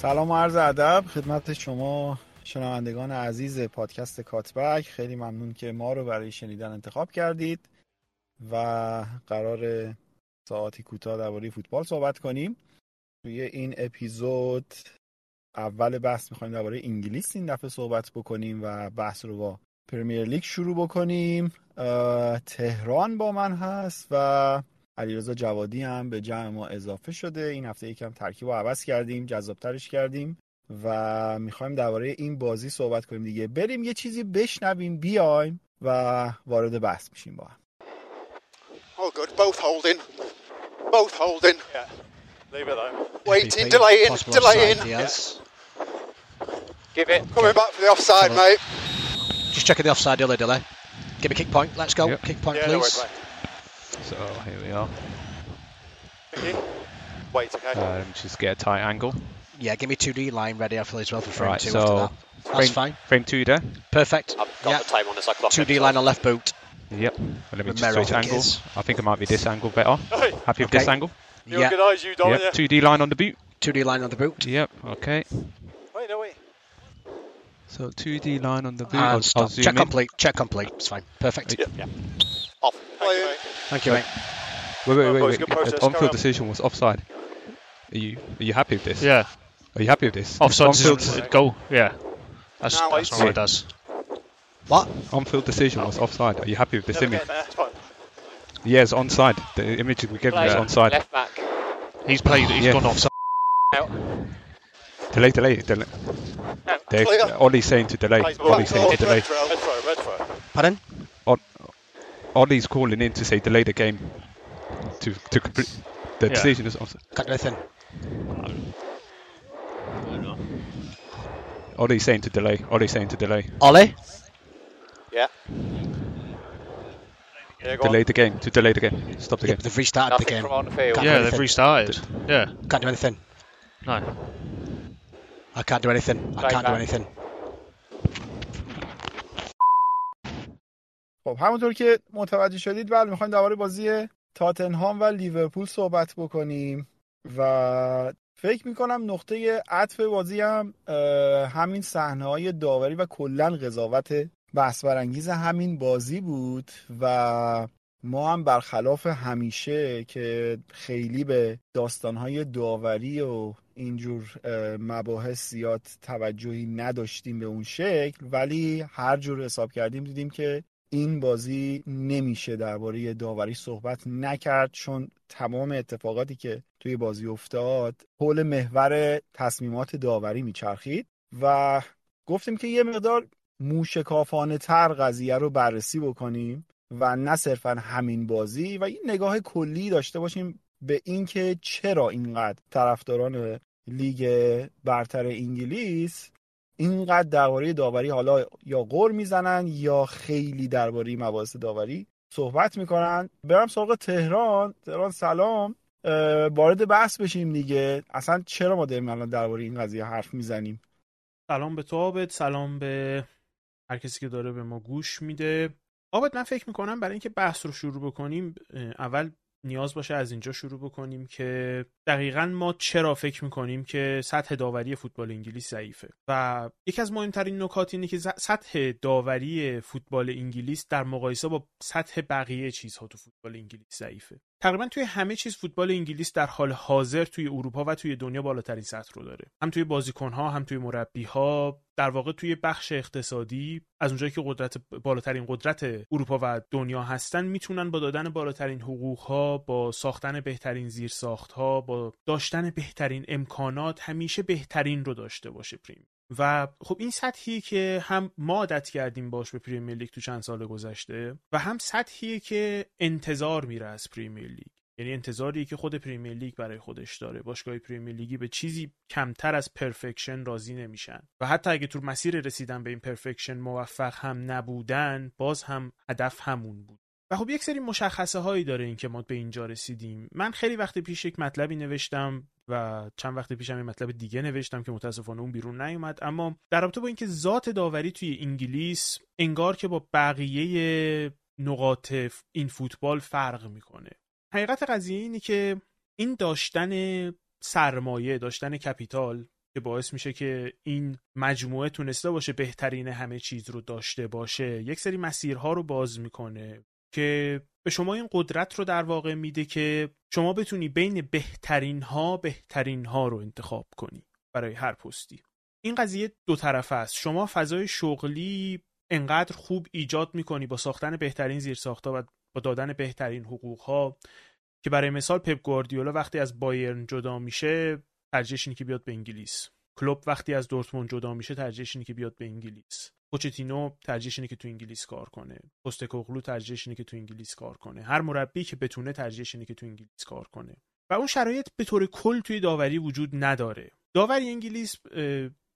سلام و عرض ادب خدمت شما شنوندگان عزیز پادکست کاتبک. خیلی ممنون که ما رو برای شنیدن انتخاب کردید و قرار ساعتی کوتاه درباره فوتبال صحبت کنیم. توی این اپیزود اول بحث می‌خوایم درباره انگلیس این دفعه صحبت بکنیم و بحث رو با پرمیر لیگ شروع بکنیم. تهران با من هست و علیرضا جوادی هم به جمع ما اضافه شده این هفته یکم ترکیب رو عوض کردیم جذابترش کردیم و می‌خوایم درباره این بازی صحبت کنیم دیگه بریم یه چیزی بشنویم بیایم و وارد بحث میشیم با هم Oh, good. Both holding. Both holding. Yeah. Leave it though. Waiting, delaying, possible delaying. offside, Diaz. Give it. Coming back for the offside, Come on. mate. Just checking the offside delay delay. Give me kick point. Let's go. Yep. Kick point, Yeah, no please. mate. So here we are. Thank you. Wait, okay. Um, just get a tight angle. yeah, give me 2D line ready I feel as well for frame Right, two so after that. That's frame, fine. Frame two there. Perfect. I've got Yeah. the time on this. I clocked 2D line on left boot. Yep. Well, let me With just Merrill, switch I think angle. I think it might be this angle better. Hey, Happy with this angle? you Yeah. organise, you don't Yep. you? 2D line on the boot. 2D line on the boot. Yep. Okay. Wait, no, wait. So 2D line on the boot. And I'll, I'll stop. zoom Check in. complete. Check complete. It's fine. Perfect. Yeah, yeah. Off. Thank you, mate. Thank mate. Wait, wait, wait, wait. good Uh, On-field decision was offside. Are you are you happy with this? Yeah, Are you happy with this? offside On-field, decision goal. Yeah, that's, Now that's what it does. What? on-field decision was offside. Are you happy with this Never image? get there. It's. Yes, onside. The image we gave you is onside. Left back. He's played. He's Yeah. gone offside. Out. Delay, delay, delay. Out. They- Clear. Ollie's saying to delay. Plays Ollie's saying to delay. Red throw. Red throw. Pardon? Ollie's calling in to say delay the game to to complete the Yeah. decision is offside. Can't do anything. Ollie's saying to delay. Ollie's saying to delay. Ollie? Yeah. Yeah, Delay on. the game. To delay the game. Stop the Yeah, game. they've restarted the game. from on the field. Can't Yeah, they've anything. restarted. Yeah, Can't do anything. no. I can't do anything. I can't do anything. خب همونطور که متوجه شدید بله می‌خوایم درباره بازی تاتنهام و لیورپول صحبت بکنیم و فکر می‌کنم نقطه عطف بازی هم همین صحنه های داوری و کلا قضاوت بحث برانگیز همین بازی بود و ما هم برخلاف همیشه که خیلی به داستانهای داوری و اینجور مباحث زیاد توجهی نداشتیم به اون شکل ولی هر جور حساب کردیم دیدیم که این بازی نمیشه درباره داوری صحبت نکرد چون تمام اتفاقاتی که توی بازی افتاد حول محور تصمیمات داوری میچرخید و گفتیم که یه مقدار موشکافانه تر قضیه رو بررسی بکنیم و نه صرفا همین بازی و یه نگاه کلی داشته باشیم به اینکه چرا اینقدر طرفداران لیگ برتر انگلیس اینقدر درباره داوری حالا یا غور می‌زنن یا خیلی درباره مباحث داوری صحبت می‌کنن. برم سراغ تهران. تهران سلام. وارد بحث بشیم دیگه. اصلا چرا ما داریم الان درباره این قضیه حرف می‌زنیم؟ سلام به تو آبد سلام به هر کسی که داره به ما گوش میده. آبد من فکر می‌کنم برای اینکه بحث رو شروع بکنیم اول نیاز باشه از اینجا شروع بکنیم که دقیقا ما چرا فکر می‌کنیم که سطح داوری فوتبال انگلیس ضعیفه؟ و یکی از مهمترین نکات اینه که سطح داوری فوتبال انگلیس در مقایسه با سطح بقیه چیزها تو فوتبال انگلیس ضعیفه. تقریبا توی همه چیز فوتبال انگلیس در حال حاضر توی اروپا و توی دنیا بالاترین سطح رو داره. هم توی بازیکنها هم توی مربیها در واقع توی بخش اقتصادی. از اونجایی که قدرت بالاترین قدرت اروپا و دنیا هستن می‌تونن با دادن بالاترین حقوق ها با ساختن بهترین زیرساخت ها با داشتن بهترین امکانات همیشه بهترین رو داشته باشه پریم. و خب این سطحی که هم ما عادت کردیم باش به پریمیر لیگ تو چند سال گذشته و هم سطحیه که انتظار میره از پریمیر لیگ. یعنی انتظاری که خود پریمیر لیگ برای خودش داره. باشگاه پریمیر لیگی به چیزی کمتر از perfection راضی نمیشن. و حتی اگه تو مسیر رسیدن به این perfection موفق هم نبودن باز هم هدف همون بود. و خب یک سری مشخصه هایی داره این که ما به اینجا رسیدیم. من خیلی وقت پیش یک مطلبی نوشتم و چند وقت پیشم یه مطلب دیگه نوشتم که متاسفانه اون بیرون نیومد اما در رابطه با اینکه ذات داوری توی انگلیس انگار که با بقیه نقاط این فوتبال فرق می‌کنه. حقیقت قضیه اینه که این داشتن سرمایه داشتن کپیتال که باعث میشه که این مجموعه تونسته باشه بهترین همه چیز رو داشته باشه یک سری مسیرها رو باز می‌کنه. که به شما این قدرت رو در واقع میده که شما بتونی بین بهترین ها بهترین ها رو انتخاب کنی برای هر پستی. این قضیه دو طرفه است. شما فضای شغلی انقدر خوب ایجاد می‌کنی با ساختن بهترین زیرساختها و با دادن بهترین حقوق ها که برای مثال پپ گواردیولا وقتی از بایرن جدا میشه ترجیحش اینه که بیاد به انگلیس. کلوب وقتی از دورتموند جدا میشه ترجیحش اینه که بیاد به انگلیس. پوچتینو ترجیحش اینه که تو انگلیس کار کنه. پستکوغلو ترجیحش اینه که تو انگلیس کار کنه. هر مربی که بتونه ترجیحش اینه که تو انگلیس کار کنه. و اون شرایط به طور کل توی داوری وجود نداره. داوری انگلیس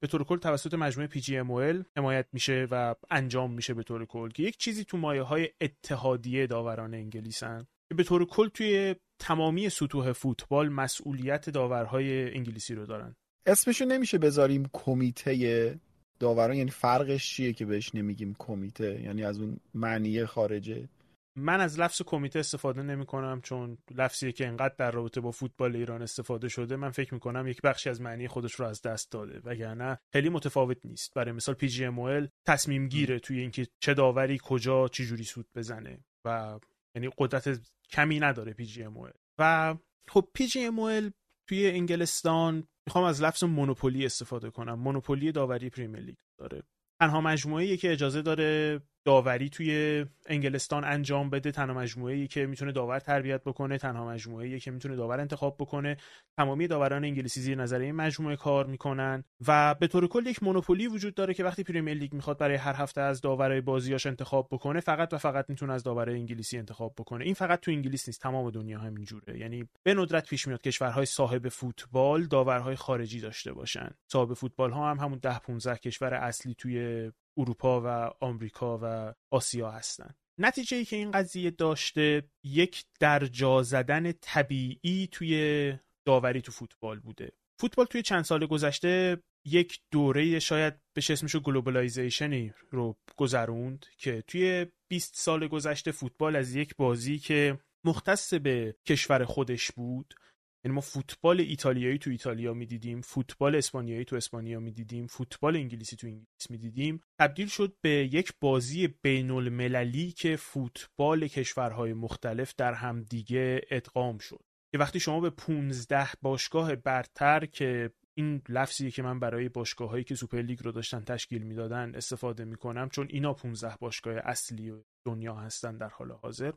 به طور کل توسط مجموعه PGM حمایت میشه و انجام میشه به طور کل که یک چیزی تو مایه های اتحادیه داوران انگلیسن. که به طور کل توی تمامی سطوح فوتبال مسئولیت داورهای انگلیسی رو دارن. اسمشو نمیشه بذاریم کمیته داوران یعنی فرقش چیه که بهش نمیگیم کمیته؟ یعنی از اون معنی خارجه؟ من از لفظ کمیته استفاده نمی کنم چون لفظیه که انقدر در رابطه با فوتبال ایران استفاده شده من فکر می کنم یک بخشی از معنی خودش رو از دست داده. وگرنه خیلی متفاوت نیست. برای مثال PGM تصمیم گیره توی اینکه چه داوری کجا چه جوری سوت بزنه و یعنی قدرت کمی نداره پی جی ام و خب پی جی ام توی انگلستان می‌خوام از لفظ مونوپولی استفاده کنم. مونوپولی داوری پریمیر لیگ داره. تنها مجموعه که اجازه داره داوری توی انگلستان انجام بده. تنها مجموعه که می‌تونه داور تربیت بکنه تنها مجموعه که می‌تونه داور انتخاب بکنه. تمامی داوران انگلیسی زیر نظر این مجموعه کار می‌کنن و به طور کل یک مونوپولی وجود داره که وقتی پریمیر لیگ می‌خواد برای هر هفته از داورای بازیاش انتخاب بکنه فقط و فقط می‌تونه از داورای انگلیسی انتخاب بکنه. این فقط تو انگلیس نیست تمام دنیا همینجوره یعنی به ندرت پیش میاد کشورهای صاحب فوتبال داورهای خارجی داشته باشن. صاحب فوتبال ها هم همون 10 15 کشور اصلی توی اروپا و آمریکا و آسیا هستن. نتیجه ای که این قضیه داشته یک درجا زدن طبیعی توی داوری تو فوتبال بوده. فوتبال توی چند سال گذشته یک دوره شاید بهش اسمشو globalization ی رو گذروند که توی 20 سال گذشته فوتبال از یک بازی که مختص به کشور خودش بود یعنی ما فوتبال ایتالیایی تو ایتالیا می‌دیدیم فوتبال اسپانیایی تو اسپانیا می‌دیدیم فوتبال انگلیسی تو انگلیس می‌دیدیم. تبدیل شد به یک بازی بین المللی که فوتبال کشورهای مختلف در همدیگه ادغام شد. که وقتی شما به 15 باشگاه برتر که این لفظیه که من برای باشگاه هایی که سوپر لیگ رو داشتن تشکیل می‌دادن استفاده می‌کنم چون اینا 15 باشگاه اصلی دنیا هستن در حال حاضر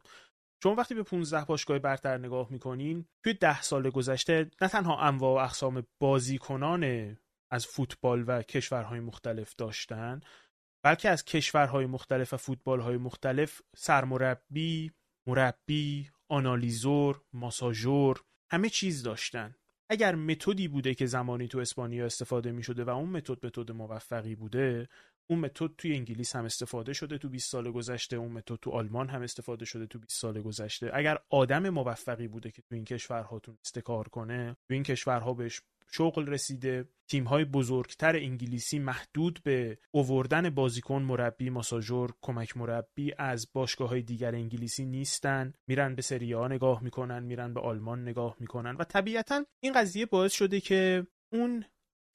شما وقتی به 15 باشگاه برتر نگاه می‌کنین توی ده سال گذشته نه تنها انواع و اقسام بازیکنان از فوتبال و کشورهای مختلف داشتن بلکه از کشورهای مختلف و فوتبالهای مختلف سرمربی، مربی، آنالیزور، ماساژور همه چیز داشتن. اگر متدی بوده که زمانی تو اسپانیا استفاده می شده و اون متد متد موفقی بوده اون متد توی انگلیس هم استفاده شده تو 20 سال گذشته اون متد تو آلمان هم استفاده شده تو 20 سال گذشته. اگر آدم موفقی بوده که تو این کشورها تونسته کار کنه تو این کشورها بهش شغل رسیده. تیم های بزرگتر انگلیسی محدود به اووردن بازیکن مربی ماساژور کمک مربی از باشگاه های دیگر انگلیسی نیستن. میرن به سری ها نگاه می‌کنن میرن به آلمان نگاه می‌کنن. و طبیعتا این قضیه باعث شده که اون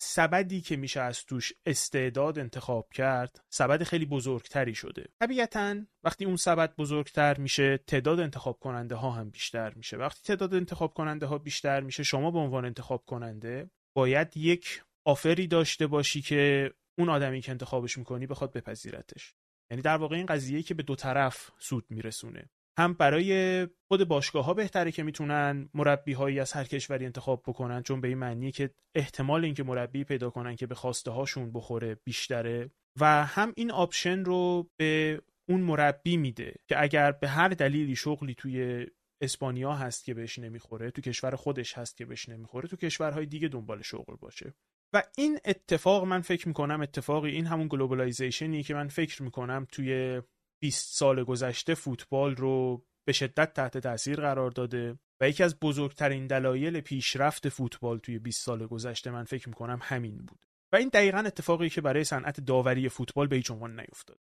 سبدی که میشه از توش استعداد انتخاب کرد سبد خیلی بزرگتری شده. طبیعتا وقتی اون سبد بزرگتر میشه تعداد انتخاب کننده ها هم بیشتر میشه. وقتی تعداد انتخاب کننده ها بیشتر میشه شما به عنوان انتخاب کننده باید یک آفری داشته باشی که اون آدمی که انتخابش می‌کنی بخواد بپذیرتش. یعنی در واقع این قضیه که به دو طرف سود میرسونه. هم برای خود باشگاه ها بهتره که می‌تونن مربی هایی از هر کشوری انتخاب بکنن چون به این معنیه که احتمال اینکه مربی پیدا کنن که به خواسته هاشون بخوره بیشتره. و هم این option رو به اون مربی میده که اگر به هر دلیلی شغلی توی اسپانیا هست که بهش نمی‌خوره تو کشور خودش هست که بهش نمی‌خوره تو کشورهای دیگه دنبال شغل باشه. و این اتفاق من فکر می‌کنم اتفاقی این همون globalization ی که من فکر می‌کنم توی 20 سال گذشته فوتبال رو به شدت تحت تاثیر قرار داده و یکی از بزرگترین دلایل پیشرفت فوتبال توی 20 سال گذشته من فکر می‌کنم همین بود. و این دقیقا اتفاقی که برای صنعت داوری فوتبال به هیچ عنوان نیفتاد.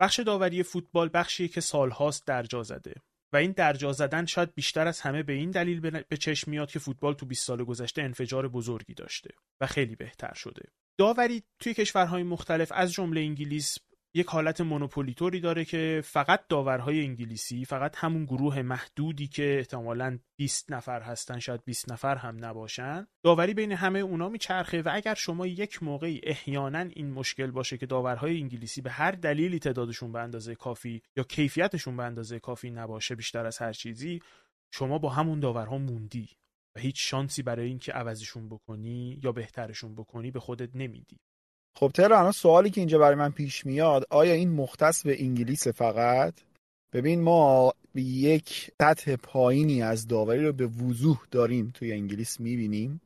بخش داوری فوتبال بخشی که سالهاست درجا زده و این درجا زدن شاید بیشتر از همه به این دلیل به چشم میاد که فوتبال تو 20 سال گذشته انفجار بزرگی داشته و خیلی بهتر شده. داوری توی کشورهای مختلف از جمله انگلیس یک حالت مونوپولیتوری داره که فقط داورهای انگلیسی فقط همون گروه محدودی که احتمالا 20 نفر هستن شاید 20 نفر هم نباشن. داوری بین همه اونا میچرخه و اگر شما یک موقعی احیانا این مشکل باشه که داورهای انگلیسی به هر دلیلی تعدادشون به اندازه کافی یا کیفیتشون به اندازه کافی نباشه بیشتر از هر چیزی شما با همون داورها موندی و هیچ شانسی برای اینکه عوضشون بکنی یا بهترشون بکنی به خودت نمیدی. خب تهران سوالی که اینجا برای من پیش میاد آیا این مختص به انگلیس فقط؟ ببین ما یک سطح پایینی از داوری رو به وضوح داریم توی انگلیس می‌بینیم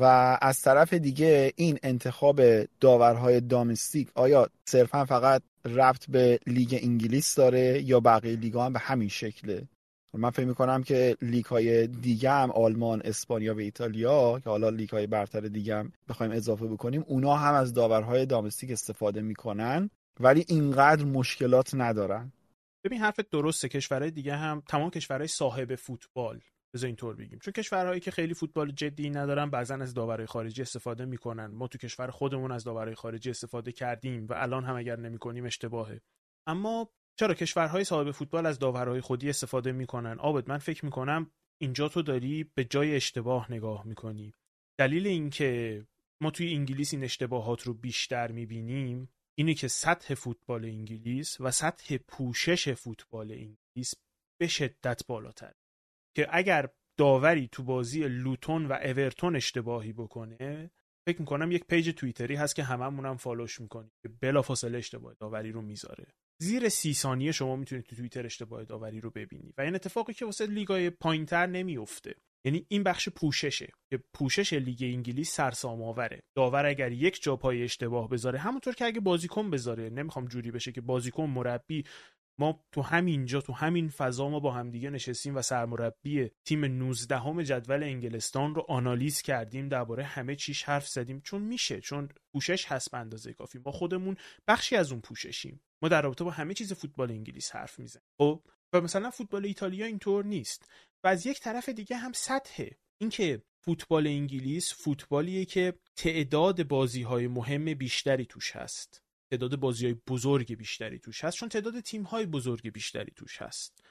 و از طرف دیگه این انتخاب داورهای دامستیک آیا صرفا فقط ربط به لیگ انگلیس داره یا بقیه لیگا هم به همین شکله؟ من فکر می‌کنم که لیگ های دیگه هم آلمان، اسپانیا و ایتالیا که حالا لیگ های برتر دیگه هم بخوایم اضافه بکنیم اونا هم از داورهای دامستیک استفاده می‌کنن ولی اینقدر مشکلات ندارن. ببین حرفت درسته. کشورهای دیگه هم تمام کشورهای صاحب فوتبال بذار اینطور بگیم. چون کشورهایی که خیلی فوتبال جدی ندارن بعضا از داورهای خارجی استفاده می‌کنن. ما تو کشور خودمون از داورهای خارجی استفاده کردیم و الان هم اگر نمی‌کنیم اشتباهه. اما چرا کشورهای صاحب فوتبال از داورهای خودی استفاده می‌کنن؟ عابد من فکر می‌کنم اینجا تو داری به جای اشتباه نگاه می‌کنی. دلیل اینکه ما توی انگلیس این اشتباهات رو بیشتر می‌بینیم اینه که سطح فوتبال انگلیس و سطح پوشش فوتبال انگلیس به شدت بالاتر. که اگر داوری تو بازی لوتون و اورتون اشتباهی بکنه فکر می‌کنم یک page توییتری هست که هممون هم follow ش می‌کنیم که بلافاصله اشتباه داوری رو می‌ذاره. زیر سی ثانیه شما می‌تونید تو توییتر اشتباه داوری رو ببینید. و این اتفاقی که واسه لیگای پایینتر نمیفته یعنی این بخش پوششه. که پوشش لیگ انگلیس سرسام آوره داور اگر یک جا پای اشتباه بذاره همونطور که اگه بازیکن بذاره. نمی‌خوام جوری بشه که بازیکن مربی ما تو همینجا تو همین فضا ما با همدیگه نشستیم و سرمربی تیم 19 همه جدول انگلستان رو آنالیز کردیم درباره همه چیش حرف زدیم. چون میشه چون پوشش هست به اندازه کافی. ما خودمون بخشی از اون پوششیم. ما در رابطه با همه چیز فوتبال انگلیس حرف می‌زنیم. خب؟ و مثلا فوتبال ایتالیا اینطور نیست. و از یک طرف دیگه هم سطحه. اینکه فوتبال انگلیس فوتبالیه که تعداد بازی های مهم بیشتری توش هست. تعداد بازی های بزرگ بیشتری توش هست چون تعداد تیم های بزرگ بیشتری توش هست.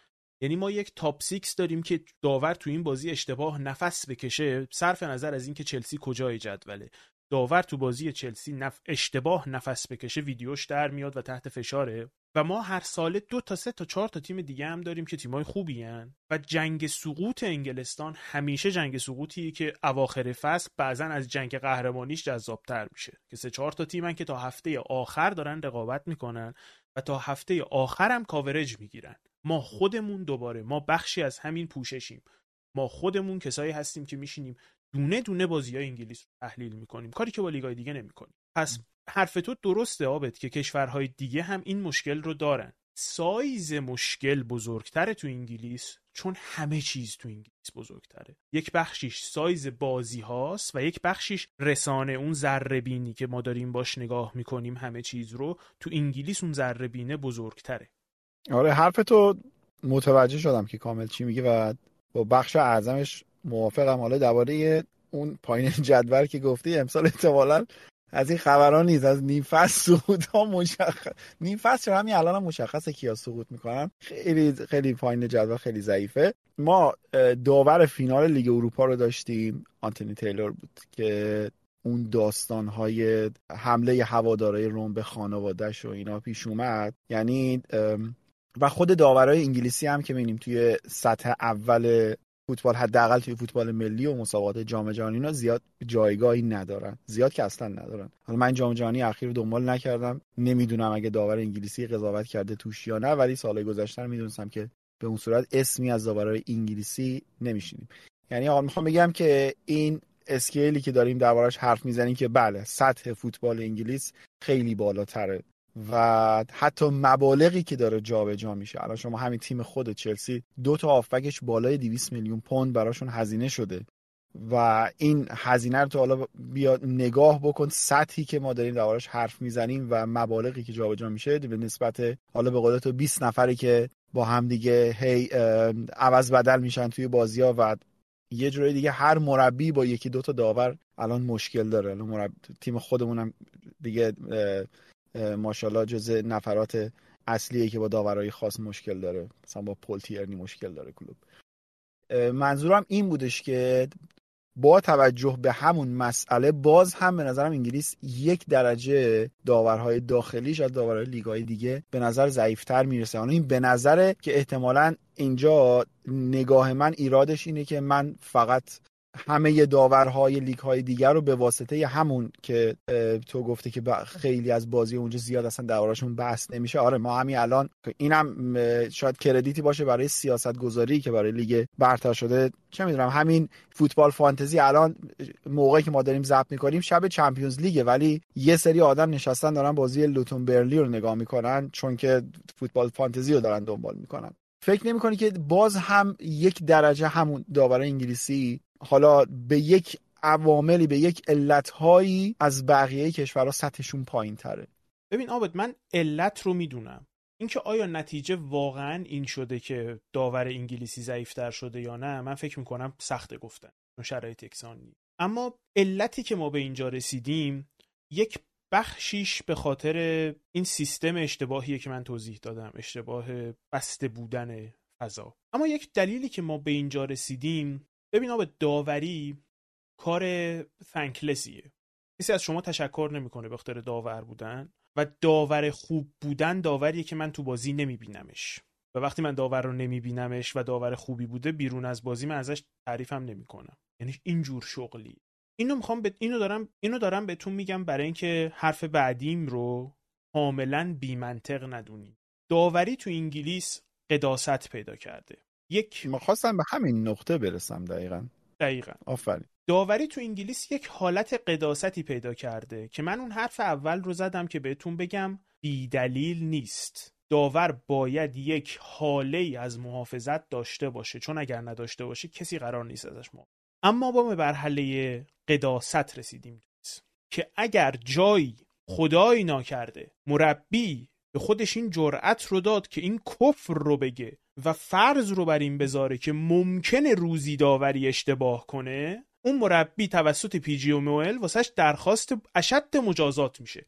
یعنی ما یک top six داریم که داور تو این بازی اشتباه نفس بکشه صرف نظر از اینکه چلسی کجای جدوله. داور تو بازی چلسی نف... اشتباه نفس بکشه ویدیوش در میاد و تحت فشاره. و ما هر ساله دو تا سه تا چهار تا تیم دیگه هم داریم که تیمای خوبی هن. و جنگ سقوط انگلستان همیشه جنگ سقوطیه که اواخر فصل بعضا از جنگ قهرمانیش جذابتر میشه. که سه چهار تا تیمن که تا هفته آخر دارن رقابت می‌کنن و تا هفته آخر هم کاورج می‌گیرن. ما خودمون دوباره ما بخشی از همین پوششیم. ما خودمون کسایی هستیم که میشینیم دونه دونه بازی های انگلیس رو تحلیل می‌کنیم. کاری که با لیگای دیگه نمی‌کنیم. پس حرف تو درسته آبت که کشورهای دیگه هم این مشکل رو دارن. سایز مشکل بزرگتره تو انگلیس چون همه چیز تو انگلیس بزرگتره. یک بخشیش سایز بازی هاست و یک بخشیش رسانه اون ذره بینی که ما داریم باش نگاه می‌کنیم همه چیز رو تو انگلیس اون ذره بینه بزرگتره. آره حرف تو متوجه شدم که کامل چی میگه و با بخش اعظمش موافقم. حالا درباره اون پایین جدول که گفتی امسال احتمالا از این خبران نیست از نیم فصل سقوط ها مشخص نیم فصل همین الان هم مشخصه کیا سقوط می‌کنن. خیلی خیلی پایین جدول خیلی ضعیفه. ما داور فینال لیگ اروپا رو داشتیم. آنتونی تیلور بود که اون داستان های حمله هوادارای روم به خانوادهش و اینا پیش اومد. یعنی و خود داورای انگلیسی هم که می‌بینیم توی سطح اول فوتبال حداقل توی فوتبال ملی و مسابقات جام جهانی اینا زیاد جایگاهی ندارن. زیاد که اصلا ندارن. حالا من جام جهانی اخیر رو دنبال نکردم. نمی‌دونم اگه داور انگلیسی قضاوت کرده توش یا نه ولی سال گذشته می‌دونستم که به اون صورت اسمی از داورای انگلیسی نمیشینیم. یعنی آقا می‌خوام بگم که این اسکیلی که داریم دربارش حرف می‌زنیم که بله سطح فوتبال انگلیس خیلی بالاتره. و حتی مبالغی که داره جابجا جا میشه. الان شما همین تیم خود چلسی دو تا آفبکش بالای 200 میلیون پوند براشون هزینه شده. و این هزینه رو تو حالا بیا نگاه بکن سطحی که ما داریم دربارش حرف می‌زنیم و مبالغی که جابجا جا میشه به نسبت حالا به قول تو 20 نفری که با هم دیگه هی عوض بدل میشن توی بازی ها و یه جوری دیگه هر مربی با یکی دو تا داور الان مشکل داره. الان مربی تیم خودمونم دیگه ماشاءالله جز نفرات اصلیه که با داورای خاص مشکل داره. مثلا با پول تیرنی مشکل داره کلوب. منظورم این بودش که با توجه به همون مسئله باز هم به نظرم انگلیس یک درجه داورهای داخلیش از داورهای لیگهای دیگه به نظر ضعیفتر می‌رسه. این به نظره که احتمالا اینجا نگاه من ایرادش اینه که من فقط همه داورهای لیگ های دیگر رو به واسطه همون که تو گفته که خیلی از بازی اونجا زیاد اصلا دوراشون بحث نمیشه. آره ما همین الان اینم اه، شاید کردیتی باشه برای سیاست گذاری که برای لیگ برتر شده. چه می‌دونم همین فوتبال فانتزی الان موقعی که ما داریم ضبط می‌کنیم شب چمپیونز لیگه ولی یه سری آدم نشستن دارن بازی لوتون برلی رو نگاه می‌کنن چون که فوتبال فانتزی رو دارن دنبال می‌کنن. فکر نمی‌کنی که باز هم یک درجه همون داور انگلیسی حالا به یک عواملی به یک علتهایی از بقیه کشورها سطحشون پایین تره ببین آبد من علت رو می‌دونم. اینکه آیا نتیجه واقعا این شده که داور انگلیسی ضعیفتر شده یا نه من فکر می‌کنم سخته گفتن. شرایط یکسان اما علتی که ما به اینجا رسیدیم یک بخشیش به خاطر این سیستم اشتباهیه که من توضیح دادم اشتباه بسته بودن فضا. اما یک دلیلی که ما به اینجا رسیدیم ببین آبد داوری کار تنکلسیه کسی از شما تشکر نمی‌کنه به خاطر داور بودن و داور خوب بودن داوریه که من تو بازی نمیبینمش. و وقتی من داور رو نمیبینمش و داور خوبی بوده بیرون از بازی من ازش تعریفم نمی‌کنم. یعنی اینجور شغلی. اینو می‌خوام به اینو دارم اینو دارم بهتون میگم برای اینکه حرف بعدیم رو کاملا بیمنطق ندونیم داوری تو انگلیس قداست پیدا کرده. یک ما خواستم به همین نقطه برسم دقیقا. دقیقا. آفرین. داوری تو انگلیس یک حالت قداستی پیدا کرده که من اون حرف اول رو زدم که بهتون بگم بیدلیل نیست. داور باید یک حاله ای از محافظت داشته باشه. چون اگر نداشته باشه کسی قرار نیست ازش محافظت اما با به مرحله قداست رسیدیم. که اگر جایی خدایی ناکرده مربی به خودش این جرأت رو داد که این کفر رو بگه و فرض رو بر این بذاره که ممکنه روزی داوری اشتباه کنه اون مربی توسط پی جی و موئل واسش درخواست اشد مجازات میشه.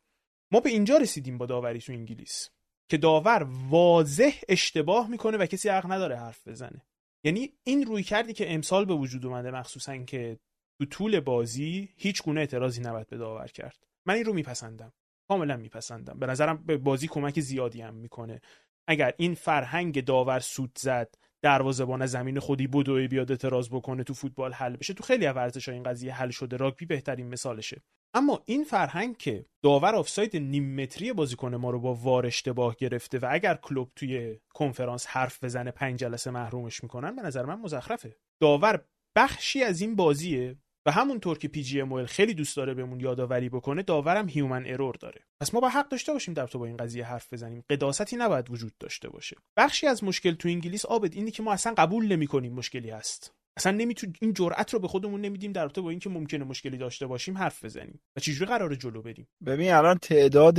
ما به اینجا رسیدیم با داوری تو انگلیس که داور واضح اشتباه می‌کنه و کسی حق نداره حرف بزنه. یعنی این روی کردی که امسال به وجود اومده مخصوصا که تو طول بازی هیچ گونه اعتراضی نباید به داور کرد. من این رو میپسندم. کاملا میپسندم. به نظرم به بازی کمک زیادی هم می‌کنه. اگر این فرهنگ داور سوت زد دروازه‌بان زمین خودی بدوی بیاد اعتراض بکنه تو فوتبال حل بشه تو خیلی از ورزش‌ها این قضیه حل شده. راگبی بهترین مثالشه. اما این فرهنگ که داور آفساید نیم متری بازیکن ما رو با وار اشتباه گرفته و اگر کلوب توی کنفرانس حرف بزنه پنج جلسه محرومش می‌کنن به نظر من مزخرفه. داور بخشی از این بازیه و همونطور که PG خیلی دوست داره بهمون یادآوری بکنه داورم human error داره. پس ما باید حق داشته باشیم در رابطه با این قضیه حرف بزنیم. قداستی نباید وجود داشته باشه. بخشی از مشکل تو انگلیس عابد اینه که ما اصلا قبول نمی‌کنیم مشکلی هست. اصلا نمیتون این جرأت رو به خودمون نمیدیم در رابطه با اینکه ممکنه مشکلی داشته باشیم حرف بزنیم. و چجوری قراره جلو بریم؟ ببین الان تعداد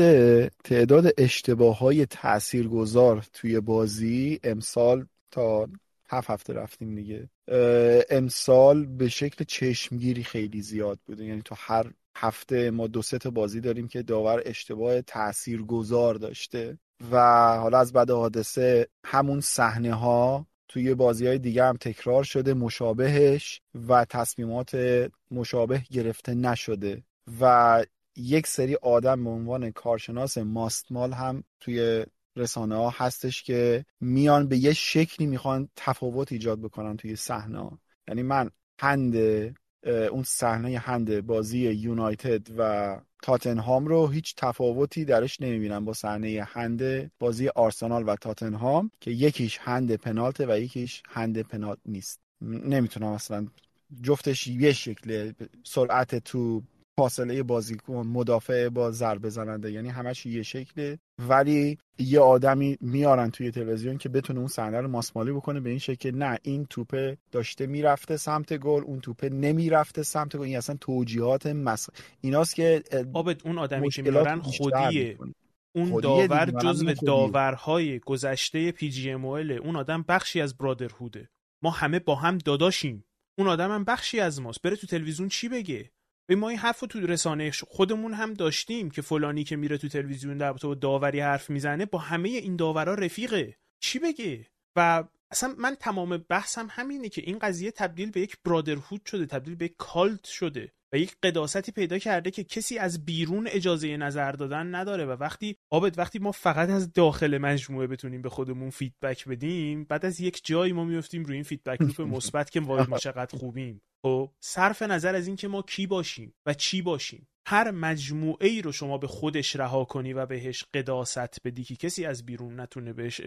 تعداد اشتباه های تاثیرگذار توی بازی امسال تا هفت هفته رفتیم دیگه. امسال به شکل چشمگیری خیلی زیاد بوده یعنی تو هر هفته ما دو سه تا بازی داریم که داور اشتباه تاثیرگذار داشته و حالا از بعد حادثه همون صحنه ها توی بازی های دیگه هم تکرار شده مشابهش و تصمیمات مشابه گرفته نشده و یک سری آدم به عنوان کارشناس ماستمال هم توی رسانه ها هستش که میان به یه شکلی می‌خوان تفاوت ایجاد بکنن توی صحنه یعنی من هند اون صحنه هند بازی یونایتد و تاتنهام رو هیچ تفاوتی درش نمی‌بینم با صحنه هند بازی آرسنال و تاتنهام که یکیش هند پنالت و یکیش هند پنالت نیست. نمی‌تونم اصلا جفتش یه شکل سرعت تو فاصله بازیکن مدافع با ضربه زننده. یعنی همش یه شکله. ولی یه آدمی میارن توی تلویزیون که بتونه اون صحنه رو ماسمالی بکنه به این شکل نه این توپه داشته می‌رفته سمت گل اون توپه نمی‌رفته سمت گل. این اصلا توجیهات مس ایناست که آبد اون آدمی که میارن خودیه. اون داور جزو کدیه. داورهای گذشته پی جی ام اون آدم بخشی از برادرهوده. ما همه با هم داداشیم. اون آدم هم بخشی از ماست. بره تو تلویزیون چی بگه؟ ما این حرف رو تو رسانه خودمون هم داشتیم که فلانی که میره تو تلویزیون در با داوری حرف می‌زنه با همه این داورا رفیقه. چی بگه؟ و اصلا من تمام بحثم همینه که این قضیه تبدیل به یک brotherhood شده تبدیل به یک cult شده. و یک قداستی پیدا کرده که کسی از بیرون اجازه نظر دادن نداره و وقتی عابد وقتی ما فقط از داخل مجموعه بتونیم به خودمون feedback بدیم بعد از یک جایی ما میفتیم روی این feedback loop مثبت که وای ما چقدر خوبیم. خب صرف نظر از اینکه ما کی باشیم و چی باشیم. هر مجموعه ای رو شما به خودش رها کنی و بهش قداست بدی که کسی از بیرون نتونه بهش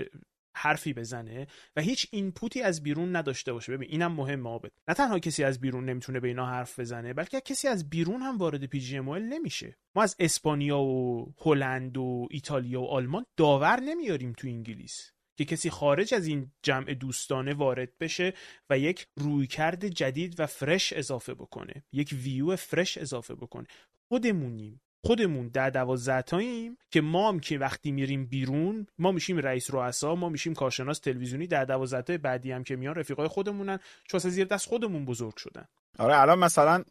حرفی بزنه و هیچ input ی از بیرون نداشته باشه. ببین اینم مهمه آبد نه تنها کسی از بیرون نمی‌تونه به اینا حرف بزنه بلکه کسی از بیرون هم وارد PGMO نمیشه. ما از اسپانیا و هلند و ایتالیا و آلمان داور نمیاریم تو انگلیس که کسی خارج از این جمع دوستانه وارد بشه و یک رویکرد جدید و fresh اضافه بکنه یک view fresh اضافه بکنه. خودمونیم. خودمون ده دوازده تاییم که ما هم که وقتی میریم بیرون ما میشیم رئیس رؤسا ما میشیم کارشناس تلویزیونی ده دوازده بعدی هم که میان رفیقای خودمونن چون زیر دست خودمون بزرگ شدن. آره الان مثلا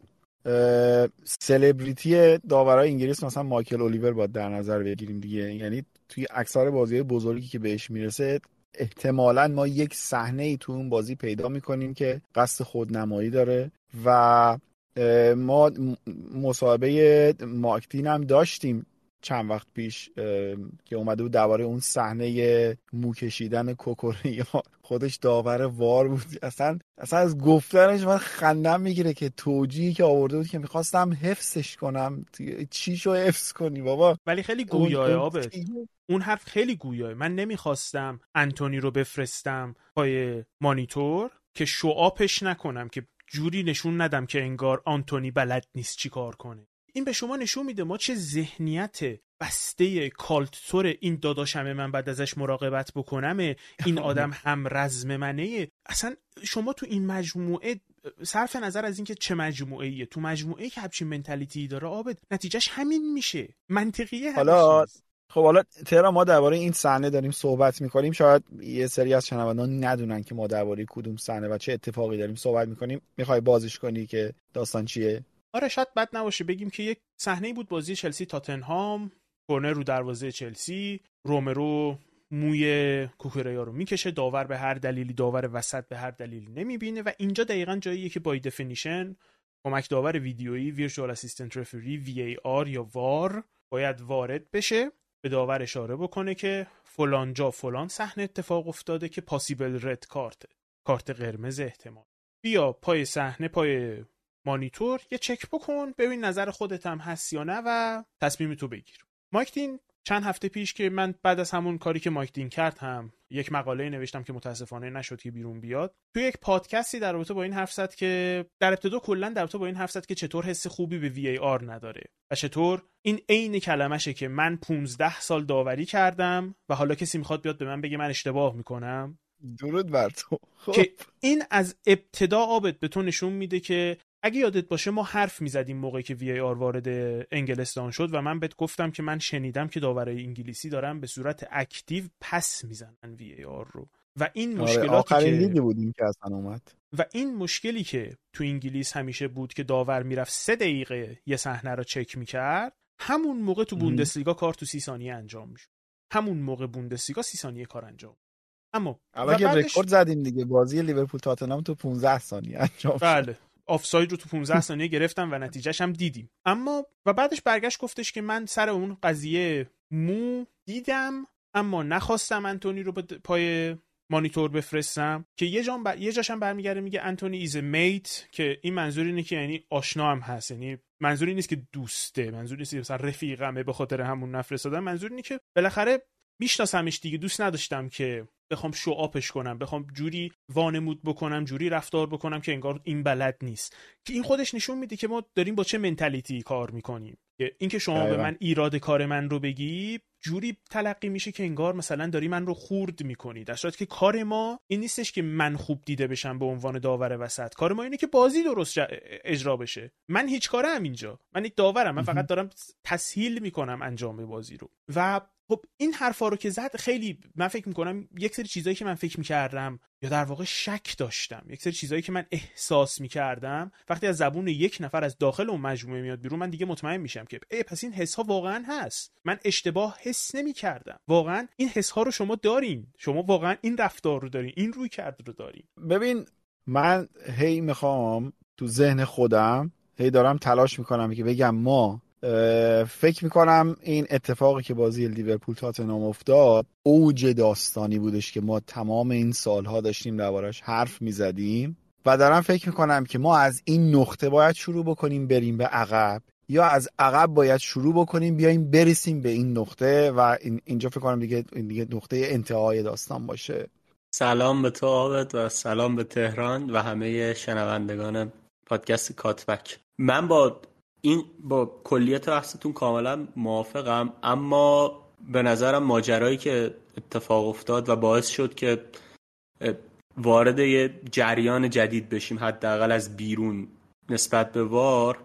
سلبریتی داورای انگلیس مثلا مایکل الیور باید در نظر بگیریم دیگه. یعنی توی اکثر بازی بزرگی که بهش می‌رسه احتمالا ما یک صحنه ای تو اون بازی پیدا می‌کنیم که قصد خودنمایی داره و ما مصاحبه ماکتین هم داشتیم چند وقت پیش که اومده بود درباره اون صحنه مو کشیدن کوکوریا. خودش داور وار بود. اصلا اصلا از گفتنش من خندم می‌گیره که توجیهی که آورده بود که می‌خواستم حفظش کنم. چی شو حفظ کنی بابا؟ ولی خیلی اون- گویاه اون حرف خیلی گویاه من نمی‌خواستم انتونی رو بفرستم پای مانیتور که شوآپش نکنم که جوری نشون ندم که انگار آنتونی بلد نیست چی کار کنه. این به شما نشون میده ما چه ذهنیت بسته کالتور این داداشمه من بعد ازش مراقبت بکنم این آدم هم رزم منه. اصلا شما تو این مجموعه صرف نظر از اینکه چه مجموعه ایه تو مجموعه که همچین منتالیتی داره آبد نتیجهش همین میشه. منطقیه حالا. خب حالا تهران ما درباره این صحنه داریم صحبت می‌کنیم. شاید یه سری از شنوندان ندونن که ما درباره کدوم صحنه و چه اتفاقی داریم صحبت می‌کنیم. می‌خوای بازش کنی که داستان چیه؟ آره شاید بد نباشه بگیم که یک صحنه بود بازی چلسی تاتنهام. کرنر رو دروازه چلسی رومرو موی کوکوریا رو می‌کشه. داور به هر دلیلی داور وسط به هر دلیلی نمی‌بینه و اینجا دقیقا جاییه که by definition کمک داور ویدیویی virtual assistant referee VAR یا وار باید وارد بشه. به داور اشاره بکنه که فلان جا فلان صحنه اتفاق افتاده که possible red card کارت قرمز احتمال. بیا پای صحنه پای مانیتور یه چک بکن ببین نظر خودت هم هست یا نه و تصمیم تو بگیر. مایک دین چند هفته پیش که من بعد از همون کاری که مایک دین کرد هم یک مقاله نوشتم که متاسفانه نشد که بیرون بیاد. تو یک پادکستی در رابطه با این حرف زد که در ابتدا کلا در رابطه با این حرف زد که چطور حس خوبی به وی ای آر نداره و چطور این عین کلمشه که من 15 سال داوری کردم و حالا کسی می‌خواد بیاد به من بگه من اشتباه می‌کنم؟ درود بر تو. خب. که این از ابتدا آبت به تو نشون میده که اگه یادت باشه ما حرف می‌زدیم موقعی که وی آر وارد انگلستان شد و من بهت گفتم که من شنیدم که داورای انگلیسی دارن به صورت active پس می‌زنن VAR رو. و این آره، مشکلاتی آخرین که لیگی بودیم که اصلا اومد. و این مشکلی که تو انگلیس همیشه بود که داور می‌رفت سه دقیقه یه صحنه رو چک می‌کرد همون موقع تو. بوندسلیگا کار تو سی ثانیه انجام می‌شد. همون موقع بوندسلیگا سی ثانیه کار انجام. اما اول که بعدش- رکورد زدیم دیگه. بازی لیورپول تاتنهام تو 15 ثانیه انجام شد. بله. آفساید رو تو 15 ثانیه گرفتم و نتیجهش هم دیدیم. اما و بعدش برگشت گفتش که من سر اون قضیه مو دیدم اما نخواستم انتونی رو به پای مانیتور بفرستم که یه جام ب... یه جاشم برمیگرده میگه Anthony is mate که این منظور اینه که یعنی آشنا هم هست. یعنی منظوری نیست که دوسته منظوری نیست که مثلا رفیقمه به خاطر همون نفرستادن. منظور اینه که بالاخره میشناسمش دیگه دوست نداشتم که بخوام شوآپش کنم بخوام جوری وانمود بکنم جوری رفتار بکنم که انگار این بلد نیست. که این خودش نشون میده که ما داریم با چه منتالیتی کار می‌کنیم. که اینکه شما به. من ایراد کار من رو بگی جوری تلقی میشه که انگار مثلا داری من رو خورد می‌کنی. در صورتی که کار ما این نیستش که من خوب دیده بشم به عنوان داور وسط. کار ما اینه که بازی درست اجرا بشه. من هیچ کاره هم اینجا. من یک داورم. من فقط دارم تسهیل می‌کنم انجام بازی رو. و خب این حرفا رو که زد خیلی من فکر می‌کنم یک سری چیزایی که من فکر می‌کردم یا در واقع شک داشتم. یک سری چیزایی که من احساس می‌کردم. وقتی از زبون یک نفر از داخل اون مجموعه میاد بیرون من دیگه مطمئن میشم که ای پس این حس ها واقعا هست. من اشتباه حس نمی‌کردم. واقعا این حس ها رو شما دارین. شما واقعا این رفتار رو دارین. این روی کرد رو دارین. ببین من هی می‌خوام تو ذهن خودم هی دارم تلاش می‌کنم که بگم ما فکر می‌کنم این اتفاقی که بازی لیورپول تاتنهام افتاد اوج داستانی بودش که ما تمام این سالها داشتیم دربارش حرف می‌زدیم و دارم فکر می‌کنم که ما از این نقطه باید شروع بکنیم بریم به عقب یا از عقب باید شروع بکنیم بیایم برسیم به این نقطه و این اینجا فکر کنم دیگه دیگه نقطه انتهای داستان باشه. سلام به تو عابد و سلام به تهران و همه شنوندگان پادکست کاتبک. من با این با کلیت بحثتون کاملا موافقم اما به نظرم ماجرایی که اتفاق افتاد و باعث شد که وارد یه جریان جدید بشیم حداقل از بیرون نسبت به وار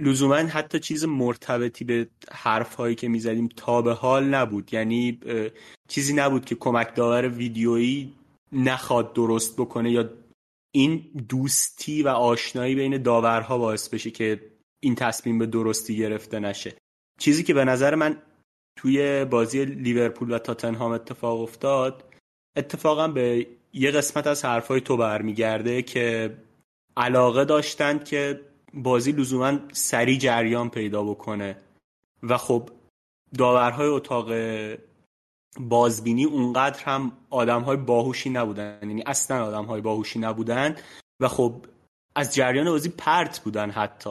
لزوما حتی چیز مرتبطی به حرفهایی که می‌زدیم تا به حال نبود. یعنی چیزی نبود که کمک داور ویدیویی نخواد درست بکنه یا این دوستی و آشنایی بین داورها باعث بشه که این تصمیم به درستی گرفته نشه. چیزی که به نظر من توی بازی لیورپول و تاتنهام اتفاق افتاد اتفاقا به یه قسمت از حرفای تو برمیگرده که علاقه داشتند که بازی لزوما سریع جریان پیدا بکنه. و خب داورهای اتاق بازبینی اونقدر هم آدم های باهوشی نبودن. یعنی اصلا آدم های باهوشی نبودن و خب از جریان بازی پرت بودن حتی.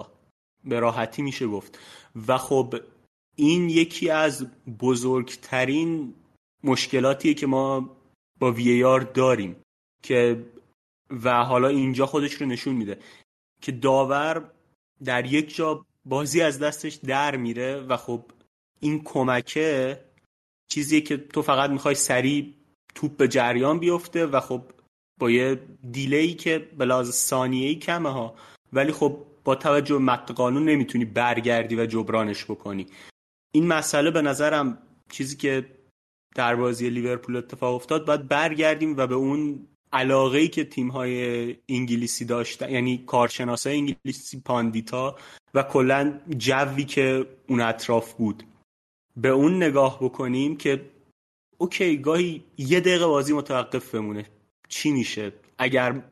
به راحتی میشه گفت. و خب این یکی از بزرگترین مشکلاتیه که ما با وی آر داریم که و حالا اینجا خودش رو نشون میده که داور در یک جا بازی از دستش در میره و خب این کمکه چیزیه که تو فقط می‌خوای سریع توپ به جریان بیفته و خب با یه دیلی که به لحاظ ثانیه‌ای کمه ها. ولی خب با توجه به متن قانون نمی‌تونی برگردی و جبرانش بکنی. این مسئله به نظرم چیزی که در بازی لیورپول اتفاق افتاد باید برگردیم و به اون علاقه ای که تیم های انگلیسی داشتن یعنی کارشناسای انگلیسی pundit ا و کلا جوی که اون اطراف بود. به اون نگاه بکنیم که okay گاهی یه دقیقه بازی متوقف بمونه. چی میشه؟ اگر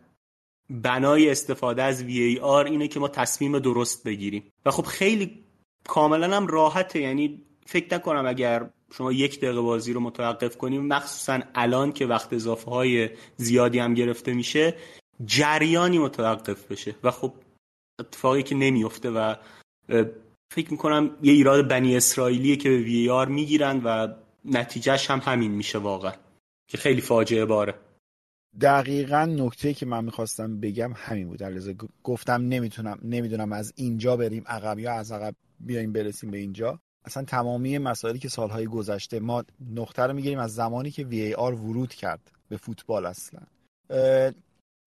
بنای استفاده از VAR اینه که ما تصمیم درست بگیریم. و خب خیلی کاملا هم راحته. یعنی فکر نکنم اگر شما یک دقیقه بازی رو متوقف کنیم مخصوصا الان که وقت اضافه های زیادی هم گرفته میشه جریانی متوقف بشه. و خب اتفاقی که نمیفته و فکر می‌کنم یه ایراد بنی اسرائیلیه که به وی آر می‌گیرن و نتیجهش هم همین میشه واقعا که خیلی فاجعه باره. دقیقا نکته که من می‌خواستم بگم همین بود. علیرضا گفتم نمی‌تونم نمی‌دونم از اینجا بریم عقب یا از عقب بیایم برسیم به اینجا. اصلا تمامی مسائلی که سالهای گذشته ما نقطه رو می‌گیریم از زمانی که وی آر ورود کرد به فوتبال اصلا.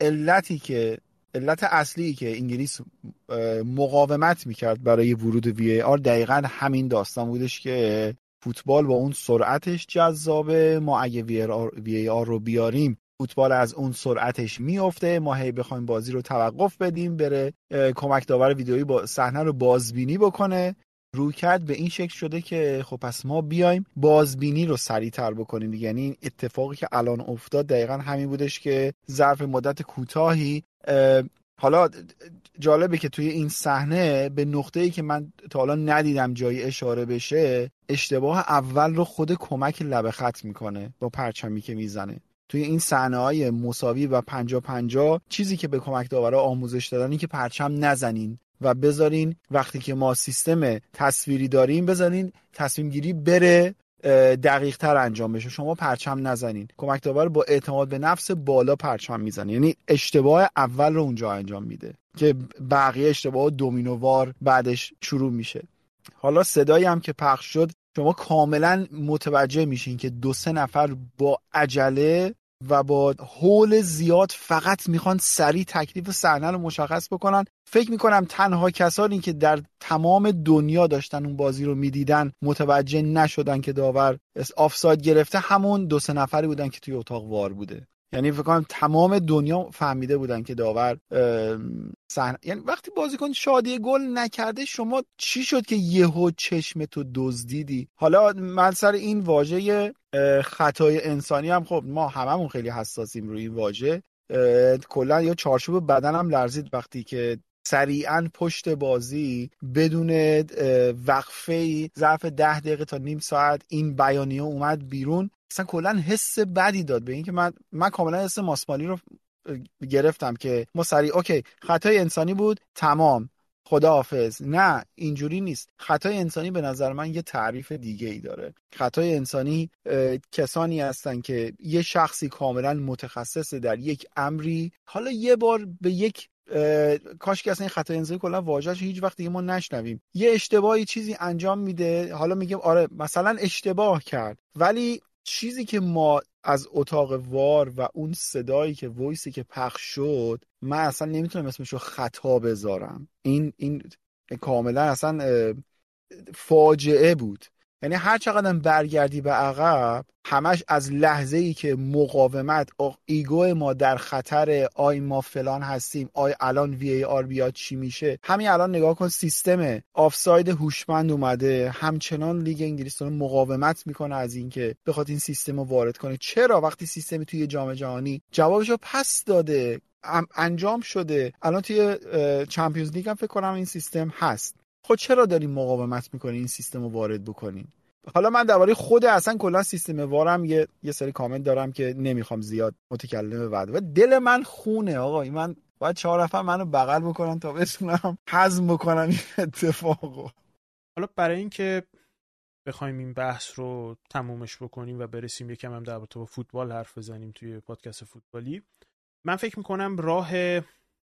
علتی که علت اصلی که انگلیس مقاومت می‌کرد برای ورود وی آر دقیقا همین داستان بودش که فوتبال با اون سرعتش جذابه. ما اگه وی آر رو بیاریم فوتبال از اون سرعتش میفته ما هی بخوایم بازی رو توقف بدیم بره کمک داور ویدئویی با صحنه رو بازبینی بکنه. رویکرد به این شکل شده که خب پس ما بیایم بازبینی رو سریعتر بکنیم یعنی این اتفاقی که الان افتاد دقیقا همین بودش که ظرف مدت کوتاهی حالا جالبه که توی این صحنه به نقطه ای که من تا حالا ندیدم جایی اشاره بشه اشتباه اول رو خود کمک لبه خط می‌کنه با پرچمی که می‌زنه. توی این صحنه های مساوی و پنجا پنجا چیزی که به کمک داورا آموزش دادن که پرچم نزنین و بذارین وقتی که ما سیستم تصویری داریم بذارین تصمیم گیری بره دقیق تر انجام بشه. شما پرچم نزنین. کمک داور با اعتماد به نفس بالا پرچم می‌زنه. یعنی اشتباه اول رو اونجا انجام میده که بقیه اشتباه دومینووار بعدش شروع میشه. حالا صدایی هم که پخش شد شما کاملا متوجه میشین که دو سه نفر با عجله و با حول زیاد فقط می‌خوان سریع تکلیف صحنه رو مشخص بکنن. فکر می‌کنم تنها کسانی که در تمام دنیا داشتن اون بازی رو می‌دیدن متوجه نشدن که داور آفساید گرفته همون دو سه نفری بودن که توی اتاق وار بوده. یعنی فکر کنم تمام دنیا فهمیده بودن که داور صحنه یعنی وقتی بازیکن شادی گل نکرده شما چی شد که یهو چشم تو دزدیدی؟ حالا من سر این واژه خطای انسانی هم خب ما هممون خیلی حساسیم روی این واژه کلا یا چارچوب بدنم لرزید وقتی که سریعا پشت بازی بدون وقفه ظرف ده دقیقه تا نیم ساعت این بیانیه اومد بیرون. اصلا کلا حس بدی داد به اینکه من من کاملا حس ماسمالی رو گرفتم که ما سریع اوکی خطای انسانی بود تمام خداحافظ. نه اینجوری نیست. خطای انسانی به نظر من یه تعریف دیگه ای داره. خطای انسانی کسانی هستن که یه شخصی کاملا متخصص در یک امری حالا یه بار به یک کاش که اصلا این خطای انسانی کلا واژهش هیچ وقت دیگه ما نشنویم. یه اشتباهی چیزی انجام میده حالا میگیم آره مثلا اشتباه کرد. ولی چیزی که ما از اتاق وار و اون صدایی که ویسی که پخش شد من اصلا نمی‌تونم اسمش رو خطا بذارم. این این کاملا اصلا فاجعه بود. یعنی هر چقدر برگردی به عقب همش از لحظه ای که مقاومت ایگو ما در خطر آی ما فلان هستیم آی الان VAR بیاد چی میشه. همین الان نگاه کن سیستم آفساید هوشمند اومده. همچنان لیگ انگلیس مقاومت می‌کنه از اینکه بخواد این سیستم رو وارد کنه. چرا؟ وقتی سیستمی توی جام جهانی جوابشو پس داده انجام شده. الان توی چمپیونز لیگ هم فکر کنم این سیستم هست. خب چرا داریم مقاومت می‌کنیم این سیستم رو وارد بکنیم حالا من درباره خود اصلا کلا سیستم وارم یه یه سری کامنت دارم که نمی‌خوام زیاد متکلم بعد. و دل من خونه آقا. من باید چهار نفر منو بغل بکنن تا بتونم حزم بکنم این اتفاقو. حالا برای اینکه بخوایم این بحث رو تمومش بکنیم و برسیم یکم هم در با فوتبال حرف بزنیم توی پادکست فوتبالی من فکر می‌کنم راه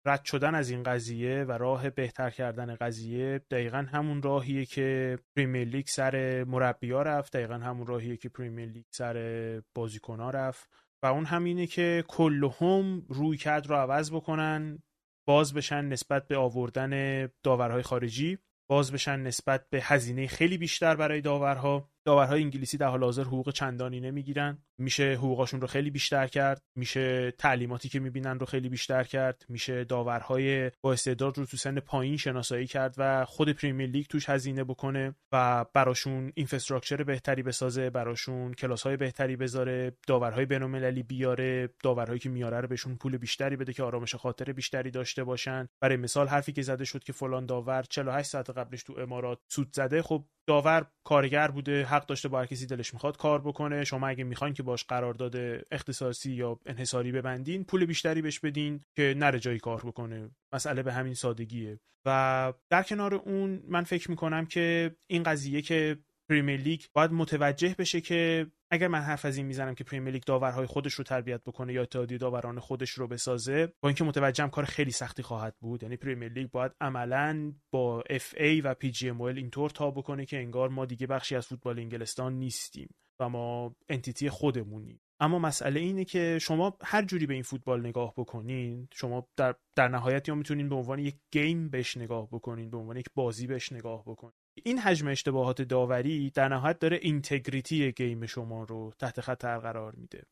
رد شدن از این قضیه و راه بهتر کردن قضیه دقیقا همون راهیه که پریمیر لیگ سر مربیا رفت دقیقا همون راهیه که پریمیر لیگ سر بازیکنها رفت و اون همینه که کلهم روی کرد رو عوض بکنن باز بشن نسبت به آوردن داورهای خارجی باز بشن نسبت به هزینه خیلی بیشتر برای داورها. داورهای انگلیسی در حال حاضر حقوق چندانی نمی‌گیرن. میشه حقوقاشون رو خیلی بیشتر کرد. میشه تعلیماتی که می‌بینن رو خیلی بیشتر کرد. میشه داورهای با استعداد رو تو سن پایین شناسایی کرد و خود پریمیر لیگ توش هزینه بکنه و براشون اینفراستراکچر بهتری بسازه براشون کلاس های بهتری بذاره داورهای بین‌المللی بیاره داورهایی که میاره رو بهشون پول بیشتری بده که آرامش خاطر بیشتری داشته باشن. برای مثال حرفی که زده شد که فلان داور 48 ساعت قبلش تو امارات سود زده خب داور کارگر بوده حق داشته با هر کسی دلش می‌خواد کار بکنه. شما اگه می‌خواین که باش قرارداد اختصاصی یا انحصاری ببندین پول بیشتری بهش بدین که نره جایی کار بکنه. مسئله به همین سادگیه. و در کنار اون من فکر می‌کنم که این قضیه که پریمیر لیگ باید متوجه بشه که اگر من حرف از این می‌زنم که پریمیر لیگ داورهای خودش رو تربیت بکنه یا اتحادیه داوران خودش رو بسازه با اینکه متوجهم کار خیلی سختی خواهد بود. یعنی پریمیر لیگ باید عملا با FA و PGMO اینطور تا بکنه که انگار ما دیگه بخشی از فوتبال انگلستان نیستیم و ما entity خودمونیم. اما مسئله اینه که شما هر جوری به این فوتبال نگاه بکنین شما در, در نهایت یا می‌تونین به عنوان یک game بهش نگاه بکنین به عنوان یک بازی بهش نگاه بکنین. این حجم اشتباهات داوری در نهایت داره integrity game شما رو تحت خطر قرار میده.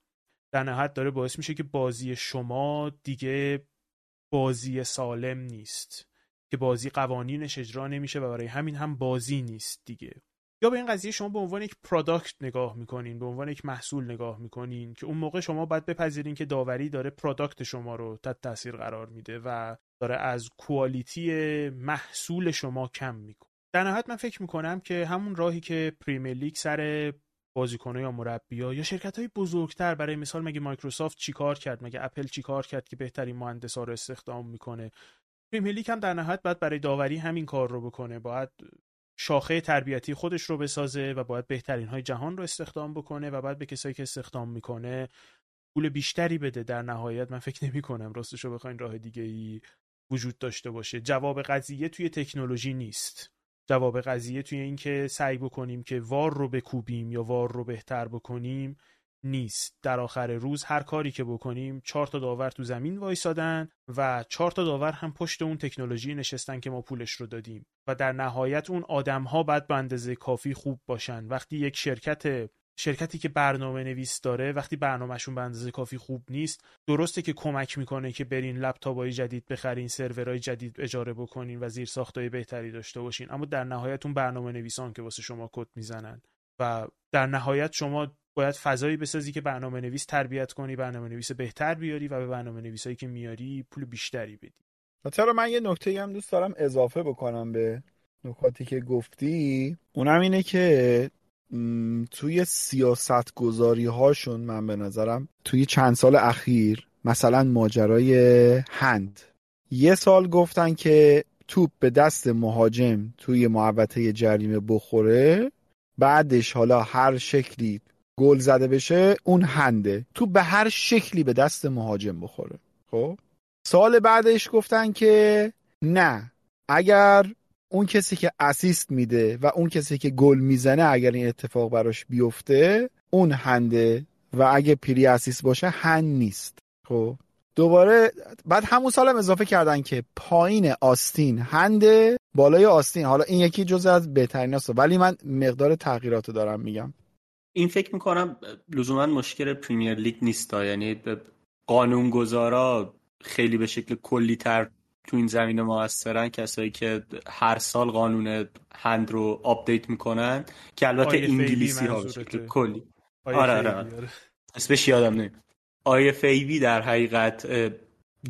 در نهایت داره باعث میشه که بازی شما دیگه بازی سالم نیست که بازی قوانینش اجرا نمیشه و برای همین هم بازی نیست دیگه. یا به این قضیه شما به عنوان یک product نگاه می‌کنین به عنوان یک محصول نگاه می‌کنین که اون موقع شما باید بپذیرین که داوری داره product شما رو تحت تاثیر قرار میده و داره از quality محصول شما کم می‌کنه. در نهایت من فکر می‌کنم که همون راهی که پریمیر لیگ سر بازیکنه یا مربیا یا شرکت های بزرگتر برای مثال مگه مایکروسافت چیکار کرد؟ مگه اپل چیکار کرد که بهترین مهندسا رو استخدام می‌کنه؟ پریمیر لیگ هم در نهایت باید برای داوری همین کار رو بکنه. باید شاخه تربیتی خودش رو بسازه و باید بهترین های جهان رو استخدام بکنه و بعد به کسایی که استخدام می‌کنه پول بیشتری بده. در نهایت من فکر نمی کنم راستش رو بخواین راه دیگه ای وجود داشته باشه. جواب قضیه توی تکنولوژی نیست. جواب قضیه توی این که سعی بکنیم که وار رو بکوبیم یا وار رو بهتر بکنیم نیست. در آخر روز هر کاری که بکنیم چهار تا داور تو زمین وایسادن و چهار تا داور هم پشت اون تکنولوژی نشستن که ما پولش رو دادیم. و در نهایت اون آدم ها باید به اندازه کافی خوب باشن. وقتی یک شرکت شرکتی که برنامه نویس داره وقتی برنامهشون به اندازه کافی خوب نیست درسته که کمک می‌کنه که برین لپتاپ های جدید بخرین سرورهای جدید اجاره بکنین و زیر ساختای بهتری داشته باشین. اما در نهایت اون برنامه نویسان که واسه شما کد می‌زنن. و در نهایت شما باید فضایی بسازی که برنامه نویس تربیت کنی برنامه نویس بهتر بیاری و به برنامه نویسایی که میاری پول بیشتری بدی. چرا من یه نکته هم دوست دارم اضافه بکنم به نکاتی که گفتی؟ اونم اینه که توی سیاست گذاری هاشون من به نظرم توی چند سال اخیر مثلا ماجرای هند. یه سال گفتن که توپ به دست مهاجم توی محوطه جریمه بخوره بعدش حالا هر شکلی گل زده بشه اون هنده. توپ به هر شکلی به دست مهاجم بخوره. خب؟ سال بعدش گفتن که نه اگر اون کسی که اسیست میده و اون کسی که گل می‌زنه اگر این اتفاق براش بیفته اون هنده و اگه پری اسیست باشه هند نیست. خب؟ دوباره بعد همون سالم اضافه کردن که پایین آستین هنده بالای آستین. حالا این یکی جزء از بهترین هست ولی من مقدار تغییراتو دارم میگم. این فکر می‌کنم لزوما مشکل پریمیر لیگ نیست. یعنی قانونگذارا خیلی به شکل کلی تر تو این زمینه موثرن کسایی که هر سال قانون hand رو update می‌کنن که البته انگلیسی ها. کلی آره، خیلی آره. آره. اسمش یادم نمیاد IFAB ی در حقیقت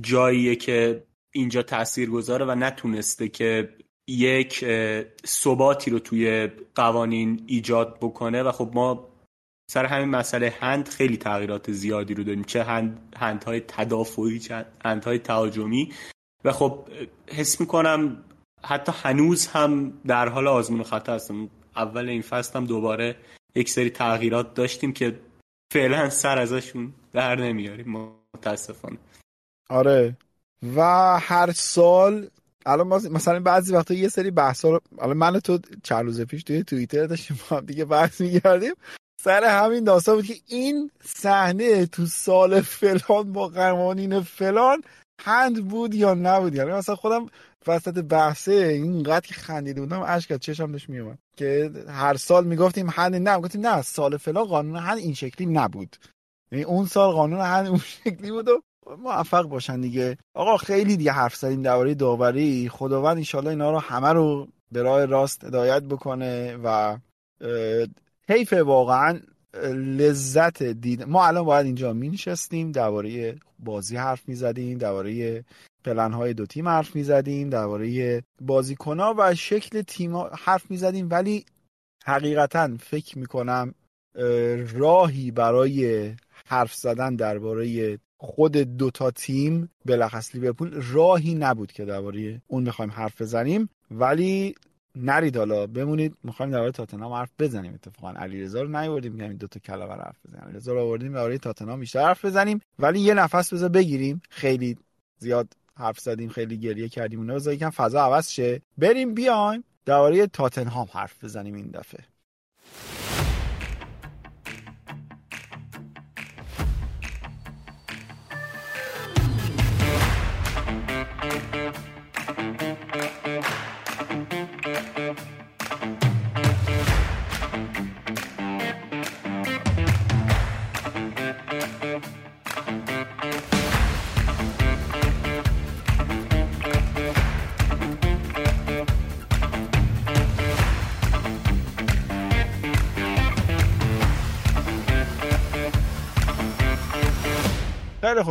جاییه که اینجا تأثیر گذاره و نتونسته که یک ثباتی رو توی قوانین ایجاد بکنه و خب ما سر همین مسئله هند خیلی تغییرات زیادی رو داریم چه هند هندهای تدافعی چه هندهای تهاجمی و خب حس می‌کنم حتی هنوز هم در حال آزمون خطا هستم. اول این فصل هم دوباره یک سری تغییرات داشتیم که فعلا سر ازشون در نمیاریم. متاسفانه. آره. و هر سال الان مثلا بعضی وقتا یه سری بحثا رو الان من تو چند روز پیش توی توییتر داشتیم با هم دیگه بحث می‌کردیم. سر همین داستان بود که این صحنه تو سال فلان با قوانین فلان هند بود یا نبود یعنی مثلا خودم وسط بحثه اینقدر که خندیده بودم اشک از چشم داشت میومد که هر سال می‌گفتیم هند نه گفتیم نه سال فلان قانون هند این شکلی نبود. یعنی اون سال قانون هند اون شکلی بود و موفق باشن دیگه. آقا خیلی دیگه حرف زدیم درباره داوری. خداوند انشالله اینا رو همه رو به راه راست هدایت بکنه و حیف واقعا لذت دید. ما الان باید اینجا می نشستیم درباره بازی حرف می زدیم درباره پلن های دو تیم حرف می زدیم درباره بازیکنها و شکل تیم حرف می زدیم ولی حقیقتا فکر می کنم راهی برای حرف زدن درباره خود دوتا تیم بلخص لیورپول راهی نبود که درباره اون بخوایم حرف بزنیم. ولی نرید حالا بمونید. می‌خوایم درباره تاتنهام حرف بزنیم اتفاقا. علیرضا رو نیاوردیم میگم این دو تا کلمه رو حرف بزنیم. علیرضا رو آوردیم درباره تاتنهام بیشتر حرف بزنیم. ولی یه نفس بذار بگیریم. خیلی زیاد حرف زدیم خیلی گریه کردیم. اونا بذار یکم فضا عوض شه. بریم بیایم درباره تاتنهام حرف بزنیم این دفعه.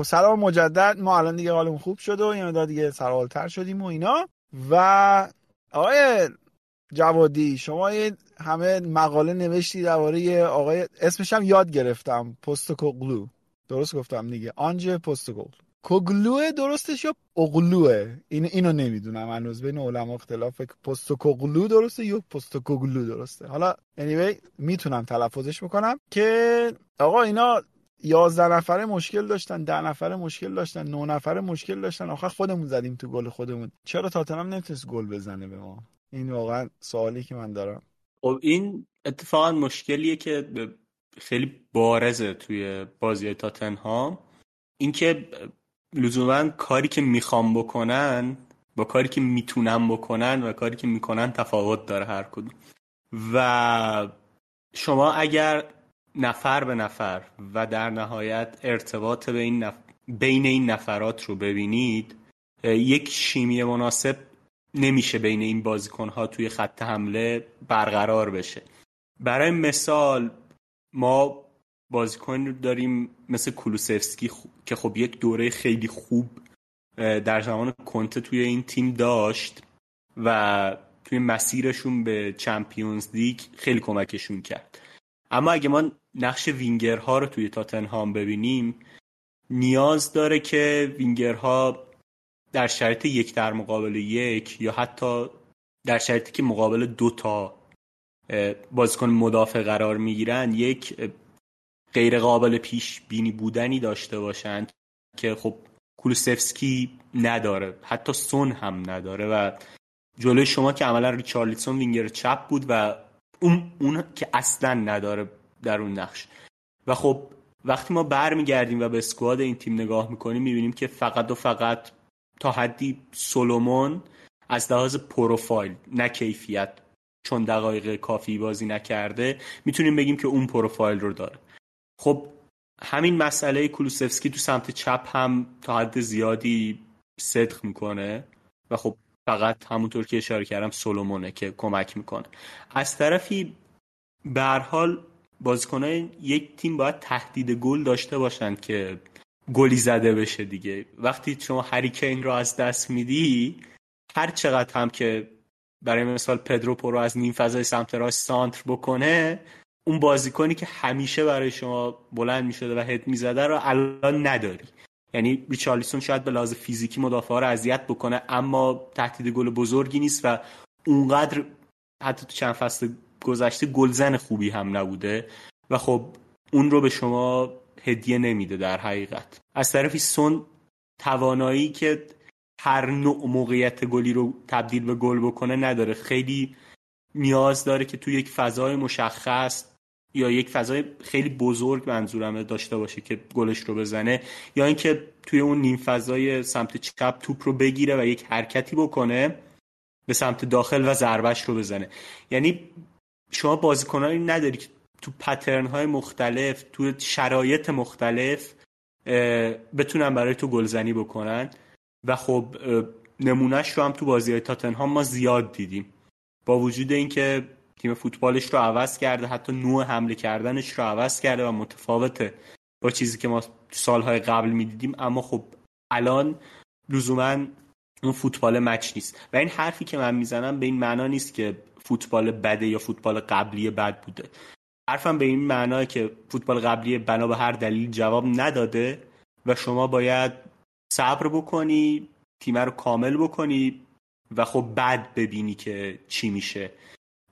خب سلام مجدد. ما الان دیگه حالمون خوب شد و یه مقدار دیگه سرحالتر شدیم و اینا. و آقای جوادی شما همه مقاله نوشتی درباره آقای اسمش هم یاد گرفتم پستوکوگلو درست گفتم دیگه. آنجه پستوکوگلو کوگلوه درستش یا اغلوه این اینو نمی‌دونم هنوز. بین علما اختلاف. پستوکوگلو درسته یا پستوکوگلو درسته؟ حالا anyway می‌تونم تلفظش بکنم که آقا اینا یازده نفره مشکل داشتن ده نفره مشکل داشتن نه نفره مشکل داشتن. آخر خودمون زدیم تو گل خودمون. چرا تاتنهام نمی‌تونست گل بزنه به ما؟ این واقعا سوالی که من دارم. خب این اتفاقا مشکلیه که خیلی بارزه توی بازی تاتنهام. اینکه لزوما کاری که می‌خوام بکنن با کاری که می‌تونن بکنن و کاری که می‌کنن تفاوت داره هر کدوم. و شما اگر نفر به نفر و در نهایت ارتباط بین, نف... بین این نفرات رو ببینید یک شیمی مناسب نمیشه بین این بازیکنها توی خط حمله برقرار بشه. برای مثال ما بازیکن داریم مثل کولوسفسکی که خب یک دوره خیلی خوب در زمان کنته توی این تیم داشت و توی مسیرشون به چمپیونز لیگ خیلی کمکشون کرد. اما اگه ما نقش وینگرها رو توی تاتنهام ببینیم نیاز داره که وینگرها در شرایط یک در مقابل یک یا حتی در شرایطی که مقابل دو تا بازیکن مدافع قرار می‌گیرن یک غیر قابل پیش بینی بودنی داشته باشند که خب کولوسفسکی نداره حتی سون هم نداره و جلوی شما که عملا ریچارلیسون وینگر چپ بود و اون, اون که اصلا نداره در اون نقش. و خب وقتی ما برمیگردیم و به squad این تیم نگاه می‌کنیم می‌بینیم که فقط و فقط تا حدی سولومون از لحاظ پروفایل نه کیفیت چون دقایق کافی بازی نکرده می‌تونیم بگیم که اون پروفایل رو داره. خب همین مسئله کولوسفسکی تو سمت چپ هم تا حد زیادی صدق می‌کنه و خب فقط همونطور که اشاره کردم سولومونه که کمک می‌کنه. از طرفی به بازیکنان یک تیم باید تهدید گل داشته باشند که گلی زده بشه دیگه. وقتی شما هریکین رو از دست میدی هر چقدر هم که برای مثال پدرو پرو از نیم فضای سمت راست سانتر بکنه اون بازیکنی که همیشه برای شما بلند می‌شده و هد می‌زده رو الان نداری. یعنی ریچارلیسون شاید به لحاظ فیزیکی مدافع رو اذیت بکنه اما تهدید گل بزرگی نیست و اونقدر حتی تو چند فصل گذشته گلزن خوبی هم نبوده و خب اون رو به شما هدیه نمیده در حقیقت. از طرفی سون توانایی که هر نوع موقعیت گلی رو تبدیل به گل بکنه نداره. خیلی نیاز داره که تو یک فضای مشخص یا یک فضای خیلی بزرگ منظورمه داشته باشه که گلش رو بزنه یا اینکه توی اون نیم فضای سمت چپ توپ رو بگیره و یک حرکتی بکنه به سمت داخل و ضربش رو بزنه. یعنی شما بازیکنانی نداری که تو پترن های مختلف تو شرایط مختلف بتونن برای تو گلزنی بکنن. و خب نمونهش رو هم تو بازی های تاتنهام ما زیاد دیدیم. با وجود اینکه تیم فوتبالش رو عوض کرده حتی نوع حمله کردنش رو عوض کرده و متفاوته با چیزی که ما سالهای قبل می‌دیدیم. اما خب الان لزوما اون فوتبال مچ نیست. و این حرفی که من می‌زنم به این معنا نیست که فوتبال بده یا فوتبال قبلی بد بوده. حرفم به این معنا که فوتبال قبلی بنا به هر دلیل جواب نداده و شما باید صبر بکنی تیم رو کامل بکنی و خب بعد ببینی که چی میشه.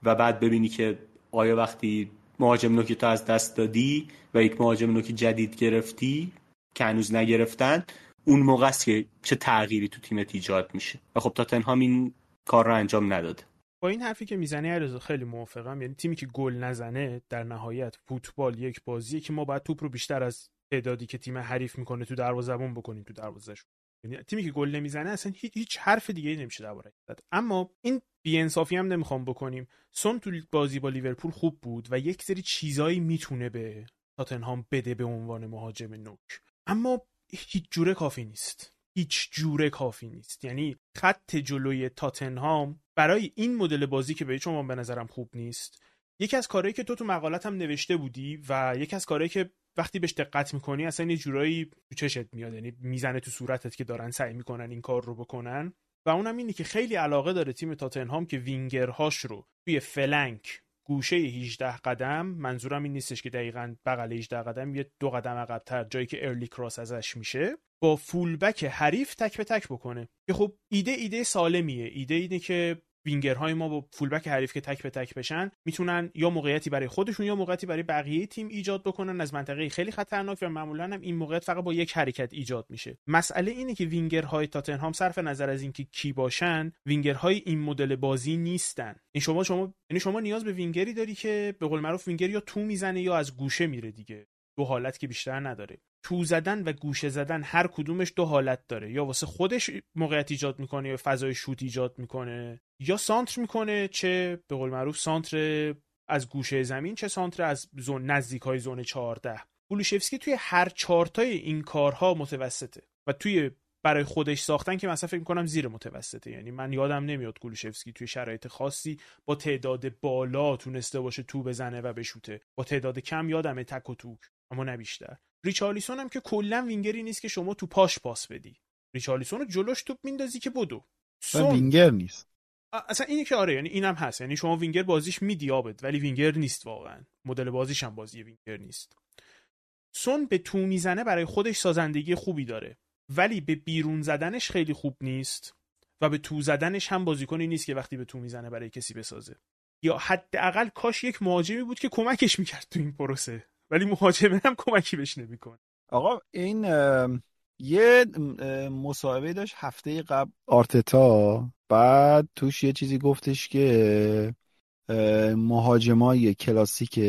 و بعد ببینی که آیا وقتی مهاجم نوکی تو از دست دادی و یک مهاجم نوکی جدید گرفتی که هنوز نگرفتن اون موقع است که چه تغییری تو تیمت ایجاد میشه؟ و خب تاتنهام این کار رو انجام نداده. با این حرفی که می‌زنی عرضا خیلی موافقم. یعنی تیمی که گل نزنه در نهایت فوتبال یک بازیه که ما باید توپ رو بیشتر از تعدادی که تیم حریف می‌کنه تو دروازه‌بون بکنیم تو دروازه‌شون. یعنی تیمی که گل نمی‌زنه اصلا هیچ, هیچ حرف دیگه نمیشه درباره اما این بیانصافی هم نمی‌خوام بکنیم. سون تو بازی با لیورپول خوب بود و یک سری چیزایی می‌تونه به تاتنهام بده به عنوان مهاجم نوک. اما هیچ جوره کافی نیست. هیچ جوره کافی نیست. یعنی خط جلوی تاتنهام برای این مدل بازی که به شما به نظرم خوب نیست. یکی از کارهایی که تو تو مقالت هم نوشته بودی و یکی از کارهایی که وقتی بهش دقت می‌کنی اصلا یه جورایی تو چشت میاد. یعنی می‌زنه تو صورتت که دارن سعی می‌کنن این کار رو بکنن. و اونم اینه که خیلی علاقه داره تیم تاتنهام که وینگرهاش رو توی flank گوشه 18 قدم منظورم این نیستش که دقیقا بغل 18 قدم یه دو قدم عقبتر جایی که early cross ازش میشه با فولبک حریف تک به تک بکنه. که خب ایده ایده سالمیه. ایده اینه که وینگرهای ما با فولبک حریف که تک به تک بشن می‌تونن یا موقعیتی برای خودشون یا موقعیتی برای بقیه تیم ایجاد بکنن از منطقه خیلی خطرناک و معمولا هم این موقعیت فقط با یک حرکت ایجاد میشه. مسئله اینه که وینگرهای تاتنهام صرف نظر از اینکه کی باشن وینگرهای این مدل بازی نیستن. این شما شما یعنی شما نیاز به وینگری داری که به قول معروف وینگر یا تو می‌زنه یا از گوشه میره دیگه. دو حالت که بیشتر نداره. تو زدن و گوشه زدن هر کدومش دو حالت داره. یا واسه خودش موقعیت ایجاد می‌کنه یا فضای شوت ایجاد می‌کنه یا سانتر می‌کنه چه به قول معروف سانتر از گوشه زمین چه سانتر از زون نزدیک های زون 14 بولوشفسکی توی هر چارتای این کارها متوسطه و توی برای خودش ساختن که مثلا فکر می‌کنم زیر متوسطه. یعنی من یادم نمیاد گولوشفسکی توی شرایط خاصی با تعداد بالا تونسته باشه تو بزنه و بشوته. با تعداد کم یادمه تک و توک اما نه بیشتر. ریچارلیسون هم که کلا وینگری نیست که شما تو پاش پاس بدی. ریچارلیسون رو جلوش توپ میندازی که بدو. سون. وینگر نیست. اصلا اینی که آره یعنی اینم هست. یعنی شما وینگر بازیش میدی آبد ولی وینگر نیست واقعا. مدل بازیش هم بازی وینگر نیست. سون به تو می‌زنه برای خودش سازندگی خوبی داره. ولی به بیرون زدنش خیلی خوب نیست و به تو زدنش هم بازیکنی نیست که وقتی به تو می‌زنه برای کسی بسازه. یا حداقل کاش یک مهاجمی بود که کمکش می‌کرد تو این پروسه. ولی مهاجمه هم کمکی بهش نمی‌کنه. آقا این یه مصاحبه داشت هفته قبل آرتتا بعد توش یه چیزی گفتش که مهاجمای کلاسیک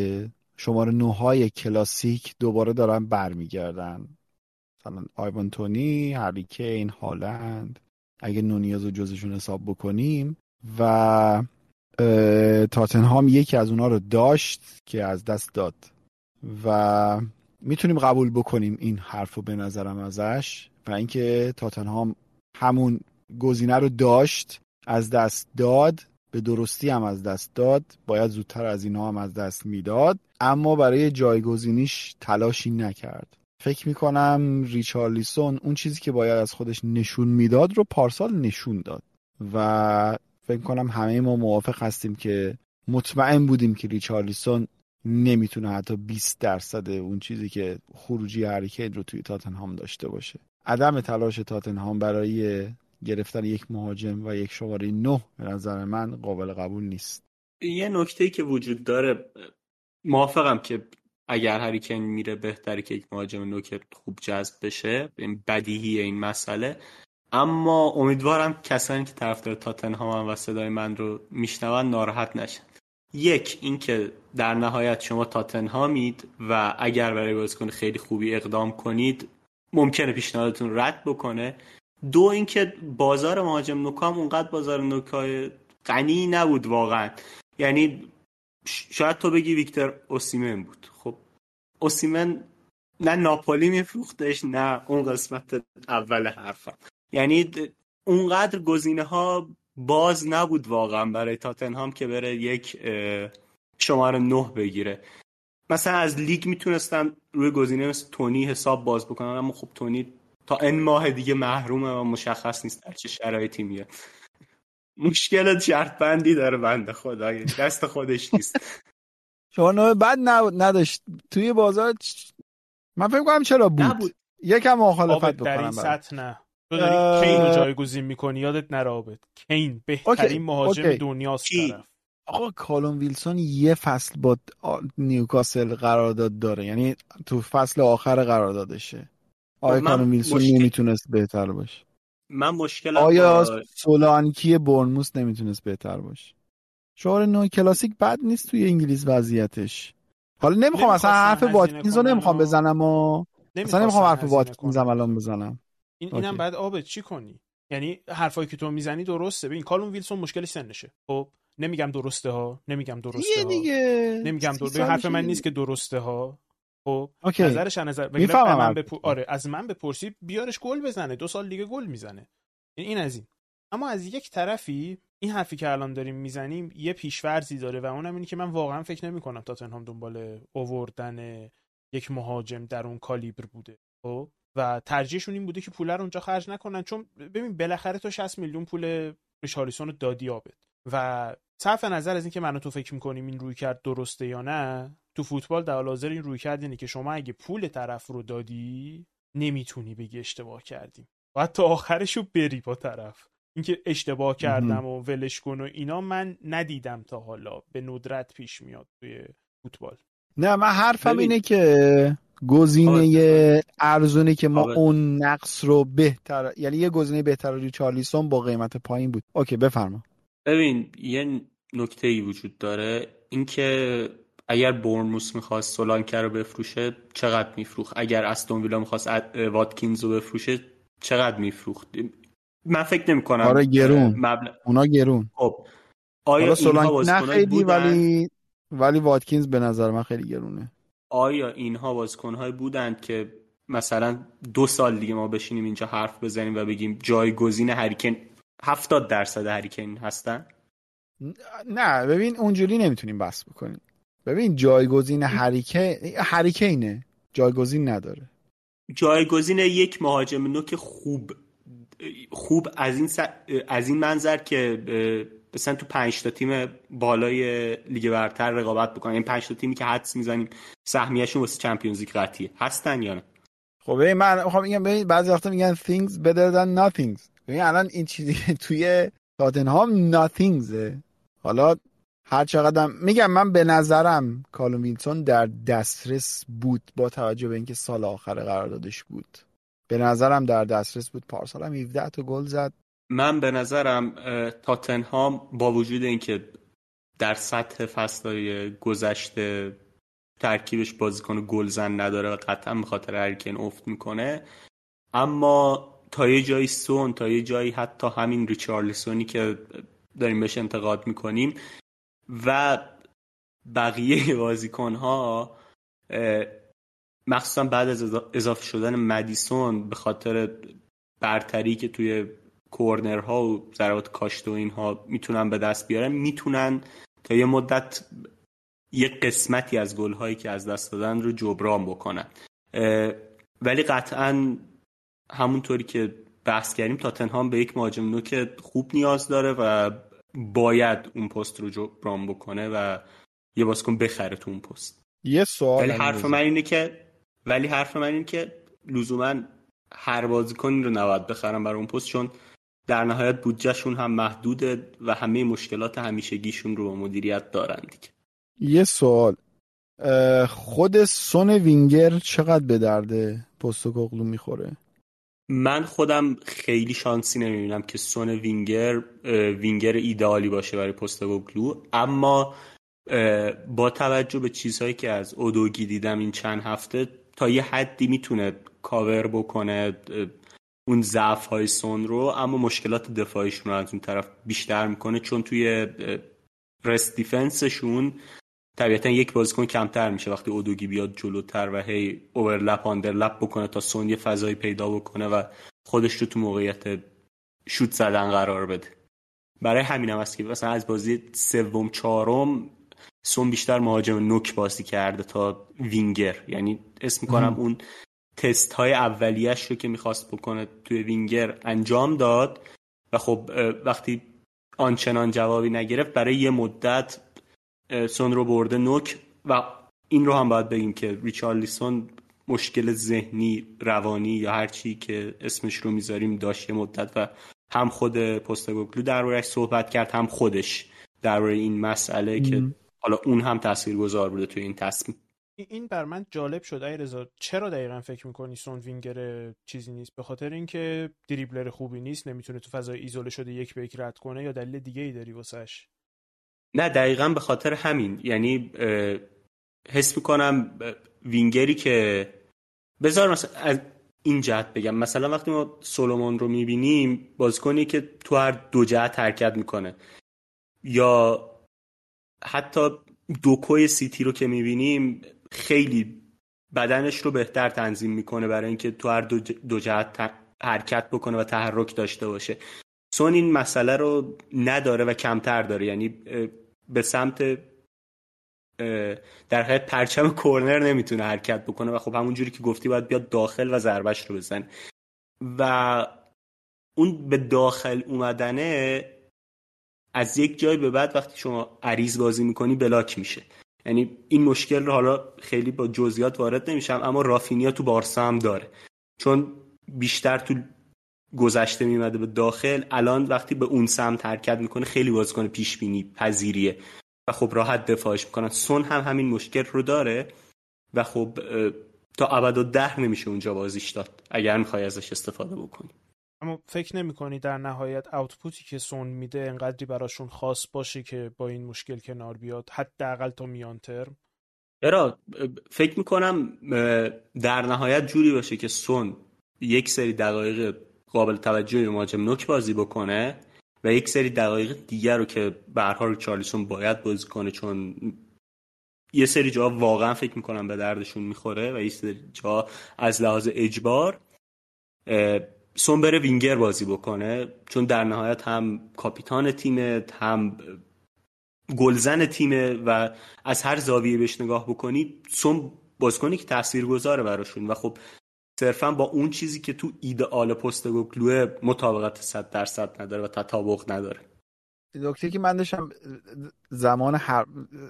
شماره نوهای کلاسیک دوباره دارن برمیگردن. مثلا آیوان تونی هری کین هالند اگه نونیاز رو جزشون حساب بکنیم. و تاتنهام یکی از اونها رو داشت که از دست داد. و می‌تونیم قبول بکنیم این حرف رو به نظرم ازش و اینکه تاتنهام همون گزینه رو داشت از دست داد به درستی هم از دست داد باید زودتر از اینا هم از دست می‌داد اما برای جایگزینیش تلاشی نکرد. فکر می‌کنم ریچارلیسون اون چیزی که باید از خودش نشون می‌داد رو پارسال نشون داد و فکر کنم همه ما موافق هستیم که مطمئن بودیم که ریچارلیسون نمی‌تونه حتی 20 درصد اون چیزی که خروجی هریکین رو توی تاتنهام داشته باشه. عدم تلاش تاتنهام برای گرفتن یک مهاجم و یک شماره نه به نظر من قابل قبول نیست. یه نکته که وجود داره موافقم که اگر هریکن میره بهتره که یک مهاجم نوک خوب جذب بشه. این بدیهی این مسئله. اما امیدوارم کسانی که طرفدار تاتنهام و صدای من رو میشنون ناراحت نشن. یک اینکه در نهایت شما تاتنهامید و اگر برای بازیکن خیلی خوبی اقدام کنید ممکنه پیشنهادتون رد بکنه. دو اینکه بازار مهاجم نوکام اونقدر بازار نوکای غنی نبود واقعا. یعنی شاید تو بگی ویکتور اوسیمن بود. خب اوسیمن نه ناپولی میفروختش نه اون قسمت اول حرفم. یعنی اونقدر گزینه ها باز نبود واقعا برای تاتنهام که بره یک شماره نه بگیره. مثلا از لیگ می‌تونستن روی گزینه مثل تونی حساب باز بکنن اما خب تونی تا این ماه دیگه محرومه و مشخص نیست در چه شرایطی میاد مشکل شرط بندی داره بنده خدا دست خودش نیست. شما بعد نداشت. توی بازار من فکر کنم چرا بود, نبود. یکم مخالفت بکنم در این سطح نه. تو داری کین رو جایگزین می‌کنی؟ یادت نرابط کین بهترین مهاجم دنیاست طرف. آقا کالون ویلسون یه فصل با نیوکاسل قرارداد داره. یعنی تو فصل آخر قراردادشه. آیا کالون ویلسون مشکل... نمی‌تونست بهتر باشه؟ من مشکل آیا با... سولانکی برنموس نمی‌تونست بهتر باشه؟ شعار نو کلاسیک بد نیست توی انگلیس وضعیتش. حالا نمی‌خوام اصلا حرف واتکینز رو نمی‌خوام بزنم و اصلا نمی‌خوام حرف واتکینز الان بزنم. این اینم بعد آبت چی کنی؟ یعنی حرفایی که تو می‌زنی درسته. ببین کالون ویلسون مشکل سنشه. خب نمیگم درسته ها نمیگم درسته ها دیگه. نمیگم درسته حرف من نیست که درسته ها خب. نظرش نظر من بپو... آره از من بپرسی بیارش گل بزنه. دو سال دیگه گل می‌زنه. این این از این. اما از یک طرفی این حرفی که الان داریم می‌زنیم یه پیشورزی داره و اونم اینه که من واقعا فکر نمی کنم تاتنهام دنبال اووردن یک مهاجم در اون کالیبر بوده. خب؟ و ترجیحشون این بوده که پول رو اونجا خرج نکنن چون ببین بالاخره تو 60 میلیون پول ریشاریسون رو دادی آبد و صرف نظر از اینکه من تو فکر می‌کنیم این روی کرد درسته یا نه تو فوتبال در حاضر این روی کرد اینه که شما اگه پول طرف رو دادی نمی‌تونی بگی اشتباه کردیم. باید تا آخرشو بری با طرف. اینکه اشتباه کردم و ولش کن و اینا من ندیدم تا حالا. به ندرت پیش میاد توی فوتبال. نه من حرفم ببین. اینه که گزینه ارزونی که ما آره. اون نقص رو بهتر یعنی یه گزینه بهتر ریچارلیسون با قیمت پایین بود. اوکی بفرما. ببین یه نکته ای وجود داره. اینکه اگر بورنموس می‌خواست سولانکه رو بفروشه چقدر میفروخت؟ اگر استون ویلا می‌خواست واتکینز رو بفروشه چقدر میفروخت؟ من فکر نمی کنم آره، گرون. مبلغ اونا گرون. خب آیا اینها سولانک نه خیلی ولی ولی واتکینز به نظر من خیلی گرونه. آیا اینها بازیکنهایی بودند که مثلا دو سال دیگه ما بشینیم اینجا حرف بزنیم و بگیم جایگزین هریکن 70 درصد هریکن هستن؟ نه ببین اونجوری نمی‌تونیم بحث بکنیم. ببین جایگزین هریکه هریکینه. جایگزین نداره. جایگزین یک مهاجم نوک خوب خوب از این س- از این منظر که مثلا تو پنج تا تیم بالای لیگ برتر رقابت بکنن. این پنج تا تیمی که حدس می‌زنیم سهمیه‌شون واسه چمپیونز لیگ قطعیه. هستن یا نه؟ خب من می‌خوام بگم ببین بعضی وقتا میگن things better than nothings. ببین الان این چیزی که توی تاتنهام nothingزه حالا هر چقدر میگم من به نظرم کالوم ویلسون در دسترس بود با توجه به اینکه سال آخر قراردادش بود. به نظرم در دسترس بود. پارسال هم 17 تا گل زد. من به نظرم تاتنهام با وجود اینکه در سطح فصلهای گذشته ترکیبش بازیکن گلزن نداره و قطعا به خاطر هریکن افت می‌کنه اما تا یه جایی سون تا یه جایی حتی همین ریچارلیسونی که داریم بهش انتقاد می‌کنیم و بقیه بازیکنها اه، مخصوصا بعد از اضا- اضافه شدن مدیسون به خاطر برتری که توی کورنرها و ضربات کاشت و اینها می‌تونن به دست بیارن. می‌تونن تا یه مدت یه قسمتی از گلهایی که از دست دادن رو جبران بکنن. ولی قطعا همونطوری که بحث کردیم تاتنهام به یک مهاجم نوک خوب نیاز داره و باید اون پست رو جبران بکنه و یه بازیکن بخره تو اون پست. یه سوال ولی حرف. من اینه که ولی حرف من اینه که لزوما هر بازیکنی رو نباید بخرن برای اون پست چون در نهایت بودجهشون هم محدوده و همه مشکلات همیشگیشون رو با مدیریت دارن دیگه. یه سوال. خود سون وینگر چقدر به درد پستوکوغلو می‌خوره؟ من خودم خیلی شانسی نمی‌بینم که سون وینگر وینگر ایدئالی باشه برای پستوگلو اما با توجه به چیزهایی که از اودوگی دیدم این چند هفته تا یه حدی می‌تونه کاور بکنه اون ضعف های سون رو اما مشکلات دفاعیشون رو از اون طرف بیشتر می‌کنه چون توی rest defense شون طبیعتا یک بازیکن کمتر میشه. وقتی اودوگی بیاد جلوتر و هی overlap underlap بکنه تا سون یه فضایی پیدا بکنه و خودش رو تو موقعیت شوت زدن قرار بده. برای همین هم هست که مثلا از بازی سوم چهارم سون بیشتر مهاجم نوک بازی کرده تا وینگر. یعنی اسم می‌کنم اون تست های اولیش رو که می‌خواست بکنه توی وینگر انجام داد و خب وقتی آنچنان جوابی نگرفت برای یه مدت سون رو برده نوک و این رو هم باید بگیم که ریچارلیسون مشکل ذهنی روانی یا هر چی که اسمش رو می‌ذاریم داشت یه مدت و هم خود پستگوگلو دربارهش صحبت کرد هم خودش درباره این مسئله که حالا اون هم تاثیرگذار بوده توی این تصمیم. این- بر من جالب شد رضا. چرا دقیقا فکر می‌کنی سون وینگر چیزی نیست؟ به خاطر اینکه دریبلر خوبی نیست نمی‌تونه تو فضای ایزوله شده یک به یک رد کنه یا دلیل دیگه ای داری واسش؟ نه دقیقا به خاطر همین. یعنی حس می‌کنم وینگری که بذار مثلا از این جهت بگم. مثلا وقتی ما سولومون رو می‌بینیم بازیکنی که تو هر دو جهت حرکت می‌کنه. یا حتی دوکوی سیتی رو که می‌بینیم خیلی بدنش رو بهتر تنظیم می‌کنه برای اینکه تو هر دو, جهت حرکت بکنه و تحرک داشته باشه. سون این مسئله رو نداره و کمتر داره. یعنی به سمت در حقیقت پرچم کورنر نمی‌تونه حرکت بکنه و خب همون جوری که گفتی باید بیاد داخل و ضربش رو بزنه. و اون به داخل اومدنه از یک جای به بعد وقتی شما عریض بازی می‌کنی بلاک میشه. یعنی این مشکل رو حالا خیلی با جزئیات وارد نمیشم اما رافینیا تو بارسا هم داره. چون بیشتر تو گذشته میمده به داخل الان وقتی به اون سمت حرکت می‌کنه خیلی بازیکن پیش بینی پذیریه. و خب راحت دفاعش می‌کنن. سون هم همین مشکل رو داره و خب تا ابد و ده نمیشه اونجا بازیش داد. اگر می‌خوای ازش استفاده بکنی. اما فکر نمی کنی در نهایت اوتپوتی که سون میده انقدری براشون خاص باشه که با این مشکل کنار بیاد؟ حداقل تا میان ترم؟ چرا فکر می‌کنم در نهایت جوری باشه که سون یک سری دقایق قابل توجهی مهاجم نوک بازی بکنه و یک سری دقایق دیگر رو که به هر چارلیسون باید بازی کنه چون یه سری جا واقعا فکر می‌کنم به دردشون می‌خوره و یه سری جا از لحاظ اجبار سون بره وینگر بازی بکنه چون در نهایت هم کاپیتان تیم هم گلزن تیمه و از هر زاویه بهش نگاه بکنی سون بازیکنی که تاثیر گذاره براشون. و خب صرفا با اون چیزی که تو ایدئال پست گلوه مطابقت 100 درصد نداره و تطابق نداره. نکته که من داشتم زمان هر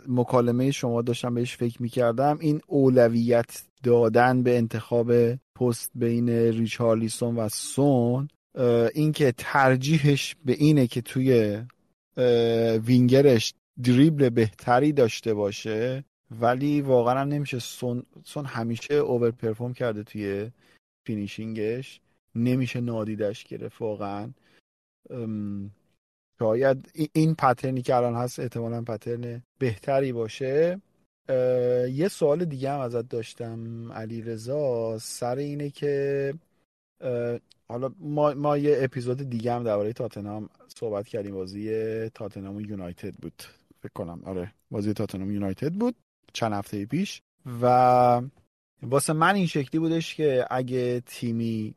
مکالمه شما داشتم بهش فکر می‌کردم این اولویت دادن به انتخاب پست بین ریچارلیسون و سون اینکه ترجیحش به اینه که توی وینگرش دریبل بهتری داشته باشه ولی واقعا نمیشه سون, سون همیشه over perform کرده توی finishing ش. نمیشه نادیدش گرفت واقعا. شاید این pattern ی که الان هست احتمالا pattern بهتری باشه. یه سوال دیگه هم ازت داشتم علیرضا سر اینه که حالا ما, ما یه اپیزود دیگه هم درباره تاتنهام صحبت کردیم. بازی تاتنهام یونایتد بود. فکر کنم. آره بازی تاتنهام یونایتد بود چند هفته پیش. و واسه من این شکلی بودش که اگه تیمی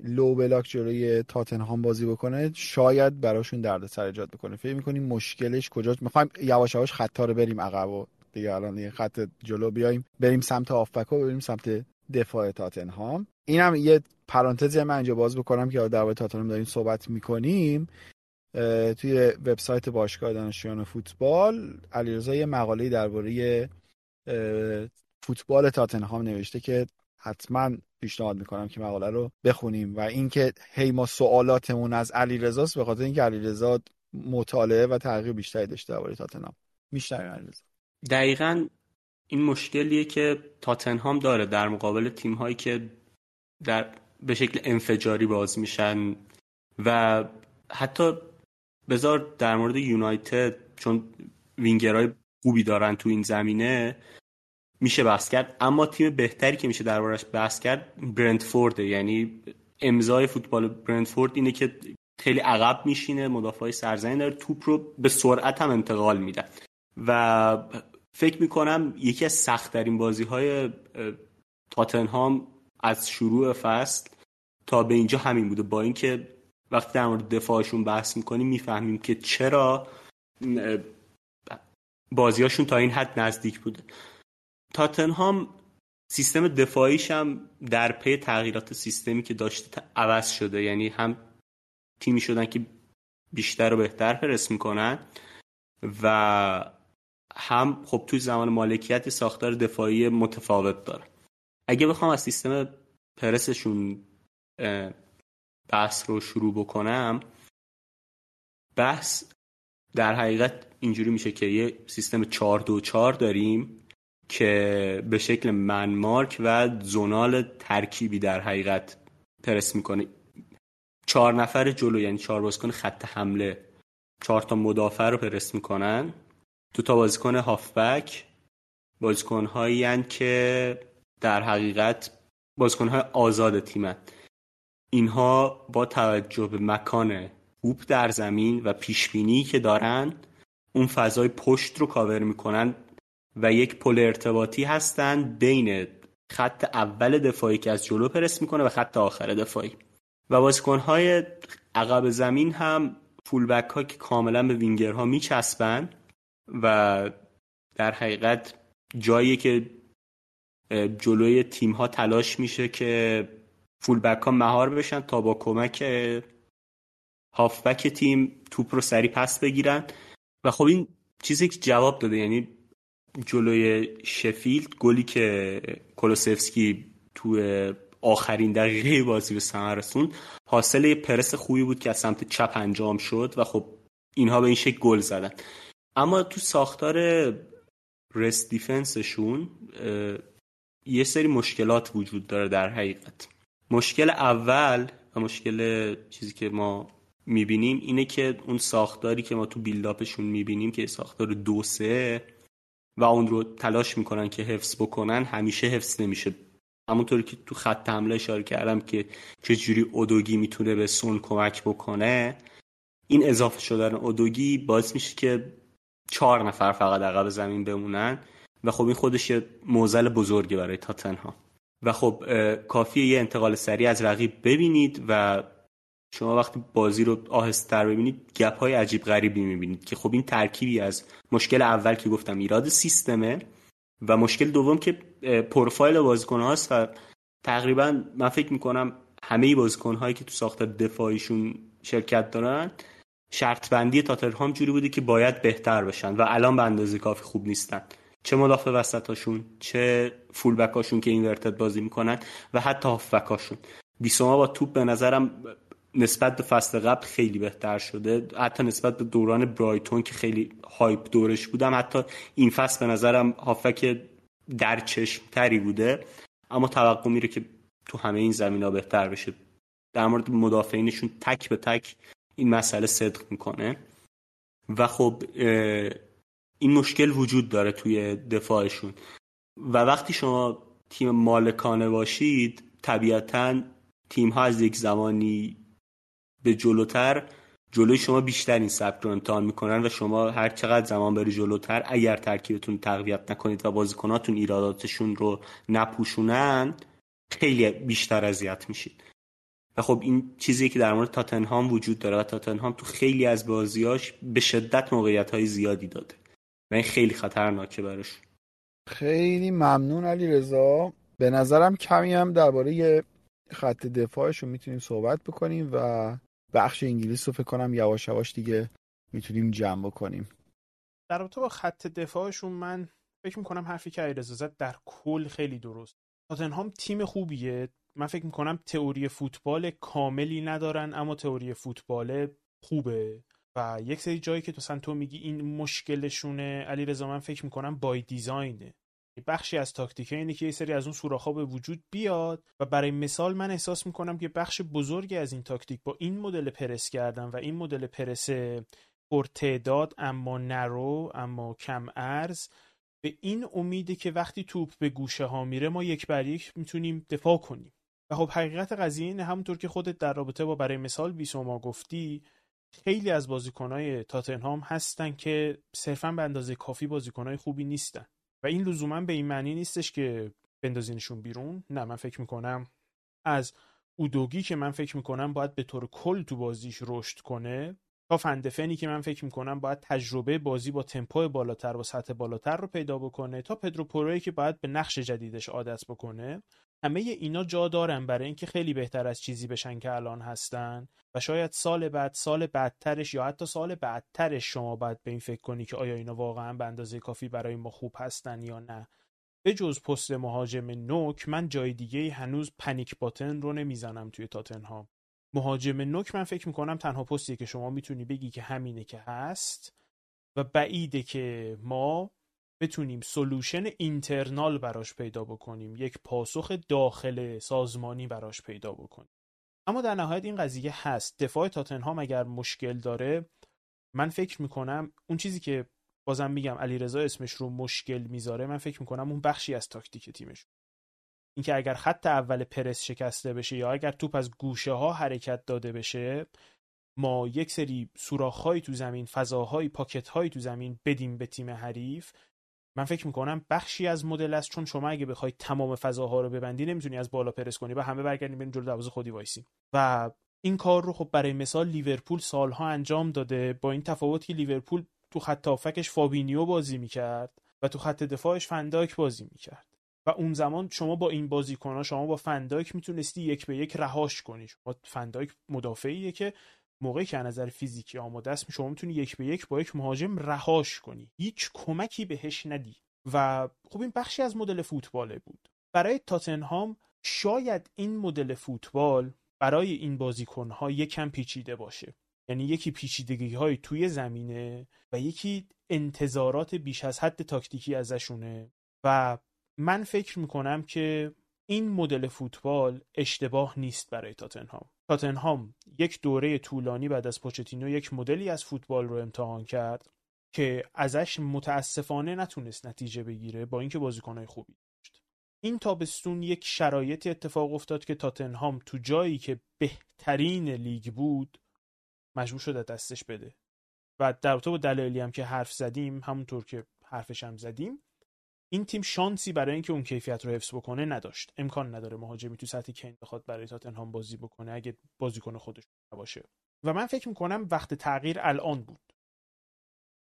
لو بلاک جلوی تاتنهام بازی بکنه شاید براشون دردسر ایجاد بکنه. فکر می‌کنیم مشکلش کجاست؟ می‌خوایم یواش یواش خطا رو بریم عقب و دیگه الان یه خط جلو بیایم بریم سمت آفبک و بریم سمت دفاع تاتنهام. اینم یه پرانتزی من اینجا باز بکنم که در تاتنهام داریم صحبت می‌کنیم. توی وبسایت باشگاه دانشجویان فوتبال علیرضا یه مقاله درباره فوتبال تاتنهام نوشته که حتما پیشنهاد می‌کنم که مقاله رو بخونیم و اینکه هی ما سوالاتمون از علیرضاست به خاطر اینکه علیرضا مطالعه و تحقیق بیشتری داشته درباره تاتنهام. میشنویم علیرضا. دقیقا این مشکلیه که تاتنهام داره در مقابل تیم هایی که در به شکل انفجاری باز میشن و حتی بذار در مورد یونایتد چون وینگرهای خوبی دارن تو این زمینه میشه بحث کرد. اما تیم بهتری که میشه دربارش بحث کرد برنتفورد یعنی امضای فوتبال برنتفورد اینه که خیلی عقب میشینه مدافعای سرزنی داره توپ رو به سرعت هم انتقال میده و فکر می‌کنم یکی از سختترین بازی های تاتنهام از شروع فصل تا به اینجا همین بوده. با اینکه وقتی در مورد دفاعشون بحث می‌کنیم می‌فهمیم که چرا بازیاشون تا این حد نزدیک بوده. تاتنهام سیستم دفاعیش هم در پی تغییرات سیستمی که داشته عوض شده. یعنی هم تیمی شدن که بیشتر و بهتر پرس می‌کنن و هم خب توی زمان مالکیت ساختار دفاعی متفاوت داره. اگه بخوام از سیستم پرسشون بحث رو شروع بکنم بحث در حقیقت اینجوری میشه که یه سیستم 4 2 4 داریم که به شکل منمارک و زونال ترکیبی در حقیقت پرس می‌کنه. چهار نفر جلو یعنی چهار بازیکن خط حمله چهار تا مدافع رو پرس می‌کنن. دو تا بازیکن هافبک بازیکن هایی که در حقیقت بازیکن های آزاد تیمن. اینها با توجه به مکان خوب در زمین و پیشبینی که دارن اون فضای پشت رو کاور می‌کنن و یک پل ارتباطی هستند بین خط اول دفاعی که از جلو پرس می‌کنه و خط آخر دفاعی. و بازیکنهای عقب زمین هم فولبک ها که کاملا به وینگرها میچسبن و در حقیقت جایی که جلوی تیم ها تلاش میشه که فولبک ها مهار بشن تا با کمک هافبک تیم توپ رو سری پس بگیرن. و خب این چیزی که جواب داده یعنی جلوی شفیلد گلی که کولوسفسکی تو آخرین دقیقه بازی به ثمر رسوند حاصل پرس خوبی بود که از سمت چپ انجام شد و خب اینها به این شکل گل زدن. اما تو ساختار رست دیفنسشون یه سری مشکلات وجود داره در حقیقت. مشکل اول و مشکل چیزی که ما می‌بینیم اینه که اون ساختاری که ما تو بیلداپشون می‌بینیم که ساختار دو سه و اون رو تلاش می‌کنن که حفظ بکنن همیشه حفظ نمیشه. همونطوری که تو خط حمله اشاره کردم که چجوری اودوگی می‌تونه به سون کمک بکنه این اضافه شدن اودوگی باعث میشه که چهار نفر فقط عقب زمین بمونن و خب این خودش یه موزل بزرگی برای تاتنها و خب کافیه یه انتقال سریع از رقیب ببینید و شما وقتی بازی رو آهستر ببینید گپ های عجیب غریبی می‌بینید که خب این ترکیبی از مشکل اول که گفتم ایراد سیستمه و مشکل دوم که پروفایل بازیکن هاست و تقریبا من فکر می‌کنم همه بازیکن هایی که تو ساخت دفاعیشون شرکت دارن شرط بندی تاترهام جوری بوده که باید بهتر بشن و الان به اندازه کافی خوب نیستن. چه مدافع وسطاشون چه فول بکاشون که اینورتد بازی می‌کنن و حتی هافبک هاشون بیسوما با توپ به نظرم نسبت به فصل قبل خیلی بهتر شده. حتی نسبت به دوران برایتون که خیلی هایپ دورش بودم حتی این فصل به نظرم هافک در چشم تری بوده. اما توقع میره که تو همه این زمین ها بهتر بشه. در مورد مدافعینشون تک به تک این مسئله صدق می‌کنه. و خب این مشکل وجود داره توی دفاعشون. و وقتی شما تیم مالکانه باشید طبیعتا تیم ها از یک زمانی به جلوتر جلوی شما بیشتر این سبک رو امتحان می‌کنن و شما هر چقدر زمان بری جلوتر اگر ترکیبتون تقویت نکنید و بازیکناتون ایراداتشون رو نپوشونن خیلی بیشتر اذیت میشید. و خب این چیزی که در مورد تاتنهام وجود داره و تاتنهام تو خیلی از بازیاش به شدت موقعیت های زیادی داده. و این خیلی خطرناکه براش خیلی ممنون علی رضا به نظرم کمی هم درباره خط دفاعشون می‌تونیم صحبت بکنیم و بخش انگلیس رو فکر کنم یواش یواش دیگه می‌تونیم جمع بکنیم. در رابطه با خط دفاعشون من فکر می‌کنم حرفی که علیرضا زد در کل خیلی درست. تاتنهام تیم خوبیه. من فکر می‌کنم تئوری فوتبال کاملی ندارن اما تئوری فوتبال خوبه. و یک سری جایی که تو تو میگی این مشکلشونه علی رضا من فکر می‌کنم بای دیزاینه. بخشی از تاکتیکه اینه که یه سری از اون سوراخ‌ها به وجود بیاد و برای مثال من احساس می‌کنم که بخش بزرگی از این تاکتیک با این مدل پرس کردن و این مدل پرس پرتعداد اما نرو اما کم ارز به این امیده که وقتی توپ به گوشه ها میره ما یک بر یک می‌تونیم دفاع کنیم. و خب حقیقت قضیه اینه همونطور که خودت در رابطه با برای مثال بیسوما گفتی خیلی از بازیکنهای تاتنهام هستن که صرفا به اندازه کافی بازیکنهای خوبی نیستن. و این لزوما به این معنی نیستش که بندازینشون بیرون. نه من فکر می‌کنم از اودوگی که من فکر می‌کنم باید به طور کل تو بازیش رشد کنه تا فندفنی که من فکر می‌کنم باید تجربه بازی با تمپو بالاتر با سطح بالاتر رو پیدا بکنه تا پدرو پروی که باید به نقش جدیدش عادت بکنه. همه اینا جا دارن برای اینکه خیلی بهتر از چیزی بشن که الان هستن و شاید سال بعد سال بعدترش یا حتی سال بعدترش شما باید به این فکر کنی که آیا اینا واقعا به اندازه کافی برای ما خوب هستن یا نه. به جز پست مهاجم نوک من جای دیگه هنوز پنیک باتن رو نمی‌زنم توی تاتنهام. مهاجم نوک من فکر می‌کنم تنها پستی که شما می‌تونی بگی که همینه که هست و بعیده که ما بتونیم سلوشن اینترنال براش پیدا بکنیم یک پاسخ داخل سازمانی براش پیدا بکنیم. اما در نهایت این قضیه هست. دفاع تاتنهام اگر مشکل داره من فکر می‌کنم اون چیزی که بازم میگم علیرضا اسمش رو مشکل می‌ذاره من فکر می‌کنم اون بخشی از تاکتیک تیمش. اینکه اگر خط اول پرس شکسته بشه یا اگر توپ از گوشه ها حرکت داده بشه ما یک سری سوراخ‌هایی تو زمین فضاهایی pocket هایی تو زمین بدیم به تیم حریف. من فکر می‌کنم بخشی از مدلشه چون شما اگه بخوای تمام فضاها رو ببندی نمی‌تونی از بالا پرس کنی. و همه برگردیم بریم جلو دروازه خودی وایسی. و این کار رو خب برای مثال لیورپول سالها انجام داده. با این تفاوت که لیورپول تو خط هافکش فابینیو بازی می‌کرد و تو خط دفاعش فن‌دایک بازی می‌کرد. و اون زمان شما با این بازیکنها شما با فن‌دایک می‌تونستی یک به یک رهاش کنی. شما فن‌دایک مدافعیه که موقعی که از نظر فیزیکی آماده است شما می‌تونی یک به یک با یک مهاجم رهاش کنی. هیچ کمکی بهش ندی. و خب این بخشی از مدل فوتباله بود. برای تاتنهام شاید این مدل فوتبال برای این بازیکنها یکم پیچیده باشه. یعنی یکی پیچیدگی های توی زمینه و یکی انتظارات بیش از حد تاکتیکی ازشونه. و من فکر می‌کنم که این مدل فوتبال اشتباه نیست برای تاتنهام. تاتنهام یک دوره طولانی بعد از پوچتینو یک مدلی از فوتبال رو امتحان کرد که ازش متاسفانه نتونست نتیجه بگیره با اینکه بازیکنهای خوبی داشت. این تابستون یک شرایطی اتفاق افتاد که تاتنهام تو جایی که بهترین لیگ بود مجبور شده دستش بده. و در با دلایلی هم که حرف زدیم همونطور که حرفش هم زدیم این تیم شانسی برای اینکه اون کیفیت رو حفظ بکنه نداشت. امکان نداره مهاجمی تو سطح کین بخواد برای تاتنهام بازی بکنه اگه بازیکن خودش نباشه. و من فکر می‌کنم وقت تغییر الان بود.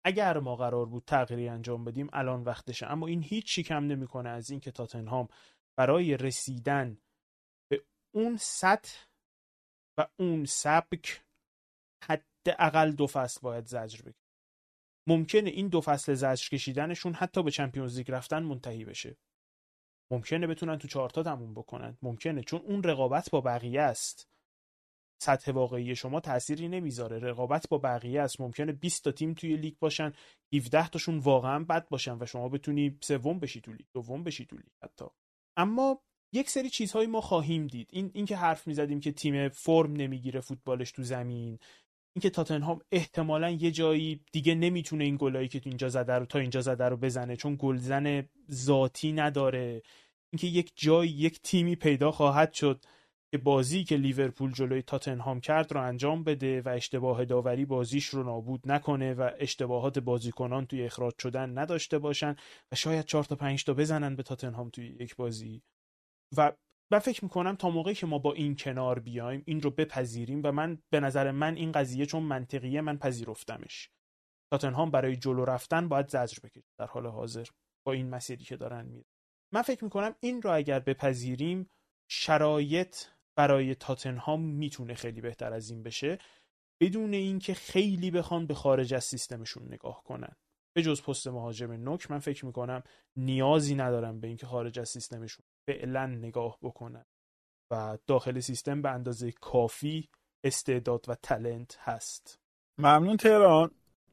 اگر ما قرار بود تغییری انجام بدیم الان وقتشه. اما این هیچ کم نمی‌کنه از اینکه تاتنهام برای رسیدن به اون سطح و اون سبک حداقل دو فصل باید زجر بکشه. ممکنه این دو فصل زجر کشیدنشون حتی به چمپیونز لیگ رفتن منتهی بشه. ممکنه بتونن تو چهارتا تموم بکنن. ممکنه چون اون رقابت با بقیه است. سطح واقعی شما تأثیری نمی‌ذاره. رقابت با بقیه است. ممکنه 20 تا تیم توی لیگ باشن 17 تاشون واقعا بد باشن و شما بتونی سوم بشی تو لیگ دوم بشی تو لیگ حتی. اما یک سری چیزهایی ما خواهیم دید. این اینکه حرف می‌زدیم که تیم فرم نمی‌گیره فوتبالش تو زمین. اینکه تاتنهام احتمالا یه جایی دیگه نمی‌تونه این گلایی که تو اینجا زده رو تا اینجا زده رو بزنه چون گلزن ذاتی نداره. اینکه یک جایی یک تیمی پیدا خواهد شد که بازی که لیورپول جلوی تاتنهام کرد رو انجام بده و اشتباه داوری بازیش رو نابود نکنه و اشتباهات بازیکنان توی اخراج شدن نداشته باشن و شاید چهار تا پنج تا بزنن به تاتنهام توی یک بازی. و من فکر می‌کنم تا موقعی که ما با این کنار بیایم این رو بپذیریم و من به نظر من این قضیه چون منطقیه من پذیرفتمش. تاتنهام برای جلو رفتن باید زجر بکشه در حال حاضر با این مسیری که دارن میره من فکر می‌کنم این رو اگر بپذیریم شرایط برای تاتنهام می‌تونه خیلی بهتر از این بشه بدون اینکه خیلی بخوان به خارج از سیستمشون نگاه کنن. به جز پست مهاجم نوک من فکر می‌کنم نیازی ندارم به اینکه خارج از سیستمشون فعلا نگاه بکنن. و داخل سیستم به اندازه کافی استعداد و تلنت هست. ممنون تهران.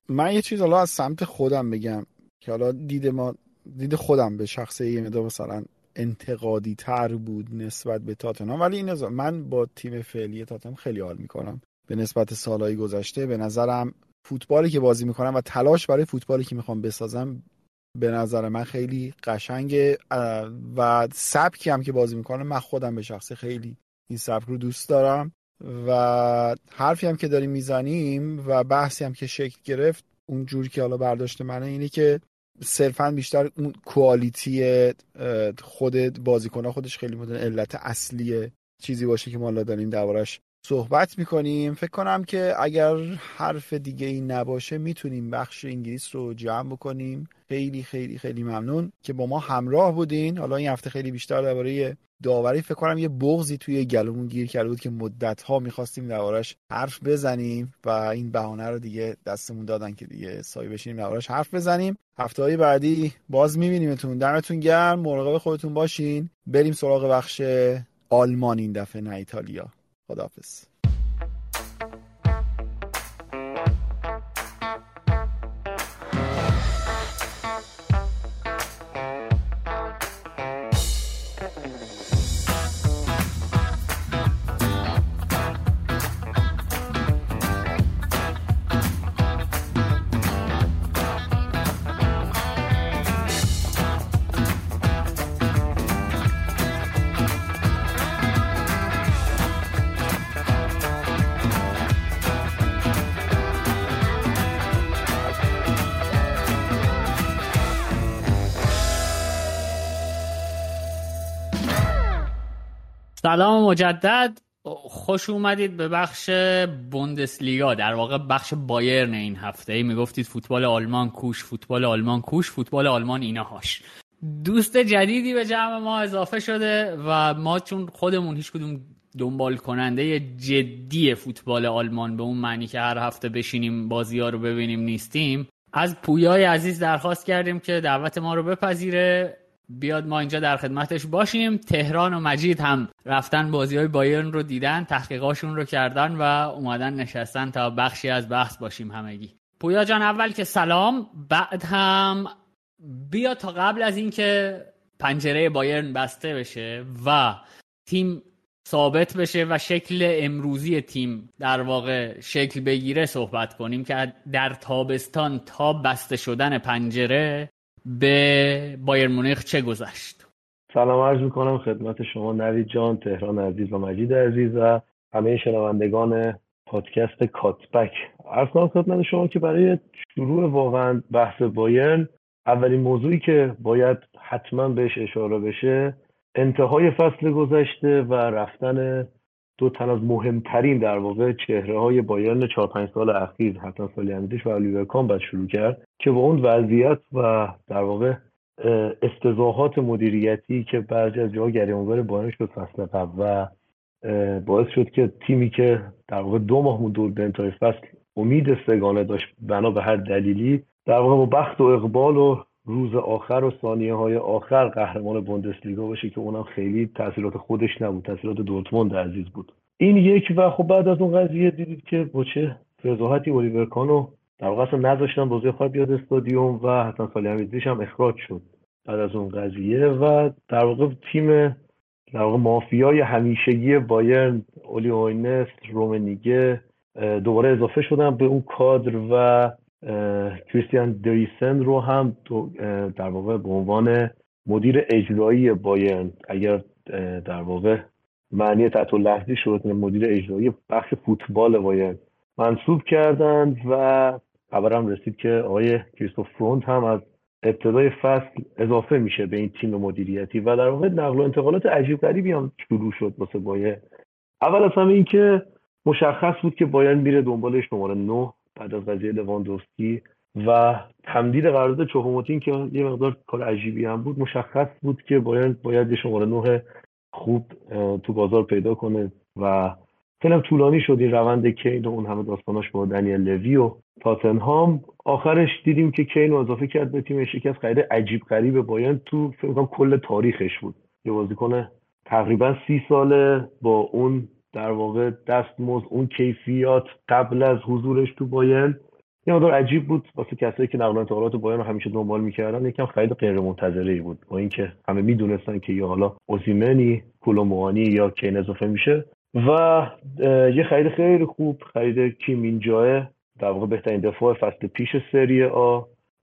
من یه چیز حالا از سمت خودم بگم که حالا دید ما دید خودم به شخصه یه مدار مثلا انتقادی تر بود نسبت به تاتنهام. ولی این من با تیم فعلی تاتنهام خیلی حال می‌کنم. به نسبت سالهای گذشته به نظرم فوتبالی که بازی می‌کنم و تلاش برای فوتبالی که می‌خوام بسازم به نظر من خیلی قشنگه و سبکی هم که بازی می‌کنم من خودم به شخصه خیلی این سبک رو دوست دارم و حرفی هم که داریم می‌زنیم و بحثی هم که شکل گرفت اون جوری که حالا برداشت منه اینه که صرفا بیشتر اون کوالیتی خود بازیکن خودش خیلی مدن علت اصلی چیزی باشه که ما حالا داریم دربارش صحبت می‌کنیم. فکر کنم که اگر حرف دیگه این نباشه می‌تونیم بخش انگلیس رو جمع بکنیم. خیلی خیلی خیلی ممنون که با ما همراه بودین. حالا این هفته خیلی بیشتر درباره داوری فکر کنم یه بغزی توی گلومون گیر کرده بود که مدت ها می‌خواستیم دربارش حرف بزنیم و این بهانه رو دیگه دستمون دادن که دیگه سایه بشینیم دربارش حرف بزنیم. هفته های بعدی باز میبینیمتون. دمتون گرم. مراقب خودتون باشین. بریم سراغ بخش آلمان این دفعه نه ایتالیا. خداحافظ. سلام مجدد. خوش اومدید به بخش بوندسلیگا در واقع بخش بایرن این هفته. ای می‌گفتید فوتبال آلمان کوش فوتبال آلمان کوش فوتبال آلمان اینهاش دوست جدیدی به جمع ما اضافه شده و ما چون خودمون هیچ کدوم دنبال کننده جدی فوتبال آلمان به اون معنی که هر هفته بشینیم بازی ها رو ببینیم نیستیم از پویای عزیز درخواست کردیم که دعوت ما رو بپذیره. بیاد ما اینجا در خدمتش باشیم. تهران و مجید هم رفتن بازی های بایرن رو دیدن تحقیقاشون رو کردن و اومدن نشستن تا بخشی از بحث باشیم همگی. پویا جان اول که سلام بعد هم بیا تا قبل از اینکه پنجره بایرن بسته بشه و تیم ثابت بشه و شکل امروزی تیم در واقع شکل بگیره صحبت کنیم که در تابستان تا بسته شدن پنجره به بایر مونیخ چه گذشت؟ سلام عرض می‌کنم خدمت شما نوید جان تهران عزیز و مجید عزیز و همه شنوندگان پادکست کاتبک. عرض کنم خدمت شما که برای شروع واقعا بحث بایرن اولین موضوعی که باید حتما بهش اشاره بشه انتهای فصل گذشته و رفتن دو تن از مهمترین در واقع چهره های بایرن چهار پنج سال اخیر حتی سالی امیدش و الیور باید شروع کرد. که با اون وضعیت و در واقع استضاحات مدیریتی که بعضی از جاها گریانور بایرن شد فصل قبل و باعث شد که تیمی که در واقع دو ماه مون به انتهای فصل امید سگانه داشت بنا به هر دلیلی در واقع با بخت و اقبال و روز آخر و ثانیه های آخر قهرمان بوندسلیگا باشه که اونم خیلی تاثیرات خودش نبود تاثیرات دورتموند عزیز بود. این یک و خب بعد از اون قضیه دیدید که با چه فضاحتی الیور کانو در واقع اصلا نذاشتن بازی خواهد بیاد استادیوم و حتی سالی همیزیش هم اخراج شد بعد از اون قضیه و در واقع تیم در واقع مافیای همیشگی بایرن اولی اوینست رومنیگه دوباره اضافه شدن به اون کادر و کریستیان دریسن رو هم در واقع به عنوان مدیر اجرایی بایرن. اگر در واقع معنی تحت لحظی شد مدیر اجرایی بخش فوتبال بایرن. منصوب کردند و خبرم رسید که آقای کریستوف فرونت هم از ابتدای فصل اضافه میشه به این تیم مدیریتی و در واقع نقل و انتقالات عجیب غریبی هم شروع شد واسه بایرن اول از همه این که مشخص بود که بایرن میره دنبال شماره 9 بعد از قضیه لواندوفسکی و تمدید قرارداد چوپوموتین که یه مقدار کار عجیبی هم بود مشخص بود که باید باید شماره نه خوب تو بازار پیدا کنه و خیلی طولانی شد این روند کین و اون همه داستاناش با دنیل لوی و تاتنهام. آخرش دیدیم که کین رو اضافه کرد به تیم شکست خیلی عجیب غریب بایرن تو فکر کنم کل تاریخش بود. یه بازیکن تقریبا سی ساله با اون در واقع دستمزد اون کیفیات قبل از حضورش تو بایرن. یه مقدار عجیب بود. واسه کسایی که نقل انتقالات بایرن رو همیشه دنبال می‌کردن یکم خرید غیر منتظره بود. با اینکه همه می‌دونستن که یا حالا اوزیمنی کولوموانی یا کین اضافه میشه. و یه خرید خیلی خوب خرید کیم اینجاه در واقع بهترین دفاع فصل پیش سری آ.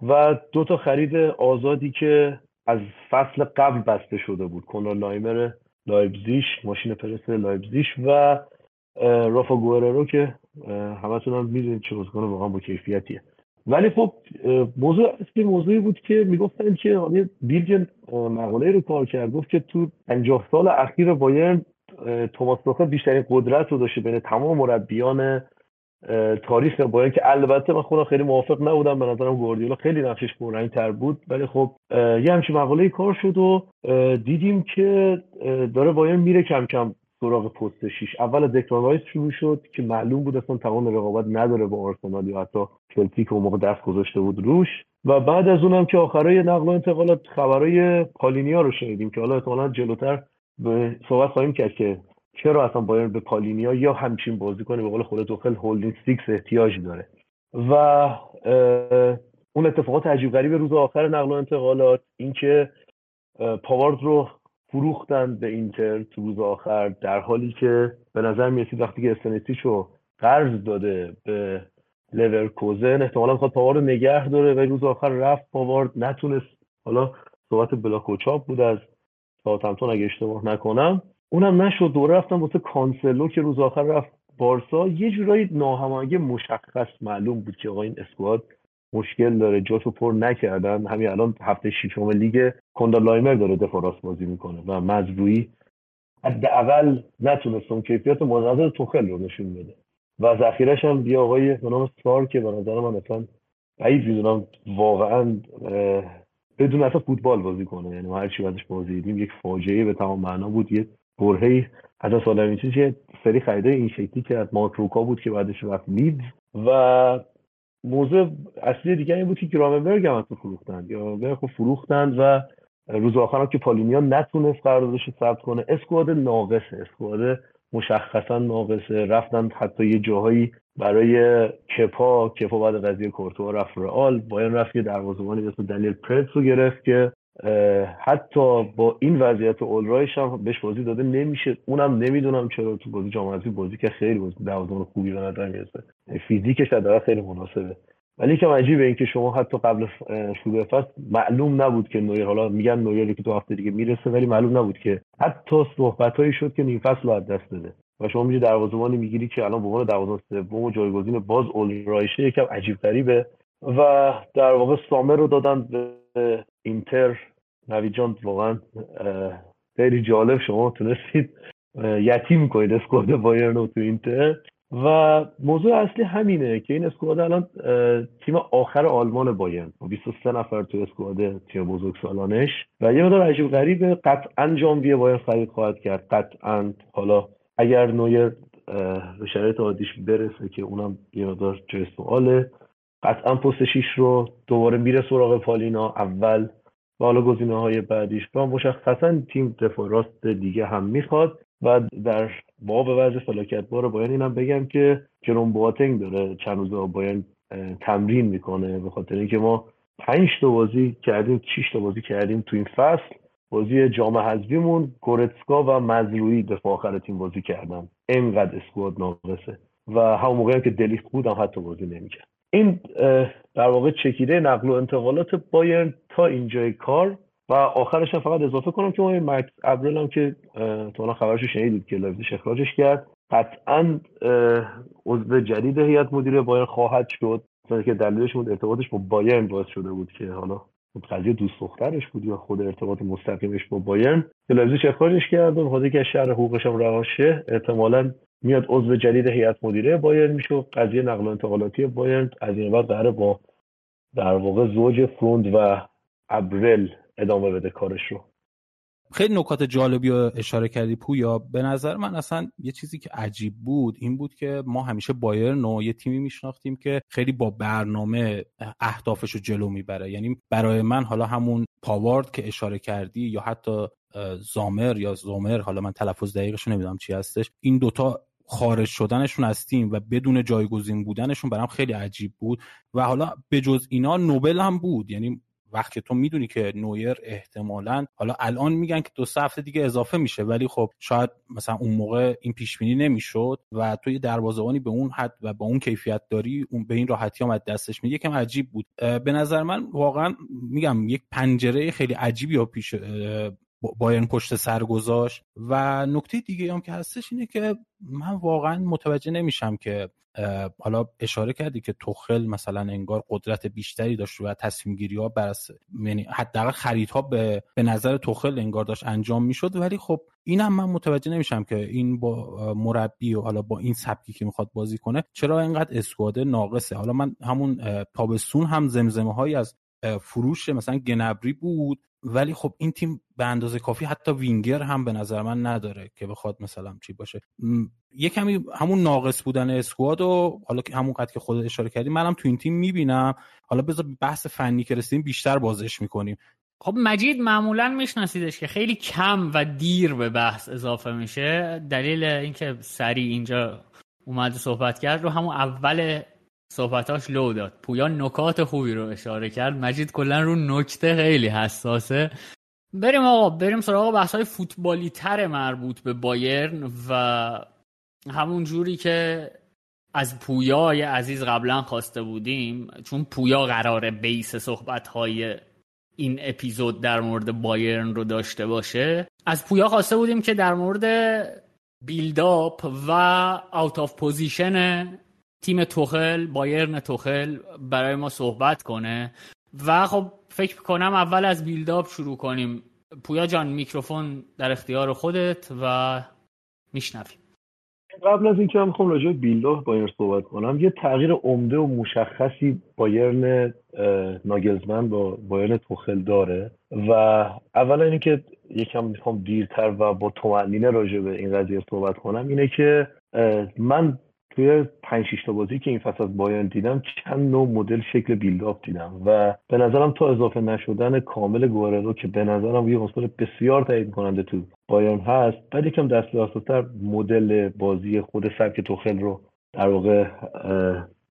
و دو تا خرید آزادی که از فصل قبل بسته شده بود. کنار لایمر لایبزیش ماشین پرس لایبزیش و رافا گوئررو که همتون هم می‌دونید چه بازیکن واقعا با کیفیتیه. ولی خب موضوع اصلی موضوعی بود که می‌گفتن که بیلجن مقاله رو کار کرد. گفت که تو 50 سال اخیر بایرن توماس توخل بیشترین قدرت رو داشته بین تمام مربیان تاریخ باید که البته من خودم خیلی موافق نبودم به نظرم گواردیولا خیلی نقشش پررنگ تر بود ولی خب یه همچین مقاله کار شد و دیدیم که داره باید میره کم کم سراغ پست شیش. اول از دکلان شروع شد که معلوم بود اصلا تمام رقابت نداره با آرسنال یا حتی چلسی که اون موقع دست گذاشته بود روش. و بعد از اونم که آخرای نقل و انتقالات خبرای پالینیا رو شنیدیم که حالا احتمالاً جلوتر به صحبت خواهیم کرد که چرا اصلا بایرن به پالینیا یا همچین بازیکن به قول خود توخل holding six احتیاج داره؟ و اون اتفاقات عجیب غریب روز آخر نقل و انتقالات اینکه پاوارد رو فروختن به اینتر تو روز آخر در حالی که به نظر می‌رسید وقتی که استانیشیچ رو قرض داده به لورکوزن احتمالا می‌خواد پاوارد رو نگه داره و روز آخر رفت پاوارد نتونست. حالا صحبت بلاکوچاپ بود از ساوثهمپتون اگه اشتباه نکنم. اونم نشد دوره رفتم واسه کانسلو که روز آخر رفت بارسا. یه جورایی ناهماهنگی مشخص معلوم بود که آقا این اسکواد مشکل داره جاشو پر نکردن. همین الان هفته ششم لیگ کندا لایمر داره راست بازی می‌کنه و مزروی حداقل نتونست اون کیفیت منتظر توخل رو نشون بده. و ذخیرش هم بیا آقای به نام سار که به من اصلا بعید می‌دونم واقعا بدون اصلا فوتبال بازی کنه. یعنی ما هر چی ازش بازی دیدیم یک فاجعه به تمام معنا بود. یه برهه حتی سال یه سری خریده این شکلی که از بود که بعدش رفت لید. و موضوع اصلی دیگه این بود که گرامنبرگ هم تو فروختند یا خب فروختند و روز آخرم که پالینیا نتونست قراردادش رو ثبت کنه. اسکواد ناقصه. اسکواد مشخصا ناقصه. رفتن حتی یه جاهایی برای کپا کپا بعد قضیه کورتوا رفت رئال. بایرن رفت یه دروازه‌بانی به اسم دنیل پرتس گرفت که حتی با این وضعیت اولرایش هم بهش بازی داده نمیشه. اونم نمی‌دونم چرا تو بازی جام بازی که خیلی بازی دروازه‌بان خوبی به نظر می‌رسه. فیزیکش حداقل خیلی مناسبه. ولی که عجیبه این که شما حتی قبل شروع فصل معلوم نبود که نویر حالا میگن نویری که تو هفته دیگه می‌رسه ولی معلوم نبود که حتی صحبتهایی شد که نیم فصل رو از دست بده و شما میگی دروازه‌بانی می‌گیری که الان به عنوان دروازه‌بان سوم و جایگزین باز اولرایشه یکم عجیب غریبه. و در واقع سامر رو دادن به اینتر. نوید جان واقعا خیلی جالب شما تونستید یتیم کنید اسکواد بایرن رو تو اینتر. و موضوع اصلی همینه که این اسکواد الان تیم آخر آلمان بایرن. 23 نفر تو اسکواد تیم بزرگ سالانش. و یه مدار عجیب غریبه قطعا ژانویه بایرن خرید خواهد کرد. قطعا. حالا اگر نویر به شرایط عادیش برسه که اونم یه مدار جای سواله قطعا پست شیش رو دوباره میره سراغ پالینا اول. و حالا گزینه های بعدیش. و مشخصا تیم دفاع راست دیگه هم می‌خواد. و در باب وضع فلاکت بار باید اینم بگم که جروم بواتنگ داره چند روزه باید تمرین می‌کنه به خاطر اینکه ما پنج تا بازی کردیم شش تا بازی کردیم تو این فصل. بازی جام حذفیمون گورتسکا و مزروعی دفاع آخر تیم بازی کردن. اینقدر squad ناقصه. و همون موقعی که دلیخت بودم حتی بازی نمی‌کرد. این در واقع چکیده نقل و انتقالات بایرن تا اینجای کار. و آخرش هم فقط اضافه کنم که این مکس ابرل هم که تو خبرش شنیدید که لایپزیگ اخراجش کرد. قطعا عضو جدید هیئت مدیره بایرن خواهد شد. که دلیلش بود ارتباطش با بایرن باعث شده بود که حالا قضیه دوست دخترش بود یا خود ارتباط مستقیمش با بایرن. که لایپزیگ اخراجش کرد و خاطر که شهر حقوقش هم روان شه احتمالاً میاد عضو جدید هیئت مدیره بایرن میشه قضیه نقل و انتقالاتی بایرن از این بعد با در واقع زوج فروند و ابرل ادامه بده کارش رو خیلی نکات جالبی رو اشاره کردی پویا. به نظر من اصلا یه چیزی که عجیب بود این بود که ما همیشه بایرن و یه تیمی میشناختیم که خیلی با برنامه اهدافش رو جلو می‌بره. یعنی برای من حالا همون پاوارد که اشاره کردی یا حتی زامر یا زومر حالا من تلفظ دقیقش نمی‌دونم چی هستش این دوتا خارج شدنشون از تیم و بدون جایگزین بودنشون برام خیلی عجیب بود. و حالا به جز اینا نوبل هم بود. یعنی وقتی تو می‌دونی که نویر احتمالا حالا الان میگن که دو سه هفته دیگه اضافه میشه ولی خب شاید مثلا اون موقع این پیش بینی نمی‌شد و تو یه دروازه‌بانی به اون حد و با اون کیفیت داری اون به این راحتی هم دستش میگه یکم عجیب بود. به نظر من واقعا میگم یک پنجره خیلی عجیبی ها پیش بایرن پشت سر گذاشت. و نکته دیگه هم که هستش اینه که من واقعا متوجه نمیشم که حالا اشاره کردی که توخل مثلا انگار قدرت بیشتری داشت و تصمیم گیری ها بر یعنی حداقل خریدها به به نظر توخل انگار داشت انجام می‌شد. ولی خب اینم من متوجه نمیشم که این با مربی و حالا با این سبکی که می‌خواد بازی کنه چرا اینقدر اسکواد ناقصه. حالا من همون تابستون هم زمزمه هایی از فروش مثلا گنبری بود. ولی خب این تیم به اندازه کافی حتی وینگر هم به نظر من نداره که بخواد مثلا چی باشه. یه کمی همون ناقص بودن اسکواد و حالا که همون قد که خود اشاره کردی منم تو این تیم می‌بینم. حالا بذار بحث فنی که رسیدیم بیشتر بازش می‌کنیم. خب مجید معمولا میشناسیدش که خیلی کم و دیر به بحث اضافه میشه. دلیل اینکه سری اینجا اومد صحبت کرد رو همون اول صحبتاش لو داد. پویا نکات خوبی رو اشاره کرد. مجید کلا رو نکته خیلی حساسه. بریم آقا بریم سراغ بحث های فوتبالی تر مربوط به بایرن و همون جوری که از پویای عزیز قبلا خواسته بودیم چون پویا قراره بیس صحبت های این اپیزود در مورد بایرن رو داشته باشه از پویا خواسته بودیم که در مورد build-up و out of possession تیم توخل بایرن توخل برای ما صحبت کنه. و خب فکر کنم اول از build-up شروع کنیم. پویا جان میکروفون در اختیار خودت و میشنویم. قبل از اینکه من می‌خوام راجع build-up بایرن صحبت کنم یه تغییر عمده و مشخصی بایرن ناگلزمن با بایرن توخل داره. و اولا اینکه یکم می‌خوام دیرتر و با تومنینه راجع به این قضیه صحبت کنم اینه که من توی 5 6 تا بازی که این فصل از بایرن دیدم چند نوع مدل شکل بیلداپ دیدم و به نظرم تا اضافه نشدن کامل گوارلو که به نظرم یه عنصر بسیار تایید کننده تو بایرن هست بعد یکم دست راستتر مدل بازی خود سبک توخل رو در واقع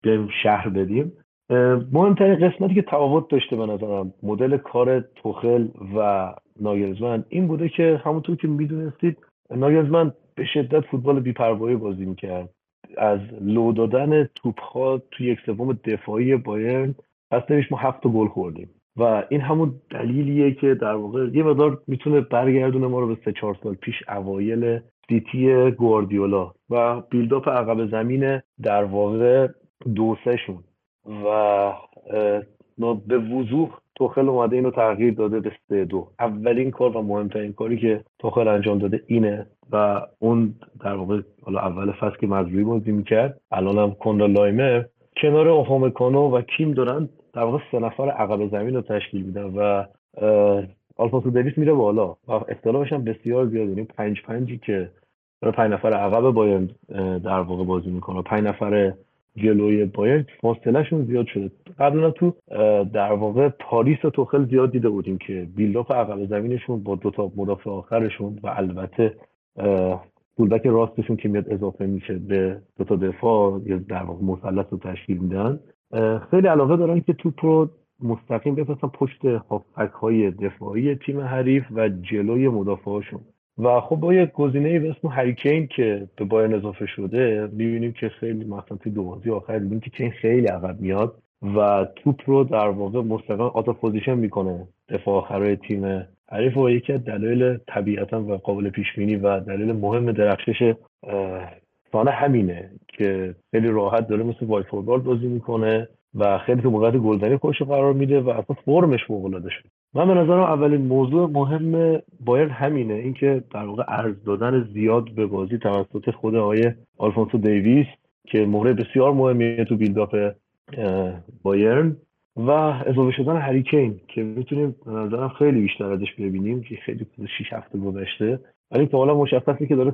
بیایم شهر بدیم. مهمترین قسمتی که تفاوت داشته به نظرم مدل کار توخل و ناگلزمن این بوده که همونطور که می‌دونستید ناگلزمن به شدت فوتبال بیپروایی بازی می‌کرد. از لو دادن توپ ها توی یک سوم دفاعی بایرن هستش ما هفت گل خوردیم. و این همون دلیلیه که در واقع یه مقدار می‌تونه برگردونه ما رو به سه چهار سال پیش اوایل سیتی گواردیولا و بیلداپ عقب زمین در واقع دو شون. و به وضوح توخل اومده اینو تغییر داده به سه دو. اولین کار و مهمترین کاری که توخل انجام داده اینه و اون در واقع حالا اول فصل که مزروی بازی می‌کرد الان هم کندا لایمر کنار اوفامکانو و کیم دارن در واقع سه نفر عقب زمین رو تشکیل میدن و آلفونسو دیویس میره بالا و اختلافش هم بسیار زیاد. یعنی پنج پنجی که پنج نفر عقب باید در واقع بازی می‌کنه. پنج نفر جلوی بایر فاصلهشون زیاد شده. قبلا تو در واقع پاریس و توخل زیاد دیده بودیم که بیلداپ عقب زمینشون با دو تا مدافع آخرشون و البته فولبک راستشون که میاد اضافه میشه به دو تا دفاع یا در واقع مثلث رو تشکیل میدن. خیلی علاقه دارن که توپ رو مستقیم بفرستن پشت هافک های دفاعی تیم حریف و جلوی مدافعاشون. و خب با یک گزینه به اسم هریکین که به بایرن اضافه شده می‌بینیم که خیلی مثلا توی دو بازی آخر دیدیم که کین خیلی عقب میاد و توپ رو در واقع مستقیم out of position می‌کنه دفاع آخرای تیم حریف و یکی از دلایل طبیعتا و قابل پیش بینی و دلیل مهم درخشش سانه همینه که خیلی راحت داره مثل وای بازی می‌کنه و خیلی تو موقعیت گلزنی خودش قرار میده و اصلا فرمش فوق العاده شده. من به نظرم اولین موضوع مهم باید همینه. اینکه در واقع ارز دادن زیاد به بازی توسط خود آقای آلفونسو دیویس که مهره بسیار مهمیه تو بیلداپ بایرن و اضافه شدن هریکین که می‌تونیم به نظرم خیلی بیشتر ازش ببینیم که خیلی 6 هفته گذشته. ولی تا حالا مشخصه که داره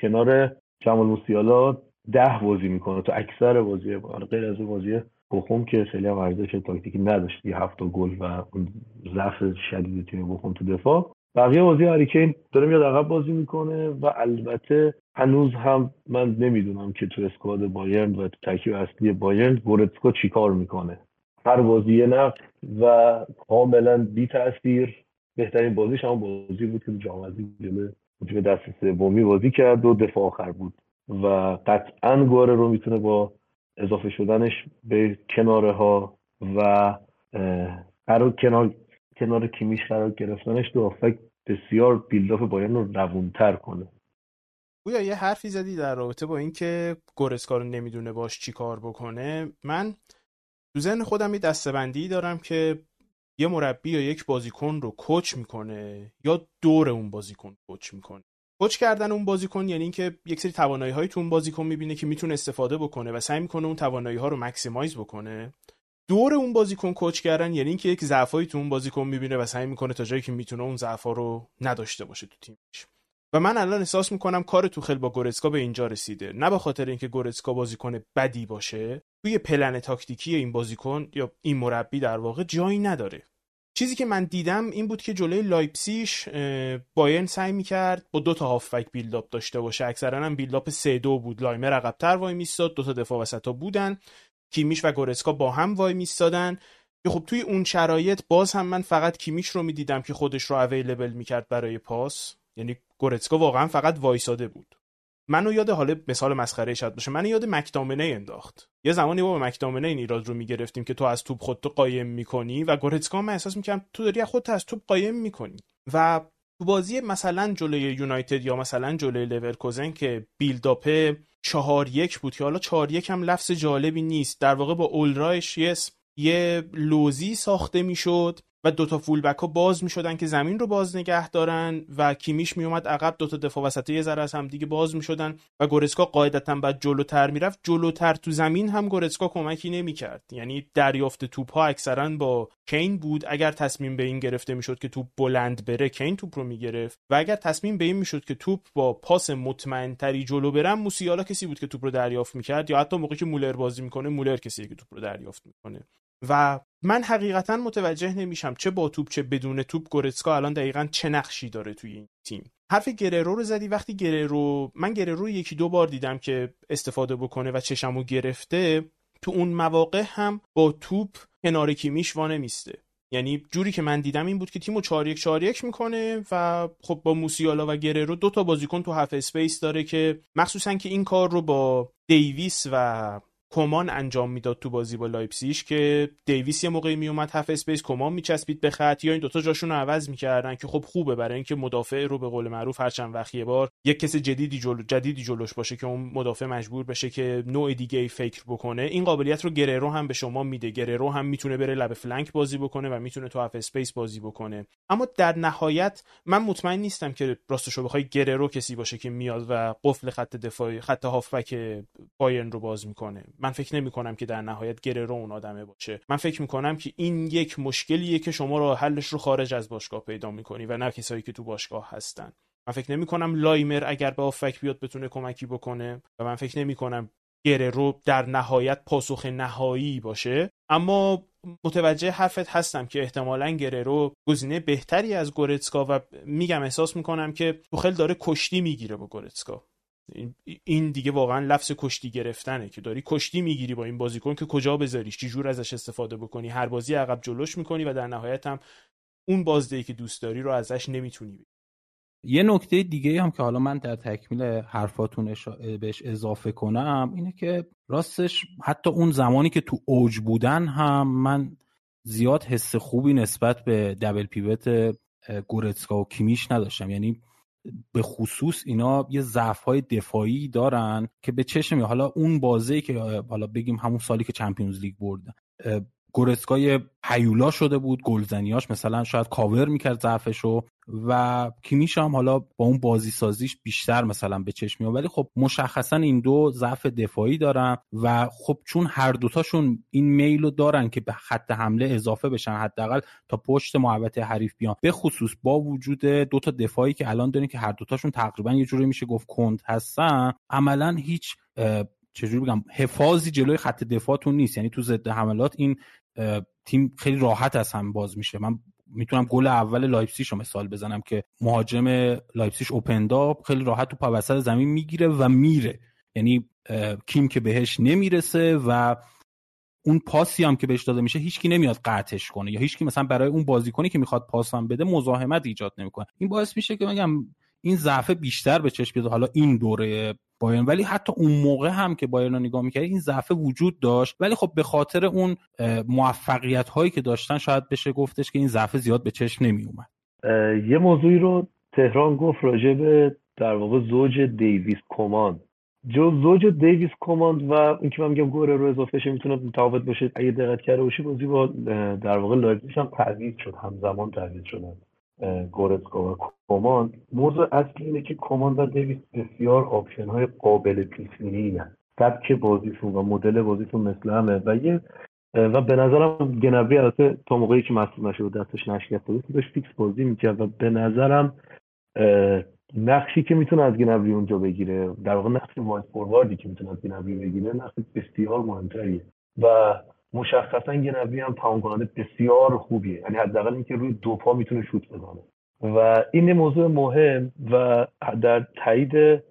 کنار جمال موسیالا ده بازی می‌کنه تو اکثر بازی غیر از بازی بخوم که خیلی هم ورزش تاکتیکی نداشت. یه هفت گل و اون ضعف شدید تیم بخوم تو دفاع. بقیه بازی هریکین داره میاد عقب بازی می‌کنه و البته هنوز هم من نمی‌دونم که تو اسکواد بایرن و تو ترکیب اصلی بایرن گورتسکا چیکار می‌کنه. هر بازی نه و کاملا بی تاثیر بهترین بازیش هم بازی بود که جام جلوی به دست سومی بازی کرد و دفاع آخر بود و قطعا گوره رو می‌تونه با اضافه شدنش به کناره ها و قرار کنار کنار کیمیش قرار گرفتنش دو افک بسیار بیلداپ بایرن رو روونتر کنه. گویا یه حرفی زدی در رابطه با اینکه گورسکا رو نمی‌دونه باش چی کار بکنه. من تو ذهن خودم یه دستبندی دارم که یه مربی یا یک بازیکن رو کوچ می‌کنه یا دور اون بازیکن کوچ می‌کنه. کوچ کردن اون بازیکن یعنی اینکه یک سری توانایی های تو اون بازیکن می‌بینه که می‌تونه استفاده بکنه و سعی می‌کنه اون توانایی ها رو مکسیمایز بکنه. دور اون بازیکن کوچ کردن یعنی اینکه یک ضعفایی تو اون بازیکن می‌بینه و سعی می‌کنه تا جایی که می‌تونه اون ضعفا رو نداشته باشه تو تیمش. و من الان احساس می‌کنم کار تو خل با گورسکا به اینجا رسیده. نه به خاطر اینکه گورسکا بازیکن بدی باشه توی پلن تاکتیکی این بازیکن یا این مربی در واقع جایی نداره. چیزی که من دیدم این بود که جلوی لایپسیش بایرن سعی می‌کرد با دو تا هافبک build-up داشته باشه. اکثرا هم build-up 3 دو بود. لایمر عقبتر وای میستاد. دو تا دفاع وسطا بودن. کیمیش و گورتسکا با هم وای میستادن. که خب توی اون شرایط باز هم من فقط کیمیش رو می‌دیدم که خودش رو available می‌کرد برای پاس. یعنی گورتسکا واقعا فقط وایساده بود. منو یاد حالا مثال مسخره شد باشه. منو یاد مک‌تامینی انداخت. یه زمانی با مک‌تامینی این ایراد رو می‌گرفتیم که تو از توپ خودتو قایم می‌کنی و گورتسکا من احساس می‌کنم تو داری خودت از توپ قایم می‌کنی. و تو بازی مثلا جلوی یونایتد یا مثلا جلوی لورکوزن که build-up چهار یک بود که حالا چهار یک هم لفظ جالبی نیست. در واقع با اولرایش یه لوزی ساخته می‌شد. و دوتا full back ها باز می‌شدن که زمین رو باز نگه دارن و کیمیش میومد عقب. دوتا دفاع وسط یه ذره از هم دیگه باز می‌شدن و گورتسکا قاعدتا بعد جلوتر می‌رفت. جلوتر تو زمین هم گورتسکا کمکی نمی‌کرد. یعنی دریافت توپ ها اکثرا با کین بود. اگر تصمیم به این گرفته می‌شد که توپ بلند بره کین توپ رو می‌گرفت. و اگر تصمیم به این می‌شد که توپ با پاس مطمئن تری جلو بره موسیالا کسی بود که توپ رو دریافت می‌کرد یا حتی موقعی که مولر بازی می‌کنه مولر کسی که توپ رو دریافت می‌کنه. و من حقیقتا متوجه نمیشم چه با توپ چه بدون توپ. گورتسکا الان دقیقا چه نقشی داره توی این تیم. حرف گریرو رو زدی. وقتی گریرو من گریرو یکی دو بار دیدم که استفاده بکنه و چشمو گرفته تو اون مواقع هم با توپ کنار کیمیش وای نمیسته یعنی جوری که من دیدم این بود که تیمو 4 1 4 1 می‌کنه و خب با موسیالا و گریرو دو تا بازیکن تو half space داره که مخصوصا که این کار رو با دیویس و کومان انجام می‌داد تو بازی با لایپسیش که دیویس یه موقعی میومد half space کومان میچسبید به خط. یا این دوتا جاشون رو عوض می‌کردن که خب خوبه برای اینکه مدافع رو به قول معروف هر چند وقت یه بار یک کس جدیدی جلو جدیدی جلوش باشه که اون مدافع مجبور بشه که نوع دیگه ای فکر بکنه. این قابلیت رو گریرو هم به شما میده. گریرو هم می‌تونه بره لب flank بازی بکنه و می‌تونه تو half space بازی بکنه. اما در نهایت من مطمئن نیستم که راستشو بخوای گریرو کسی باشه که میاد و قفل خط دفاعی خط هافبک بایرن رو باز می‌کنه. من فکر نمی کنم که در نهایت گررو اون آدمه باشه. من فکر می کنم که این یک مشکلیه که شما راه حلش رو خارج از باشگاه پیدا می‌کنی و نه کسایی که تو باشگاه هستن. من فکر نمی کنم لایمر اگر به آفک بیاد بتونه کمکی بکنه و من فکر نمی کنم گررو در نهایت پاسخ نهایی باشه. اما متوجه حرفت هستم که احتمالا گررو گزینه بهتری از گورتسکا و میگم احساس می‌کنم که توخل داره کشتی می‌گیره با گورتسکا. این دیگه واقعا لفظ کشتی گرفتنه که داری کشتی می‌گیری با این بازیکن که کجا بذاریش چی جور ازش استفاده بکنی. هر بازی عقب جلوش می‌کنی و در نهایت هم اون بازدهی که دوست داری رو ازش نمی‌تونی یه نکته دیگه هم که حالا من در تکمیل حرفاتون بهش اضافه کنم اینه که راستش حتی اون زمانی که تو اوج بودن هم من زیاد حس خوبی نسبت به دبل پیوت گورتسکا و کیمیش نداشتم. یعنی به خصوص اینا یه ضعف های دفاعی دارن که به چشم حالا اون بازی که حالا بگیم همون سالی که چمپیونز لیگ بردن گورسکای پیولا شده بود گلزنیاش مثلا شاید کاور می‌کرد ضعفشو و کیمیش هم حالا با اون بازی سازیش بیشتر مثلا به چشم میاد ولی خب مشخصا این دو ضعف دفاعی دارن و خب چون هر دوتاشون این میل دارن که به خط حمله اضافه بشن حداقل تا پشت محوطه حریف بیان. به خصوص با وجود دو تا دفاعی که الان دارین که هر دوتاشون تقریبا یه جوری میشه گفت کند هستن عملا هیچ چجوری بگم حفاظی جلوی خط دفاعتون نیست. یعنی تو ضد حملات این تیم خیلی راحت از هم باز میشه. من می‌تونم گل اول لایپسیش رو مثال بزنم که مهاجم لایپسیش اوپندا خیلی راحت تو وسط زمین می‌گیره و میره. یعنی کیم که بهش نمی‌رسه و اون پاسی هم که بهش داده میشه هیچکی نمیاد قطعش کنه یا هیچکی مثلا برای اون بازیکنی که می‌خواد پاس هم بده مزاحمت ایجاد نمی‌کنه. این باعث میشه که میگم این ضعف بیشتر به چشم بیاد. حالا این دوره بایرن. ولی حتی اون موقع هم که بایرن رو نگاه می‌کرد این ضعف وجود داشت. ولی خب به خاطر اون موفقیت هایی که داشتن شاید بشه گفتش که این ضعف زیاد به چشم نمی اومد یه موضوعی رو تهران گفت راجع به در واقع زوج دیویس کماند. جو زوج دیویس کومان و اینکه من میگم گریرو اضافه شه می‌تونه متفاوت باشه. اگه دقت کرده باشی بازی با در واقع لایپزیگ هم تعویض شد همزمان تعویض شدن گورتسکا و کومان. موضوع اصلی اینه که کومان و دیویس بسیار option های قابل پیش بینی سبک بازیشون و مدل بازیشون مثل همه. و یه و به نظرم گنبری البته تا موقعی که مصدوم نشد دستش نشکسته بود داشت فیکس بازی می‌کرد. و به نظرم نقشی که می‌تونه از گنبری اونجا بگیره در واقع نقش وایت فورواردی که می‌تونه از گنبری بگیره نقش بسیار مهمتریه. و مشخصا یه نوی هم تمام کننده بسیار خوبیه. یعنی حداقل اینکه روی دو پا می‌تونه شوت بزنه. و این موضوع مهم و در تایید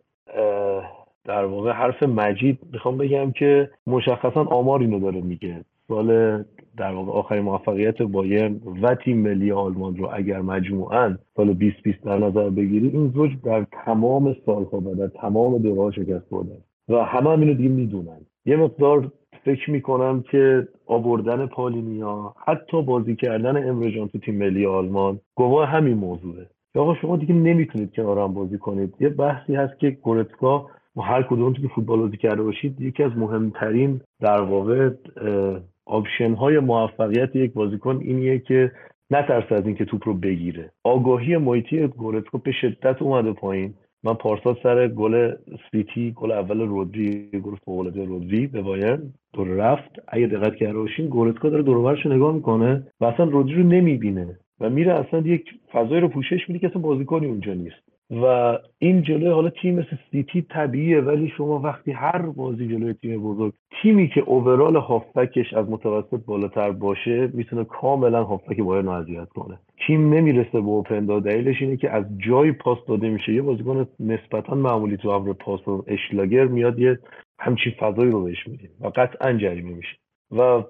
در واقع حرف مجید می‌خوام بگم که مشخصا آمار اینو داره میگه. سال در واقع آخرین موفقیت بایرن و تیم ملی آلمان رو اگر مجموعا سال 2020 در نظر بگیری این زوج در تمام سالها و در تمام دوره شکست بردن و همه هم اینو دیگه می‌دونن. یه مقدار فکر می‌کنم که آوردن پالینیا حتی بازی کردن امره جان تو تیم ملی آلمان گواه همین موضوعه. آقا شما دیگه نمی‌تونید که آرام بازی کنید. یه بحثی هست که گورتسکا و هر کدوم که فوتبال بازی کرده باشید یکی از مهمترین در واقع option های موفقیت یک بازیکن اینیه که نترسه از اینکه توپ رو بگیره. آگاهی محیطی گورتسکا به شدت اومده پایین. من پارسال سر گل سیتی گل اول رودری گل فوق‌العاده رودری به بایرن دور رفت. اگه دقت کرده باشین گورتکا داره دور رو نگاه می‌کنه و اصلا رودری رو نمی‌بینه و میره اصلا یک فضای رو پوشش میده که اصلا بازیکنی اونجا نیست. و این جلوی حالا تیم مثل سیتی طبیعیه ولی شما وقتی هر بازی جلوی تیم بزرگ تیمی که اوورال هافبکش از متوسط بالاتر باشه می‌تونه کاملا هافبک بایر اذیت کنه. تیم نمی‌رسه به اوپن دلیلش اینه که از جای پاس داده میشه. یه بازیکن نسبتا معمولی تو امر پاس و اشلاگر میاد یه همچین فضایی رو بهش میدیم و قطعا جریمه میشه. و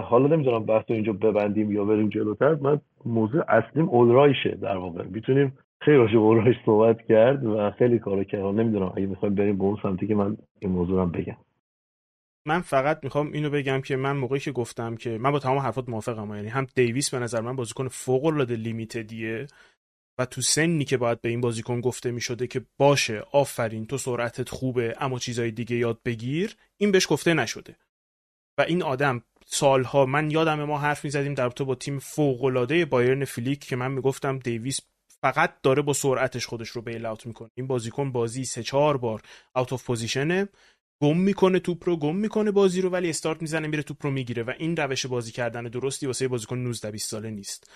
حالا نمی‌دونم بحث اینجا ببندیم یا بریم جلوتر. من موضوع اصلیم اولرایشه در واقع. می‌تونیم خیلی راجع به صحبت کرد و خیلی کارو کرد. نمی‌دونم اگه می‌خوایم بریم به اون سمتی که من این موضوع هم بگم. من فقط می‌خوام اینو بگم که من موقعی که گفتم که من با تمام حرفات موافقم یعنی هم دیویس به نظر من بازیکن فوق العاده لیمیتدیه و تو سنی که باید به این بازیکن گفته می‌شده که باشه آفرین تو سرعتت خوبه اما چیزای دیگه یاد بگیر این بهش گفته نشده. و این آدم سالها من یادم ما حرف می‌زدیم در تو با تیم فوق العاده بایرن فلیک که من می‌گفتم دیویس فقط داره با سرعتش خودش رو bail out می‌کنه. این بازیکن بازی سه چهار بار out of position ـه گم می‌کنه توپ رو گم می‌کنه بازی رو ولی استارت می‌زنه میره توپ رو می‌گیره و این روش بازی کردن درستی واسه بازیکن 19 20 ساله نیست.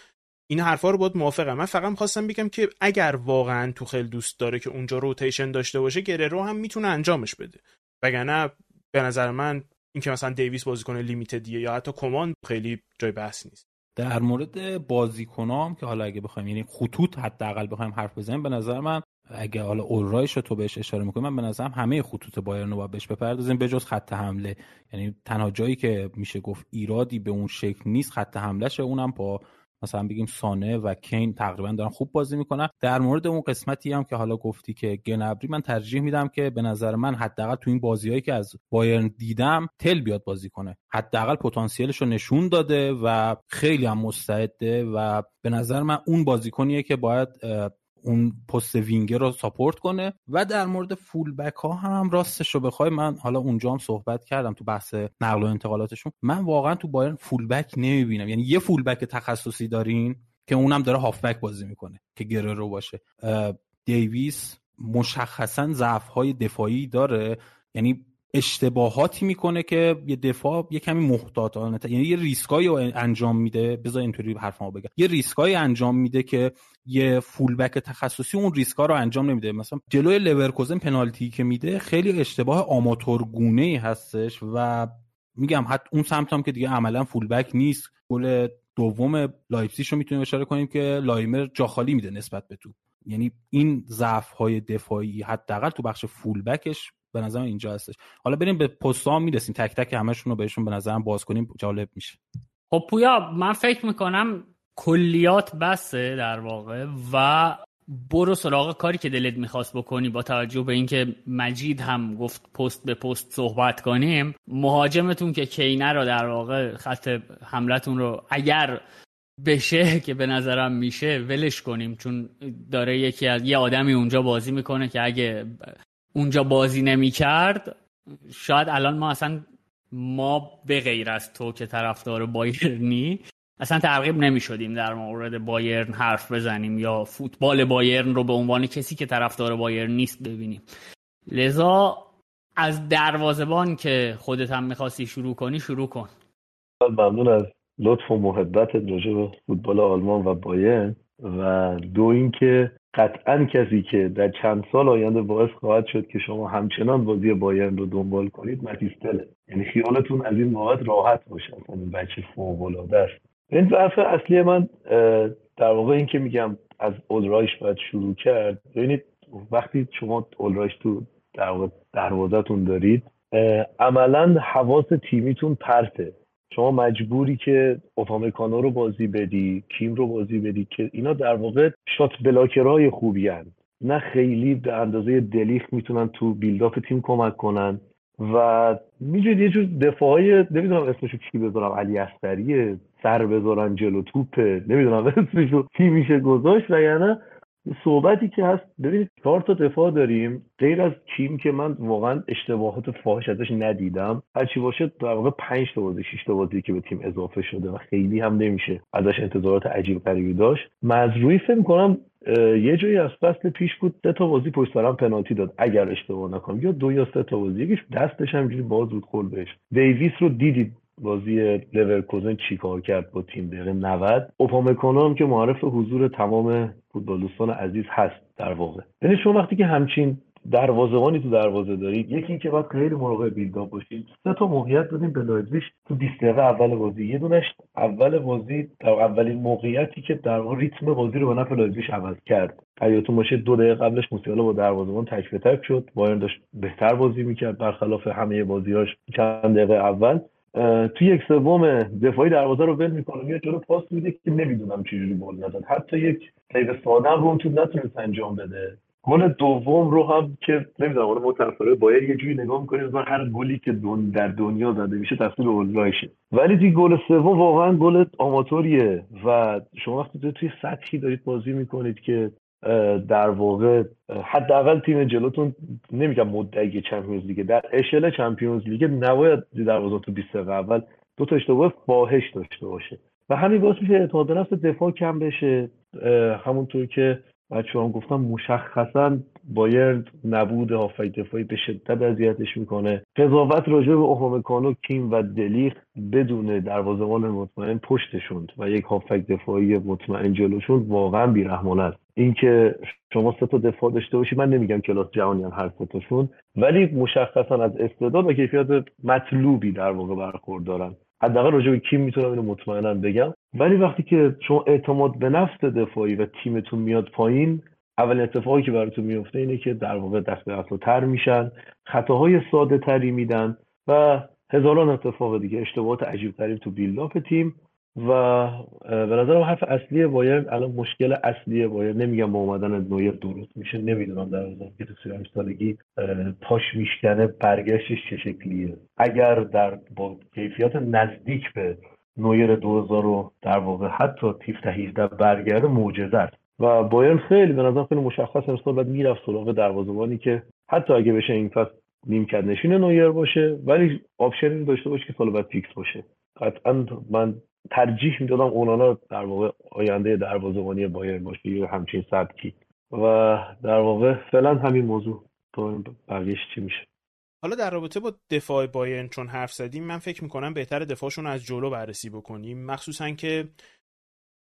این حرفا رو باید موافقم. من فقط خواستم بگم که اگر واقعا تو خیلی دوست داره که اونجا روتیشن داشته باشه گررو هم می‌تونه انجامش بده. وگرنه به نظر من اینکه مثلا دیویس بازیکن لیمیتدیه یا حتی کمان خیلی جای بحث نیست. در مورد بازیکنام که حالا اگه بخوایم یعنی خطوط حداقل بخوایم حرف بزنیم به نظر من اگه حالا اولرایش رو تو بهش اشاره می‌کنم من به نظرم همه خطوط بایرن رو بهش بپردازیم بجز خط حمله. یعنی تنها جایی که میشه گفت ایرادی به اون شکل نیست خط حملهشه اونم با مثلا بگیم سانه و کین تقریبا دارن خوب بازی می‌کنن. در مورد اون قسمتی هم که حالا گفتی که گنبری من ترجیح میدم که به نظر من حداقل تو این بازیهایی که از بایرن دیدم تل بیاد بازی کنه. حداقل پتانسیلش رو نشون داده و خیلی هم مستعده و به نظر من اون بازیکنیه که باید اون پست وینگر رو ساپورت کنه و در مورد فول بک ها هم راستش رو بخوای. من حالا اونجا هم صحبت کردم تو بحث نقل و انتقالاتشون. من واقعا تو بایرن فول بک نمی‌بینم. یعنی یه فول بک تخصصی دارین که اونم داره هافبک بازی می‌کنه که گررو باشه. دیویس مشخصا ضعف های دفاعی داره. یعنی اشتباهاتی می‌کنه که یه دفاع یه کمی محتاطانه یعنی یه ریسکایی انجام میده. بذار اینطوری حرفمو بگم. یه ریسکایی انجام میده که یه فولبک تخصصی اون ریسکا رو انجام نمیده. مثلا جلوی لورکوزن پنالتی که میده خیلی اشتباه آماتور گونه ای هستش و میگم حتی اون سمت هم که دیگه عملا fullback نیست. گل دوم لایپزیگ رو می‌تونیم اشاره کنیم که لایمر جاخالی میده نسبت به تو یعنی این ضعف های دفاعی حداقل تو بخش fullback ش به نظرم اینجا هستش. حالا بریم به پست ها می‌رسیم. تک تک همشون رو بهشون به نظرم باز کنیم جالب میشه. خب پویا من فکر می‌کنم کلیات بسه در واقع و برو سراغ کاری که دلت می‌خواست بکنی با توجه به اینکه مجید هم گفت پست به پست صحبت کنیم. مهاجمتون که کِینه رو در واقع خط حملتون رو اگر بشه که به نظرم میشه ولش کنیم چون داره یکی از یه آدمی اونجا بازی می‌کنه که اگه اونجا بازی نمی کرد شاید الان ما اصلا ما به غیر از تو که طرفدار بایرنی اصلا ترغیب نمی شدیم در مورد بایرن حرف بزنیم یا فوتبال بایرن رو به عنوان کسی که طرفدار بایرن نیست ببینیم. لذا از دروازبان که خودت هم می‌خواستی شروع کنی شروع کن. ممنون از لطف و محبت راجع به فوتبال آلمان و بایرن. و دو اینکه قطعا کسی که در چند سال آینده باعث خواهد شد که شما همچنان بازی بایرن رو دنبال کنید متیستله یعنی خیالتون از این بابت راحت باشه اصلا این بچه فوق العاده است. این ضعف اصلی من در واقع این که میگم از اولرایش باید شروع کرد. ببینید وقتی شما اولرایش تو در دروازتون دارید عملا حواس تیمیتون پرته. شما مجبوری که اوتامکانو رو بازی بدی کیم رو بازی بدی که اینا در واقع شات بلاکرهای خوبی هن. نه خیلی به اندازه دلیخ می‌تونن تو بیلداف تیم کمک کنن و میجوید یه جور دفاع های نمی‌دونم اسمشو چی بذارم علی استریه سر بذارن جلو توپه نمی‌دونم اسمشو چی میشه گذاشت و یعنی صحبتی که هست ببینید چهار تا دفاع داریم. غیر از کیم که من واقعا اشتباهات فاحش ازش ندیدم هرچی باشه در واقع پنج تا بازی شش تا بازی که به تیم اضافه شده و خیلی هم نمیشه ازش انتظارات عجیب غریبی داشت. مزروی فکر کنم یه جایی از فصل پیش بود سه تا بازی پشت سر هم پنالتی داد اگر اشتباه نکنم. یا دو یا سه تا بازی یکیش دستش هم باز بود خورد بهش. دیویس رو دیدید. بازی لورکوزن چیکار کرد با تیم دقیقه 90 اوپامکانو هم که معرف حضور تمام فوتبالیستان عزیز هست در واقع. یعنی شما وقتی که همچین دروازه‌بانی تو دروازه دارید یکی اینکه باید خیلی مراقب build-up باشید سه تا موقعیت دادیم به لایپزیگ تو 20 دقیقه اول بازی. یه دونش اول بازی در اولین موقعیتی که در واقع ریتم بازی رو به نفع لایپزیگ عوض کرد. یادتون باشه دو دقیقه قبلش موسیالا با دروازه‌بان تک به تک شد. بایرن داشت بهتر بازی می‌کرد برخلاف همه بازیاش چند دقیقه اول توی یک سوم دفاعی دروازه رو ول می‌کنه میاد جلو پاس میده که نمی‌دونم چجوری گل نزد. حتی یک سیو ساده رو اون تو نتونست انجام بده. گل دوم رو هم که نمی‌دونم اون متفره باید یه جوری نگاه می‌کنیم هر گلی که دون در دنیا زده میشه تفسیر اولایشه. ولی توی گل سوم واقعا گل آماتوریه و شما وقتی توی سطحی دارید بازی می‌کنید که در واقع حداقل تیم جلوتون نمیگم مدعی چمپیونز لیگ در اشل چمپیونز لیگ نباید در تو 20 دقیقه اول دو تا اشتباه فاحش داشته باشه. و همین باعث میشه اعتماد نفس دفاع کم بشه. همونطور که بچه هم گفتم مشخصا باید نبود هافک دفاعی به شدت اذیتش می‌کنه. قضاوت راجع به اوپامکانو کیم و دلیخ بدون دروازه‌بان مطمئن پشتشون و یک هافک دفاعی مطمئن جلوشون واقعا بیرحمانه است. اینکه شما سه تا دفاع داشته باشید من نمیگم کلاس جهانی هم هر تاشون ولی مشخصا از استعداد و کیفیت مطلوبی در واقع برخوردارن. حداقل راجع به کیم می‌تونم اینو مطمئنا بگم. ولی وقتی که شما اعتماد به نفس دفاعی و تیمتون میاد پایین اولین اتفاقی که براتون میفته اینه که در واقع دست به تر میشن خطاهای ساده تری میدن و هزاران اتفاق دیگه اشتباهات عجیب تو بیلداپ تیم و به نظرم حرف اصلی بایر الان مشکل اصلی بایر. نمیگم با اومدن نویر درست میشه نمی‌دونم در که تو سالگی پاش میشکنه برگشتش چه شکلیه. اگر در با کیفیت نزدیک به نویر 2000 در واقع حتی تیف 18 برگرده معجزه است. و بایرن خیلی به نظر خیلی مشخص امسال باید می‌رفت سراغ دروازه‌بانی که حتی اگه بشه این فصل نیمکت نشین نویر باشه ولی آپشن داشته باشه که سال بعد فیکس باشه. قطعا من ترجیح می‌دادم اونانا در واقع آینده دروازه‌بانی بایرن باشه یا همچین سبکی. و در واقع فعلا همین موضوع تو بقیهش چی میشه. حالا در رابطه با دفاع بایرن چون حرف زدیم من فکر می‌کنم بهتر دفاعشون از جلو بررسی بکنیم. مخصوصا که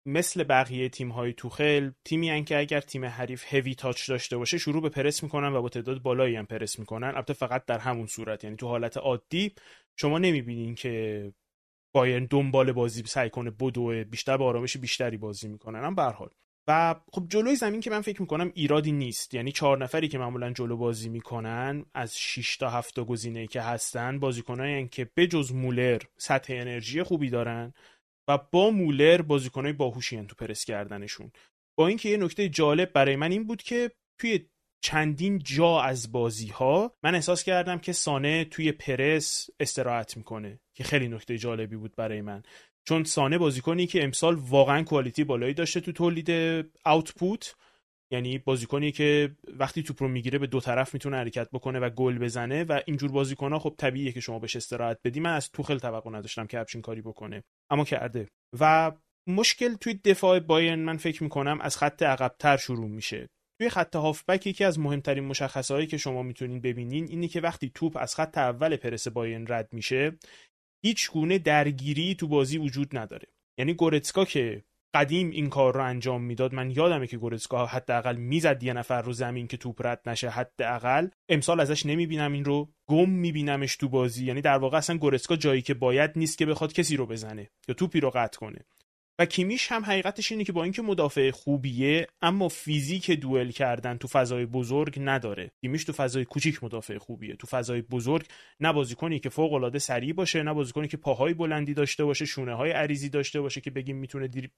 مثل بقیه تیم های توخل تیمی که اگر تیم حریف هوی تاچ داشته باشه شروع به پرس می‌کنن و با تعداد بالایی هم پرس می‌کنن. البته فقط در همون صورت. یعنی تو حالت عادی شما نمی‌بینین که بایرن دنبال بازی سعی کنه بدو بیشتر با آرامش بیشتری بازی می‌کنن هم حال. و خب جلوی زمین که من فکر می‌کنم ایرادی نیست. یعنی چهار نفری که معمولا جلو بازی می‌کنن از 6 تا 7 تا گزینه که هستن بازیکنایی که بجز مولر سطح انرژی خوبی دارن و با مولر بازیکنای باهوشی تو پرس کردنشون. با اینکه یه نکته جالب برای من این بود که توی چندین جا از بازی ها من احساس کردم که سانه توی پرس استراحت می‌کنه. که خیلی نکته جالبی بود برای من. چون سانه بازیکنی که امسال واقعا کوالیتی بالایی داشته تو تولید آوتپوت یعنی بازیکنی که وقتی توپ رو می‌گیره به دو طرف می‌تونه حرکت بکنه و گل بزنه و اینجور بازیکنها خب طبیعیه که شما بهش استراحت بدی. من از توخل توقع نداشتم که همچین کاری بکنه اما کرده. و مشکل توی دفاع باین من فکر می‌کنم از خط عقبتر شروع میشه. توی خط هافبک یکی از مهمترین مشخصهایی که شما می‌تونین ببینین اینه که وقتی توپ از خط اول پرس باین رد میشه هیچ گونه درگیری تو بازی وجود نداره. یعنی گورتسکا که قدیم این کار رو انجام می‌داد من یادمه که گورتسکا حداقل می‌زد یه نفر رو زمین که توپ رد نشه حداقل. امسال ازش نمی‌بینم این رو. گم میبینمش تو بازی. یعنی در واقع اصلا گورتسکا جایی که باید نیست که بخواد کسی رو بزنه یا توپی رو قطع کنه. و کیمیش هم حقیقتش اینه که با اینکه مدافع خوبیه اما فیزیک دوئل کردن تو فضای بزرگ نداره. کیمیش تو فضای کوچیک مدافع خوبیه. تو فضای بزرگ نه بازیکنی که فوق العاده سریع باشه نه بازیکنی که پاهای بلندی داشته باشه شونه های عریضی داشته باشه که بگیم می‌تونه دیر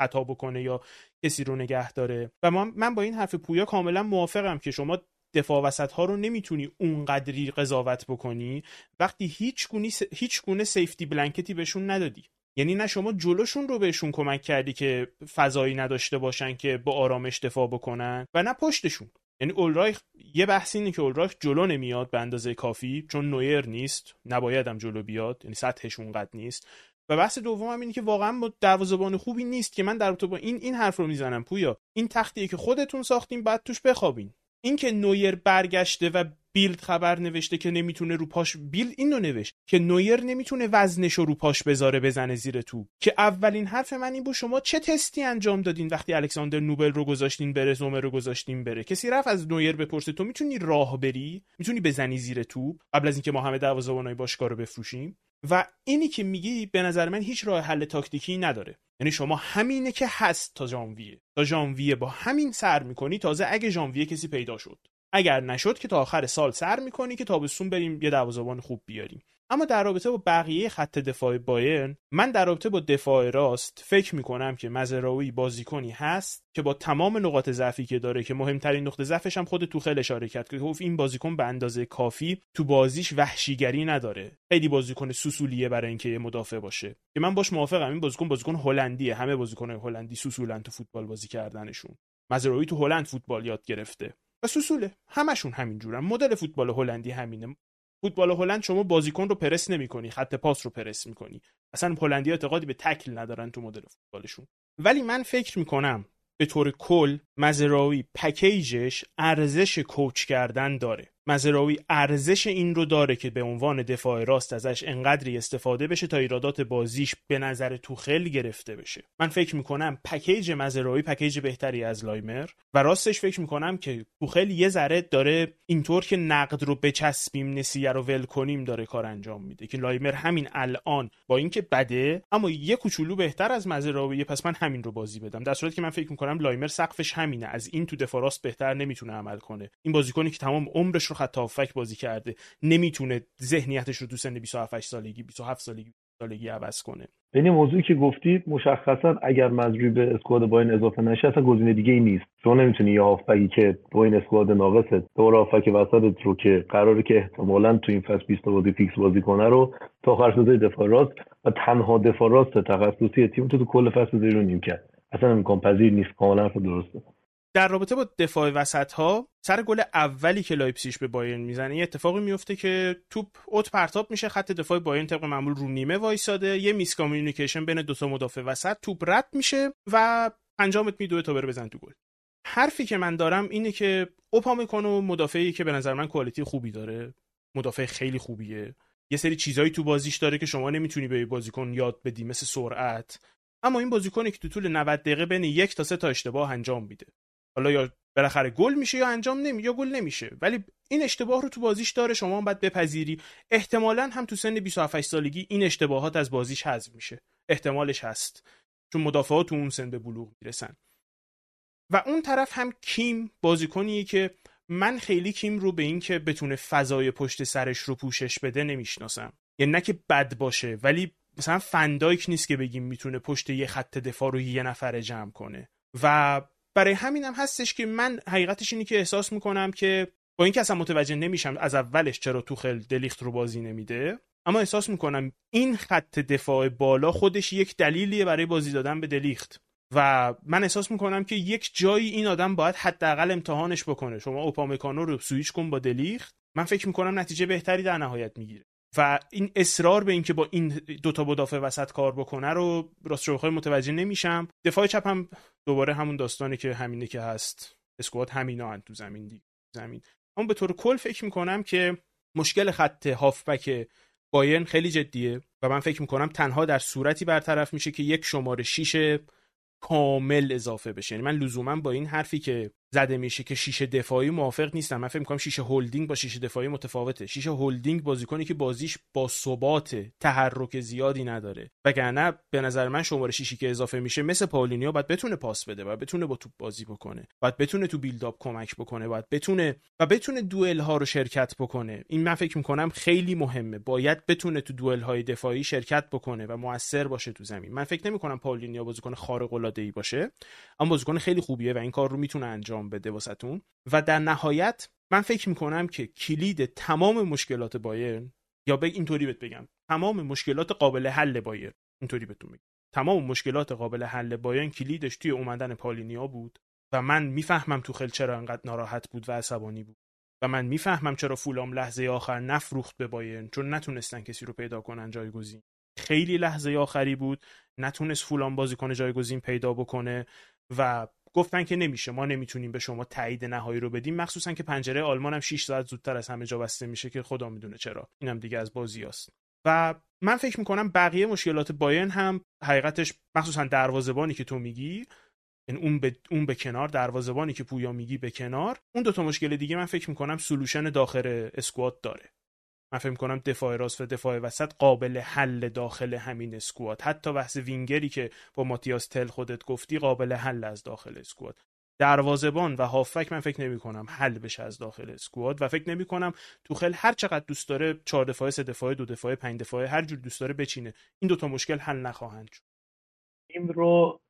خطا بکنه یا کسی رو نگه داره. و من با این حرف پویا کاملا موافقم که شما دفاع وسط ها رو نمی‌تونی اونقدری قضاوت بکنی. وقتی هیچ گونه هیچ گونه سیفتی بلنکتی بهشون ندادی. یعنی نه شما جلوشون رو بهشون کمک کردی که فضایی نداشته باشن که با آرامش دفاع بکنن و نه پشتشون. یعنی اولرایخ یه بحث اینه که اولرایخ جلو نمیاد به اندازه کافی چون نویر نیست نباید جلو بیاد یعنی سطحش اونقدر نیست. و بحث دوم هم اینه که واقعا با دروازه‌بان خوبی نیست که من در با این این حرف رو می‌زنم. پویا این تختیه که خودتون ساختین بعد توش بخوابین. اینکه نویر برگشته و بیلد خبر نوشته که نمی‌تونه رو پاش بیلد اینو نوشت که نویر نمی‌تونه وزنش رو پاش بذاره بزنه زیر توپ. که اولین حرف من این بود شما چه تستی انجام دادین وقتی الکساندر نوبل رو گذاشتین بره زومر رو گذاشتین بره؟ کسی رفت از نویر بپرسه تو می‌تونی راه بری؟ می‌تونی بزنی زیر توپ؟ قبل از اینکه ما همه دروازه‌بانای باشگاه رو بفروشیم. و اینی که میگی به نظر من هیچ راه حل تاکتیکی نداره. یعنی شما همینه که هست تا ژانویه. تا ژانویه با همین سر می‌کنی تازه اگه ژانویه کسی پیدا شد. اگر نشد که تا آخر سال سر می‌کنی که تابستون بریم یه دروازه‌بان خوب بیاریم. اما در رابطه با بقیه خط دفاع بایرن من در رابطه با دفاع راست فکر می‌کنم که مزراوی بازیکنی هست که با تمام نقاط ضعفی که داره که مهمترین نقطه ضعفش هم خود توخل اشاره کرد که گفت این بازیکن به اندازه کافی تو بازیش وحشیگری نداره. خیلی بازیکن سوسولیه برای اینکه مدافع باشه. که من باش موافقم این بازیکن بازیکن هلندیه. همه بازیکن هلندی سوسولن تو فوتبال بازی کردنشون. مزراوی تو هلند فوتبال یاد گرفته. و سوسوله همشون همینجورن مدل فوتبال هلندی همینه. فوتبال هلند شما بازیکن رو پرس نمی‌کنی خط پاس رو پرس می‌کنی. اصلا هلندی اعتقادی به تکل ندارن تو مدل فوتبالشون. ولی من فکر می‌کنم به طور کل مزراوی پکیجش ارزش کوچ کردن داره. مزراوی ارزش این رو داره که به عنوان دفاع راست ازش انقدری استفاده بشه تا ایرادات بازیش به نظر توخل گرفته بشه. من فکر می‌کنم پکیج مزراوی پکیج بهتری از لایمر و راستش فکر می‌کنم که توخل یه ذره داره اینطور که نقد رو بچسبیم نسیه رو ول کنیم داره کار انجام میده که لایمر همین الان با اینکه بده اما یه کوچولو بهتر از مزراوی پس من همین رو بازی بدم. در صورتی که من فکر می‌کنم لایمر سقفش همینه. از این تو دفاع راست بهتر نمی‌تونه عمل کنه. این بازیکنی که تمام عمرش رو خط هافک بازی کرده. نمی‌تونه ذهنیتش رو تو سن 27 سالگی 27 سالگی سالگی عوض کنه. این موضوعی که گفتی مشخصا اگر مزراوی به squad با این اضافه نشه اصلا گزینه دیگه ای نیست. شما نمی‌تونی یه هافبکی که با این squad ناقصه دور هافبک وسطت رو که قراره که احتمالا تو این فصل 20 بازی fix بازی کنه رو تا آخر دفاع راست و تنها دفاع راست تخصصی تیم تو تو کل فصل زیر نیم کرد. اصلا امکان پذیر نیست کاملا درسته. در رابطه با دفاع وسط ها سر گل اولی که لایپزیگ به بایرن می‌زنه یه اتفاقی میفته که توپ اوت پرتاب میشه خط دفاع بایرن طبق معمول رو نیمه وایساده یه miscommunication بین دو تا مدافع وسط توپ رد میشه و انجامت میدوه تا بره بزن تو گل. حرفی که من دارم اینه که اوپامکانو مدافعی که به نظر من quality خوبی داره مدافع خیلی خوبیه. یه سری چیزایی تو بازیش داره که شما نمی‌تونی به بازیکن یاد بدی مثل سرعت. اما این بازیکنی که تو طول 90 دقیقه بین یک تا سه تا اشتباه انجام میده. حالا یا بالاخره گل میشه یا انجام نمی یا گل نمیشه. ولی این اشتباه رو تو بازیش داره شما هم باید بپذیری. احتمالا هم تو سن 27 سالگی این اشتباهات از بازیش حذف میشه. احتمالش هست. چون مدافعات تو اون سن به بلوغ می‌رسن. و اون طرف هم کیم بازیکنیه که من خیلی کیم رو به اینکه بتونه فضای پشت سرش رو پوشش بده نمی‌شناسم. یعنی نه که بد باشه ولی مثلا فندایک نیست که بگیم می‌تونه پشت یه خط دفاع رو یه نفره جمع کنه. و برای همین هم هستش که من حقیقتش اینی که احساس می‌کنم که با اینکه اصلا متوجه نمیشم از اولش چرا توخل دلیخت رو بازی نمیده اما احساس می‌کنم این خط دفاع بالا خودش یک دلیلیه برای بازی دادن به دلیخت و من احساس می‌کنم که یک جایی این آدم باید حداقل امتحانش بکنه. شما اوپامکانو رو سویش کن با دلیخت من فکر می‌کنم نتیجه بهتری در نهایت می‌گیره. و این اصرار به اینکه با این دوتا مدافع وسط کار بکنه رو راست متوجه نمیشم. دفاع چپ هم دوباره همون داستانی که همینه که هست. اسکواد همینا هن تو زمین دیگه زمین. اما به طور کل فکر می‌کنم که مشکل خط هافبک بایرن خیلی جدیه و من فکر می‌کنم تنها در صورتی برطرف میشه که یک شماره شیش کامل اضافه بشه. یعنی من لزوما با این حرفی که زده میشه که شیشه دفاعی موافق نیستم. من فکر می‌کنم شیشه هولدینگ با شیشه دفاعی متفاوته. شیشه هولدینگ بازیکنی که بازیش با ثبات تحرک زیادی نداره. وگرنه به نظر من شماره شیشی که اضافه میشه مثل پالینیا باید بتونه پاس بده و بتونه با توپ بازی بکنه. باید بتونه تو build-up کمک بکنه. باید بتونه و بتونه دوئل ها رو شرکت بکنه. این من فکر می‌کنم خیلی مهمه. باید بتونه تو دوئل های دفاعی شرکت بکنه و موثر باشه تو زمین. من فکر نمی‌کنم پالینیا بازیکن خارق العاده ای باشه اما بازیکن خیلی خوبیه و این کار رو می‌تونه انجام بده واسهتون. و در نهایت من فکر می‌کنم که کلید تمام مشکلات بایرن یا به اینطوری بهت بگم تمام مشکلات قابل حل بایرن. اینطوری بهتون بگم. تمام مشکلات قابل حل بایرن کلیدش توی اومدن پالینیا بود و من می‌فهمم توخل چرا انقدر ناراحت بود و عصبانی بود. و من می‌فهمم چرا فولام لحظه آخر نفروخت به بایرن چون نتونستن کسی رو پیدا کنن جایگزین. خیلی لحظه آخری بود نتونست فولام بازیکن جایگزین پیدا بکنه و گفتن که نمیشه ما نمی‌تونیم به شما تایید نهایی رو بدیم. مخصوصا که پنجره آلمان هم 6 ساعت زودتر از همه جا بسته میشه که خدا می‌دونه چرا. اینم دیگه از بازی است. و من فکر می‌کنم بقیه مشکلات بایرن هم حقیقتش مخصوصا دروازبانی که تو میگی این اون به اون به کنار دروازبانی که پویا میگی به کنار اون دو تا مشکل دیگه من فکر می‌کنم سولوشن داخل اسکواد داره. من فکر کنم دفاع راست و دفاع وسط قابل حل داخل همین اسکواد. حتی بحث وینگری که با ماتیاس تل خودت گفتی قابل حل از داخل اسکواد. دروازبان و هافک من فکر نمی کنم حل بشه از داخل اسکواد و فکر نمی کنم توخل هر چقدر دوست داره چهار دفاعه سه دفاعه دو دفاعه پنج دفاعه هر جور دوست داره بچینه. این دوتا مشکل حل نخواهند شد. این رو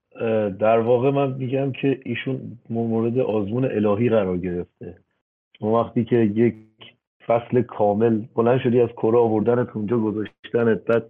در واقع من میگم که ایشون مورد آزمون الهی قرار گرفته. وقتی که یک فصل کامل. بلند شدی از کره آوردنت اونجا گذاشتنت. بعد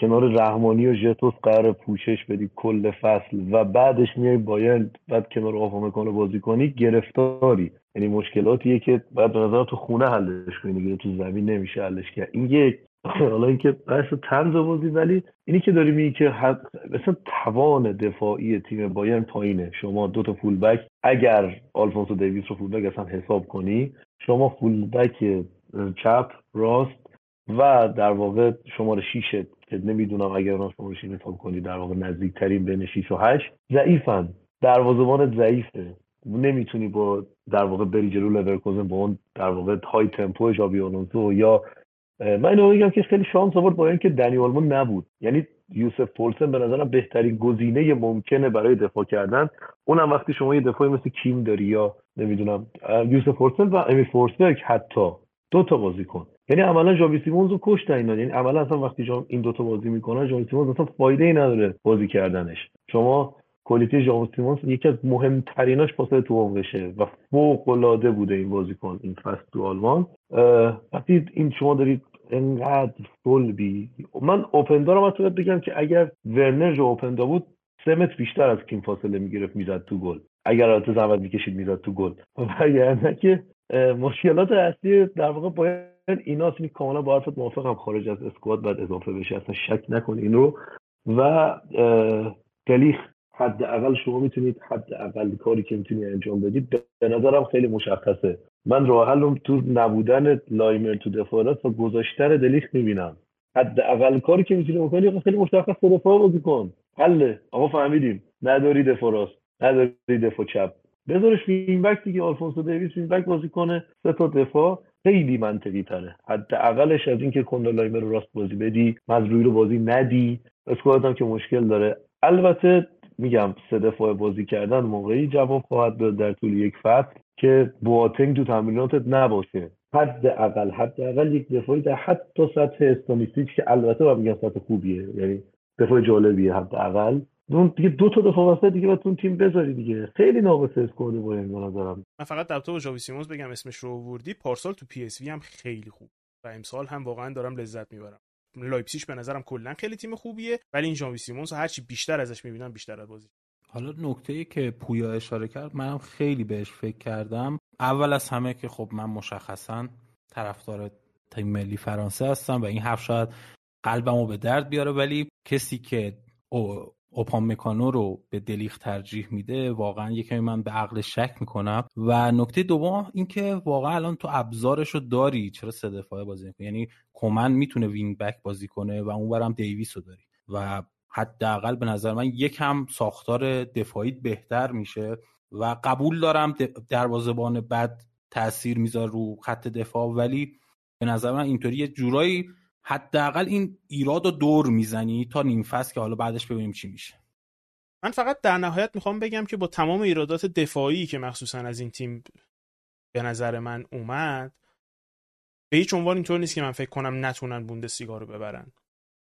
کنار رحمانی و ژتوس قرار پوشش بدی کل فصل و بعدش میای باید بعد کنار آفامکانو بازی کنی گرفتاری. یعنی مشکلاتیه که بعد به نظر تو خونه حلش کنی دیگه تو زمین نمیشه حلش کرد. این یک حالا اینکه بحث طنز بازی ولی اینی که داری میگی که حد... مثلا توان دفاعی تیم بایرن پایینه. شما دو تا فول بک اگر آلفونسو دیویس رو فول بک اصلا حساب کنی شما فول بک چپ راست و در واقع شماره 6 که نمی‌دونم اگر اون شماره 6 حساب کنی در واقع نزدیکترین بین 6 و 8 ضعیفن. دروازه‌بان ضعیفه. نمی‌تونی با در واقع بری جلو لورکوزن با اون در واقع های تمپو ژابی آلونسو یا من اینو میگم که خیلی شانس آورد با اینکه دنی آلمون نبود. یعنی یوسف پولسن به نظرم بهترین گزینه ممکنه برای دفاع کردن. اونم وقتی شما یه دفاعی مثل کیم داری یا نمی‌دونم یوسف پولسن و امی فورسبرگ حتی دو تا بازی کن. یعنی عملا جاوی سیمونز رو کشتن اینا. یعنی عملا اصلا وقتی جا این دوتا بازی می‌کنن جاوی سیمونز اصلا فایده ای نداره بازی کردنش. شما کلیتی جاوی سیمونز یکی از مهمتریناش پاس تو بشه و فوق العاده بوده این بازیکن این فصل تو آلمان. وقتی این شما دارید انقدر فول بی من اوپن دارم از بگم که اگر ورنر جو اوپن دا بود سه متر بیشتر از کیم فاصله می‌گرفت می‌زد تو گل. اگر البته زحمت می‌کشید می‌زد تو گل. و که مشکلات اصلی در واقع باید ایناست این کاملا با حرفت موافقم. خارج از اسکواد باید اضافه بشه. اصلا شک نکن این رو و دلیخ حداقل شما می‌تونید حداقل کاری که می‌تونی انجام بدید به نظرم خیلی مشخصه. من راه حل تو نبودن لایمر تو دفاع راست و گذاشتن دلیخ می‌بینم. حداقل کاری که می‌تونی بکنی خیلی مشخص دفاع بازی کن حله آقا فهمیدیم. نداری دفاع راست. نداری دفاع چپ. بذارش وینگ بک دیگه آلفونسو دیویس وینگ بک بازی کنه. سه تا دفاع خیلی منطقی تره حداقلش از اینکه کندالایمر رو راست بازی بدی مزروی رو بازی ندی. اسکواد هم که مشکل داره. البته میگم سه دفاع بازی کردن موقعی جواب خواهد داد در طول یک فصل. که بواتنگ تو تمریناتت نباشه. حد اقل حد اقل یک دفاعی در حتی سطح استانیستیک که البته باید میگم سطح خوبیه. یعنی دفاع جالبیه حد اقل. اون دیگه دو تا دفاع وسط دیگه بتون تیم بذاری دیگه. خیلی ناقص squad باید به نظرم. من فقط در تو جاوی سیمونز بگم اسمش رو آوردی. پارسال تو پی اس وی هم خیلی خوب. و امسال هم واقعا دارم لذت می‌برم. لایپسیش به نظرم کلا خیلی تیم خوبیه ولی این جاوی سیمونز هرچی بیشتر ازش می‌بینم بیشتر از بازی. حالا نکته ای که پویا اشاره کرد منم خیلی بهش فکر کردم. اول از همه که خب من مشخصا طرفدار تیم ملی فرانسه هستم و این حرف شاید قلبمو به درد بیاره ولی کسی که اوپان مکانو رو به دلیخ ترجیح میده واقعا یکمی من به عقل شک می‌کنم. و نکته دوم اینکه واقعا الان تو ابزارش رو داری چرا سه دفاعه بازی می‌کنی؟ یعنی کومن می‌تونه وینگ بک بازی کنه و اونورم دیویس رو داری. و حداقل به نظر من یکم ساختار دفاعی بهتر میشه و قبول دارم دروازه‌بان بد تاثیر می‌ذاره رو خط دفاع ولی به نظر من اینطوری یه جورایی حداقل این ایراد رو دور می‌زنی تا نیم فصل که حالا بعدش ببینیم چی میشه. من فقط در نهایت می‌خوام بگم که با تمام ایرادات دفاعی که مخصوصا از این تیم به نظر من اومد به هیچ عنوان اینطور نیست که من فکر کنم نتونن بوندسلیگا رو ببرن.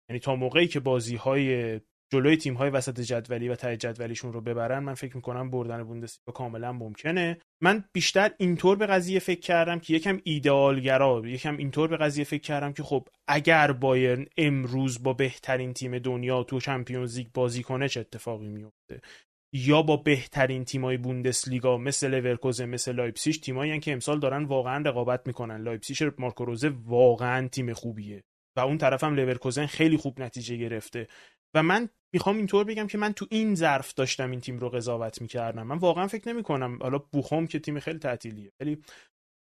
یعنی تا موقعی که بازی های جلوی تیم های وسط جدولی و ته جدولیشون رو ببرن من فکر می‌کنم بردن بوندسلیگا کاملا ممکنه. من بیشتر اینطور به قضیه فکر کردم که یکم ایدئالگرا یکم اینطور به قضیه فکر کردم که خب اگر بایرن امروز با بهترین تیم دنیا تو چمپیونز لیگ بازی کنه چه اتفاقی میفته یا با بهترین تیمای بوندسلیگا مثل لورکوزن مثل لایپسیش تیمایی که امسال دارن واقعا رقابت می‌کنن. لایپسیش مارکو روزه واقعا تیم خوبیه. و اون طرف هم لورکوزن خیلی خوب نتیجه گرفته. و من می‌خوام اینطور بگم که من تو این ظرف داشتم این تیم رو قضاوت می‌کردم. من واقعا فکر نمی کنم حالا بوخوم که تیم خیلی تعطیلیه. ولی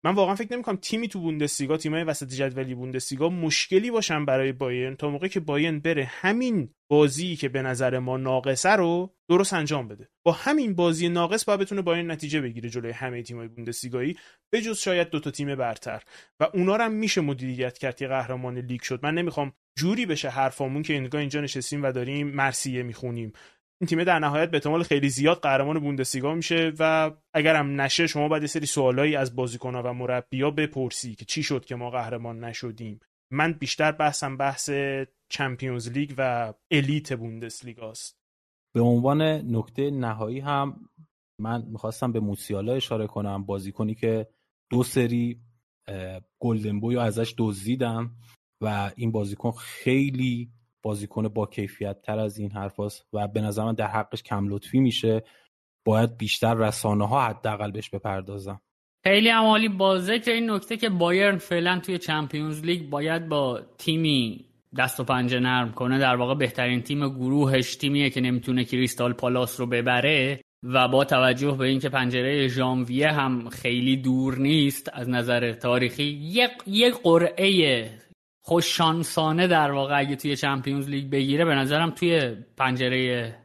من واقعا فکر نمی کنم تیمی تو بوندسلیگا تیمای وسط جدولی بوندسلیگا مشکلی باشن برای بایرن تا موقعی که بایرن بره همین بازی که به نظر ما ناقصه رو درست انجام بده. با همین بازی ناقص باید بتونه بایرن نتیجه بگیره جلوی همه تیمای بوندسلیگایی به جز شاید دو تا تیم برتر. و اونا رو هم میشه مدیریت کرد که قهرمان لیگ شد. من نمی‌خوام جوری بشه حرفامون که انگار اینجا نشستیم و داریم مرسیه می‌خونیم. این تیم در نهایت به احتمال خیلی زیاد قهرمان بوندسلیگا میشه و اگرم نشه شما باید سری سوالایی از بازیکنها و مربیا بپرسی که چی شد که ما قهرمان نشدیم. من بیشتر بحثم بحث چمپیونز لیگ و الیت بوندسلیگاست. به عنوان نکته نهایی هم من می‌خواستم به موسیالا اشاره کنم بازیکنی که دو سری گلدن بوی ازش دزدیدم و این بازیکن خیلی بازیکن با کیفیت تر از این حرفاست و به نظر من در حقش کم لطفی میشه. باید بیشتر رسانه ها حداقل بهش بپردازم خیلی عمالی با ذکر این نکته که بایرن فعلا توی چمپیونز لیگ باید با تیمی دست و پنجه نرم کنه در واقع بهترین تیم گروهش تیمیه که نمی‌تونه کریستال پالاس رو ببره و با توجه به اینکه پنجره ژانویه هم خیلی دور نیست از نظر تاریخی یک یک قرعه خوششانسانه در واقع اگه توی چمپیونز لیگ بگیره به نظرم توی پنجره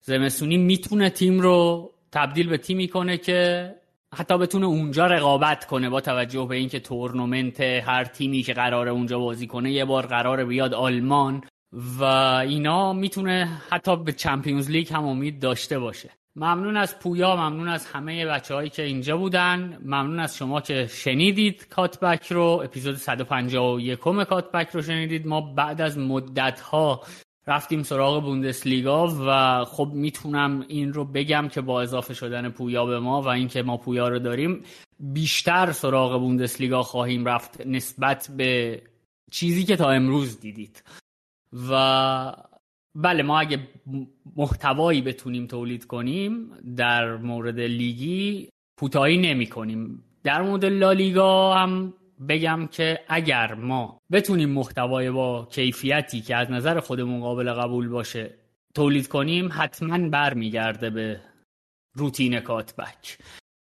زمستونی می‌تونه تیم رو تبدیل به تیمی کنه که حتی بتونه اونجا رقابت کنه با توجه به اینکه تورنمنت هر تیمی که قراره اونجا بازی کنه یه بار قراره بیاد آلمان و اینا می‌تونه حتی به چمپیونز لیگ هم امید داشته باشه. ممنون از پویا ممنون از همه بچه هایی که اینجا بودن. ممنون از شما که شنیدید کاتبک رو. اپیزود 151 کاتبک رو شنیدید. ما بعد از مدت ها رفتیم سراغ بوندسلیگا و خب می‌تونم این رو بگم که با اضافه شدن پویا به ما و اینکه ما پویا رو داریم بیشتر سراغ بوندسلیگا خواهیم رفت نسبت به چیزی که تا امروز دیدید. و بله ما اگه محتوایی بتونیم تولید کنیم در مورد لیگی کوتاهی نمی کنیم. در مورد لالیگا هم بگم که اگر ما بتونیم محتوای با کیفیتی که از نظر خودمون قابل قبول باشه تولید کنیم حتما برمیگرده به روتین کاتبک.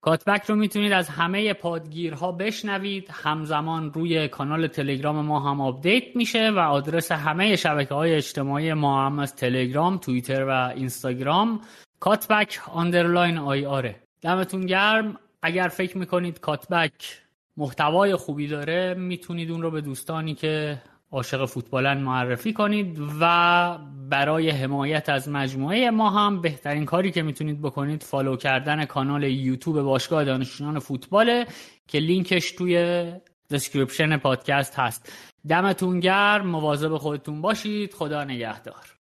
کاتبک رو می‌تونید از همه پادگیرها بشنوید. همزمان روی کانال تلگرام ما هم آپدیت میشه و آدرس همه شبکه های اجتماعی ما هم از تلگرام، توییتر و اینستاگرام. کاتبک underline IR ه دمتون گرم. اگر فکر می‌کنید کاتبک محتوای خوبی داره می‌تونید اون رو به دوستانی که عاشق فوتبالن معرفی کنید و برای حمایت از مجموعه ما هم بهترین کاری که می‌تونید بکنید follow کردن کانال یوتیوب باشگاه دانشجویان فوتباله که لینکش توی description پادکست هست. دمتون گرم مواظب خودتون باشید. خدا نگهدار.